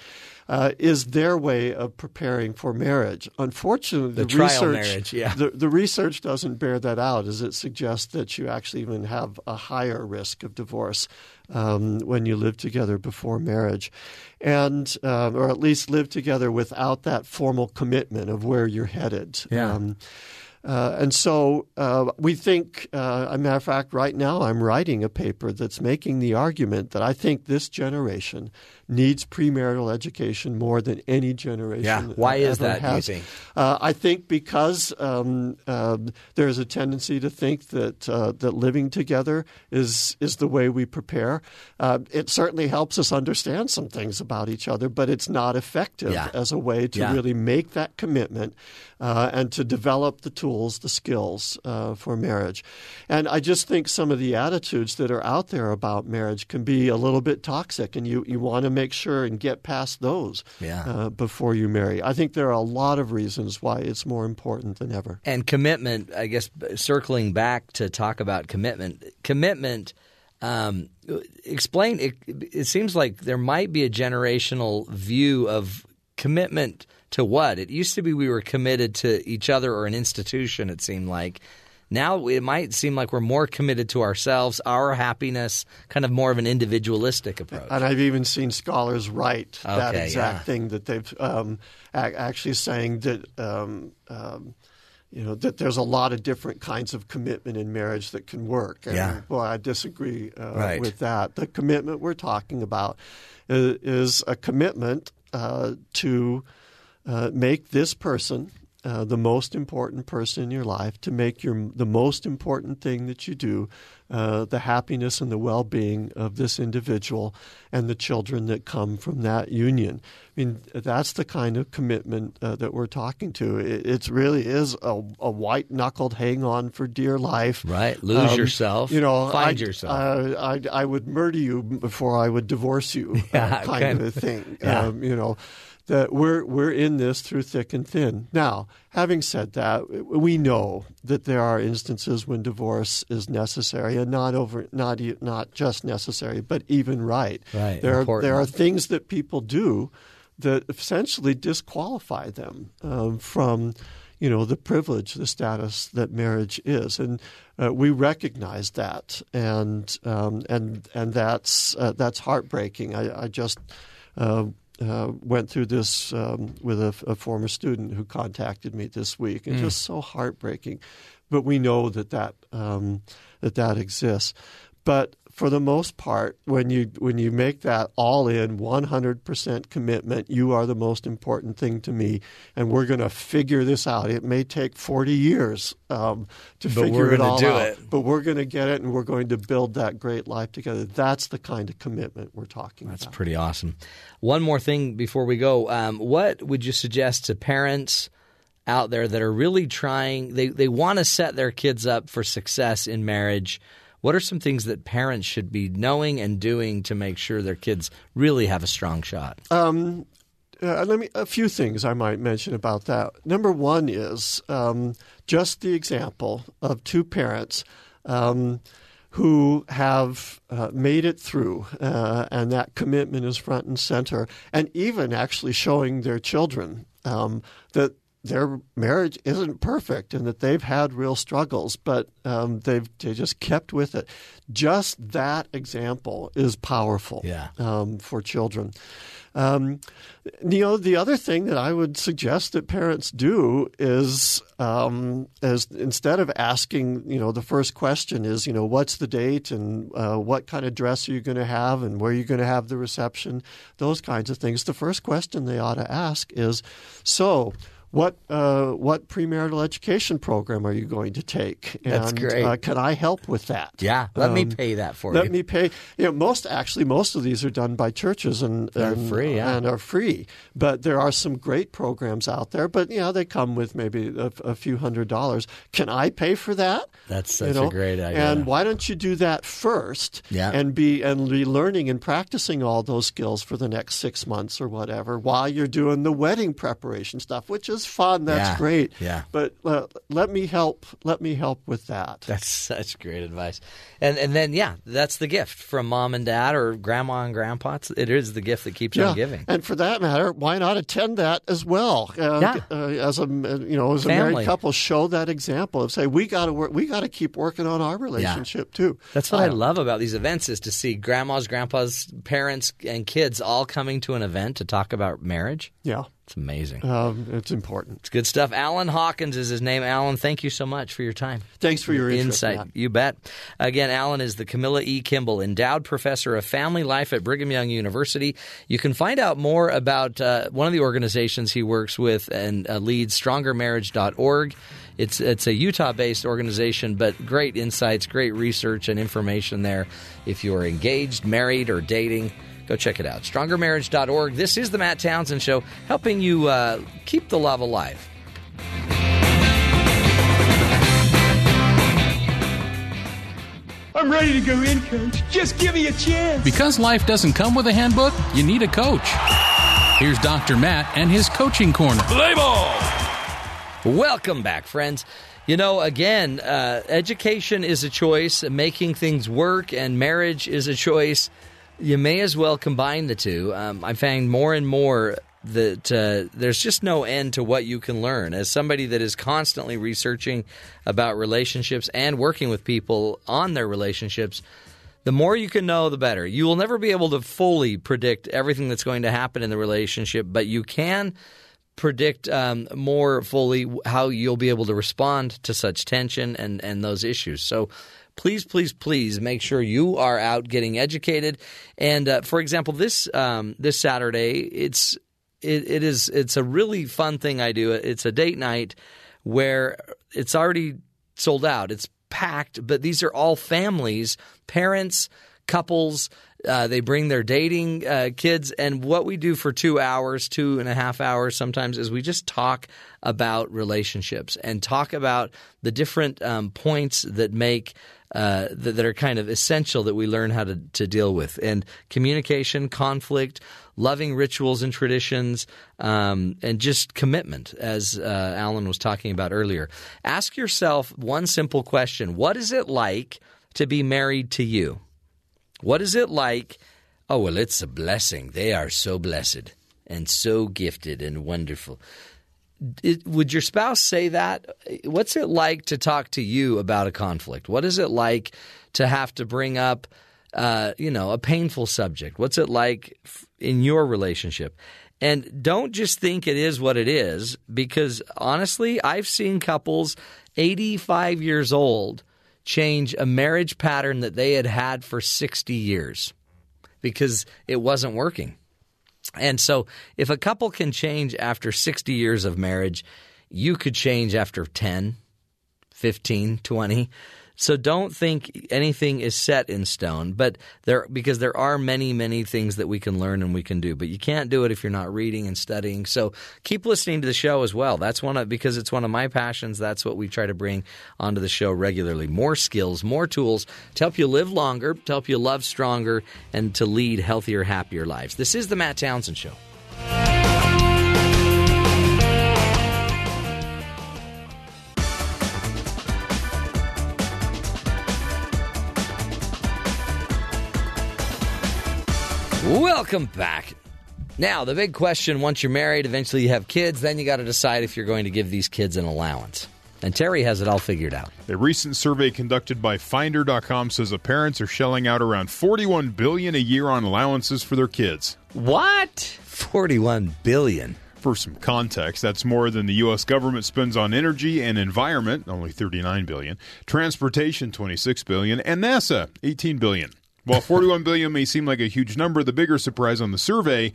uh, is their way of preparing for marriage. Unfortunately,
The
the, research,
marriage, yeah.
the, the research doesn't bear that out, as it suggests that you actually even have a higher risk of divorce um, when you live together before marriage, and um, or at least live together without that formal commitment of where you're headed.
Yeah.
Um, uh, and so uh, we think, uh, a matter of fact, right now I'm writing a paper that's making the argument that I think this generation needs premarital education more than any generation.
Yeah. Why is that, do you think?
Uh, I think because um, uh, there's a tendency to think that uh, that living together is is the way we prepare. Uh, it certainly helps us understand some things about each other, but it's not effective
Yeah.
as a way to
Yeah.
really make that commitment uh, and to develop the tools, the skills uh, for marriage. And I just think some of the attitudes that are out there about marriage can be a little bit toxic, and you, you want to make sure and get past those
Yeah.
uh, before you marry. I think there are a lot of reasons why it's more important than ever.
And commitment, I guess, circling back to talk about commitment. Commitment. Um, explain. It, it seems like there might be a generational view of commitment to what it used to be. We were committed to each other or an institution. It seemed like. Now it might seem like we're more committed to ourselves, our happiness, kind of more of an individualistic approach.
And I've even seen scholars write that exact
yeah.
thing that they've um, actually saying that. Um, um, you know that there's a lot of different kinds of commitment in marriage that can work. And,
Yeah.
Well, I disagree uh,
Right.
with that. The commitment we're talking about is, is a commitment uh, to uh, make this person uh, the most important person in your life, to make your the most important thing that you do, uh, the happiness and the well-being of this individual and the children that come from that union. I mean, that's the kind of commitment uh, that we're talking to. It, it really is a, a white-knuckled hang on for dear life.
Right. Lose
Um,
yourself.
You know,
Find
I,
yourself.
Uh, I, I would murder you before I would divorce you, uh,
Yeah,
kind
kind
of a thing.
Yeah.
Um, you know, that we're we're in this through thick and thin. Now, having said that, we know that there are instances when divorce is necessary, and not over not not just necessary, but even right.
Right,
There are, there are things that people do that essentially disqualify them um, from you know the privilege, the status that marriage is, and uh, we recognize that, and um, and and that's uh, that's heartbreaking. I, I just. Uh, uh, went through this um, with a, a former student who contacted me this week, and
Mm.
just so heartbreaking. But we know that that um, that that exists. But for the most part, when you when you make that all in 100% commitment, you are the most important thing to me, and we're going to figure this out. It may take 40 years um, to
But
figure
we're
it all
do
out,
it.
but we're going to get it, and we're going to build that great life together. That's the kind of commitment we're talking
That's
about.
That's pretty awesome. One more thing before we go. Um, what would you suggest to parents out there that are really trying, they, they want to set their kids up for success in marriage? What are some things that parents should be knowing and doing to make sure their kids really have a strong shot?
Um, uh, let me a few things I might mention about that. Number one is um, just the example of two parents um, who have uh, made it through, uh, and that commitment is front and center, and even actually showing their children um, that their marriage isn't perfect and that they've had real struggles, but um, they've they just kept with it. Just that example is powerful
Yeah.
um, for children. Um, you know, the other thing that I would suggest that parents do is, um, is instead of asking, you know, the first question is, you know, what's the date and uh, what kind of dress are you going to have and where are you going to have the reception, those kinds of things. The first question they ought to ask is, so. What uh, what premarital education program are you going to take?
That's great.
Uh, can I help with that?
Yeah, let me
Um,
pay that for
let
you.
Let me pay. You know, most actually, most of these are done by churches and
They're
and,
free, yeah.
and are free. But there are some great programs out there. But you know, they come with maybe a, a few hundred dollars. Can I pay for that?
That's
You
such
know?
a great idea.
And why don't you do that first?
Yeah.
And be and be learning and practicing all those skills for the next six months or whatever while you're doing the wedding preparation stuff, which is fun. That's
Yeah.
great.
Yeah.
But uh, let me help. Let me help with that.
That's such great advice. And and then yeah, that's the gift from mom and dad or grandma and grandpa. It is the gift that keeps on giving.
And for that matter, why not attend that as well? Uh,
Yeah.
uh, as a you know, as a
Family.
married couple, show that example of say we got to work. We got to keep working on our relationship too.
That's what I
Uh,
love about these events is to see grandmas, grandpas, parents, and kids all coming to an event to talk about marriage.
Yeah.
It's amazing.
Um, it's important.
It's good stuff. Alan Hawkins is his name. Alan, thank you so much for your time.
Thanks for your interest,
insight.
Matt.
You bet. Again, Alan is the Camilla E. Kimball Endowed Professor of Family Life at Brigham Young University. You can find out more about uh, one of the organizations he works with and uh, leads, StrongerMarriage.org. It's it's a Utah-based organization, but great insights, great research and information there. If you're engaged, married, or dating, go check it out. StrongerMarriage.org. This is the Matt Townsend Show, helping you uh, keep the love alive.
I'm ready to go in, coach. Just give me a chance.
Because life doesn't come with a handbook, you need a coach. Here's Dr. Matt and his coaching corner.
Play ball!
Welcome back, friends. You know, again, uh, education is a choice, making things work, and marriage is a choice. You may as well combine the two. Um, I find more and more that uh, there's just no end to what you can learn. As somebody that is constantly researching about relationships and working with people on their relationships, the more you can know, the better. You will never be able to fully predict everything that's going to happen in the relationship, but you can predict um, more fully how you'll be able to respond to such tension and, and those issues. So please, please, please make sure you are out getting educated. And uh, for example, this um, this Saturday, it's it, it is it's a really fun thing I do. It's a date night where it's already sold out. It's packed, but these are all families, parents, couples. Uh, they bring their dating uh, kids, and what we do for two hours, two and a half hours sometimes, is we just talk about relationships and talk about the different um, points that make uh, that, that are kind of essential that we learn how to, to deal with. And communication, conflict, loving rituals and traditions, um, and just commitment, as uh, Alan was talking about earlier. Ask yourself one simple question What is it like to be married to you? What is it like? Oh, well, it's a blessing. They are so blessed and so gifted and wonderful. It, would your spouse say that? What's it like to talk to you about a conflict? What is it like to have to bring up, uh, you know, a painful subject? What's it like in your relationship? And don't just think it is what it is, because honestly, I've seen couples 85 years old change a marriage pattern that they had had for 60 years because it wasn't working. And so, if a couple can change after 60 years of marriage, you could change after 10, 15, 20. So don't think anything is set in stone, but there because there are many many things that we can learn and we can do, but you can't do it if you're not reading and studying. So keep listening to the show as well. That's one of because it's one of my passions. That's what we try to bring onto the show regularly. More skills, more tools to help you live longer, to help you love stronger, and to lead healthier, happier lives. This is the Matt Townsend Show. Welcome back. Now, the big question once you're married, eventually you have kids, then you got to decide if you're going to give these kids an allowance. And Terry has it all figured out.
A recent survey conducted by Finder.com says that parents are shelling out around 41 billion a year on allowances for their kids.
What? 41 billion.
For some context, that's more than the US government spends on energy and environment, only 39 billion, transportation 26 billion, and NASA 18 billion. While 41 billion may seem like a huge number, the bigger surprise on the survey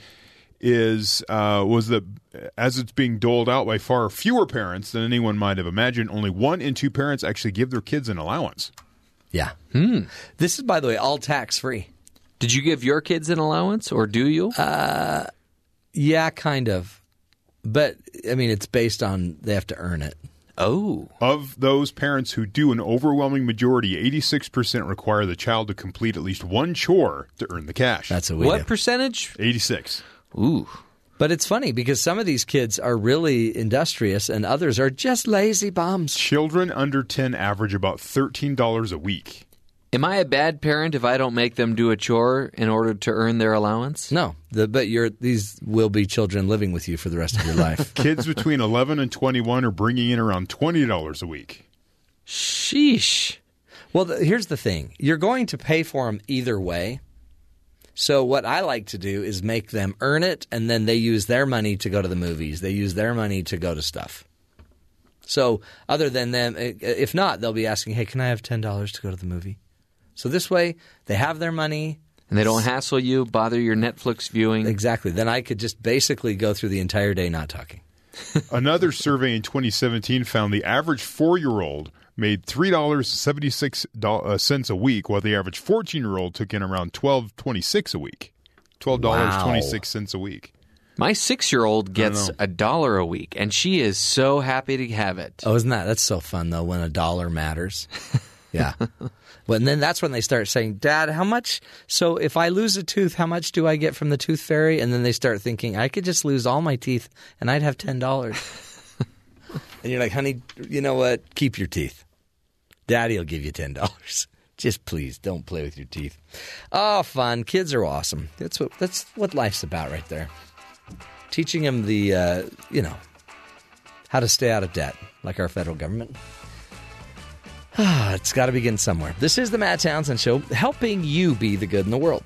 is uh, was that as it's being doled out by far fewer parents than anyone might have imagined, only one in two parents actually give their kids an allowance.
Yeah. Hmm. This is, by the way, all tax free.
Did you give your kids an allowance, or do you?
Uh, yeah, kind of. But I mean, it's based on they have to earn it.
Oh.
Of those parents who do, an overwhelming majority, 86%, require the child to complete at least one chore to earn the cash.
That's a we
what
do.
percentage?
86.
Ooh.
But it's funny because some of these kids are really industrious and others are just lazy bums.
Children under 10 average about $13 a week.
Am I a bad parent if I don't make them do a chore in order to earn their allowance?
No, the, but you're, these will be children living with you for the rest of your life.
Kids between 11 and 21 are bringing in around $20 a week.
Sheesh.
Well, the, here's the thing you're going to pay for them either way. So what I like to do is make them earn it, and then they use their money to go to the movies. They use their money to go to stuff. So other than them, eh, eh, if not, they'll be asking, "Hey, can I have ten dollars to go to the movie?" So this way, they have their money.
And they don't hassle you, bother your Netflix viewing.
Exactly. Then I could just basically go through the entire day not talking.
Another survey in 2017 found the average four year old made $3.76 uh, a week, while the average 14 year old took in around $12.26 a week. $12.26 a week.
My six year old gets a dollar a week, and she is so happy to have it.
Oh, isn't that that's so fun though when a dollar matters? Yeah. But and then that's when they start saying, "Dad, how much? So if I lose a tooth, how much do I get from the tooth fairy?" And then they start thinking, "I could just lose all my teeth and I'd have ten dollars." and you're like, "Honey, you know what? Keep your teeth. Daddy'll give you ten dollars." Just please don't play with your teeth. Oh, fun! Kids are awesome. That's what that's what life's about, right there. Teaching them the, uh, you know, how to stay out of debt, like our federal government. Ah, it's got to begin somewhere. This is the Matt Townsend Show, helping you be the good in the world.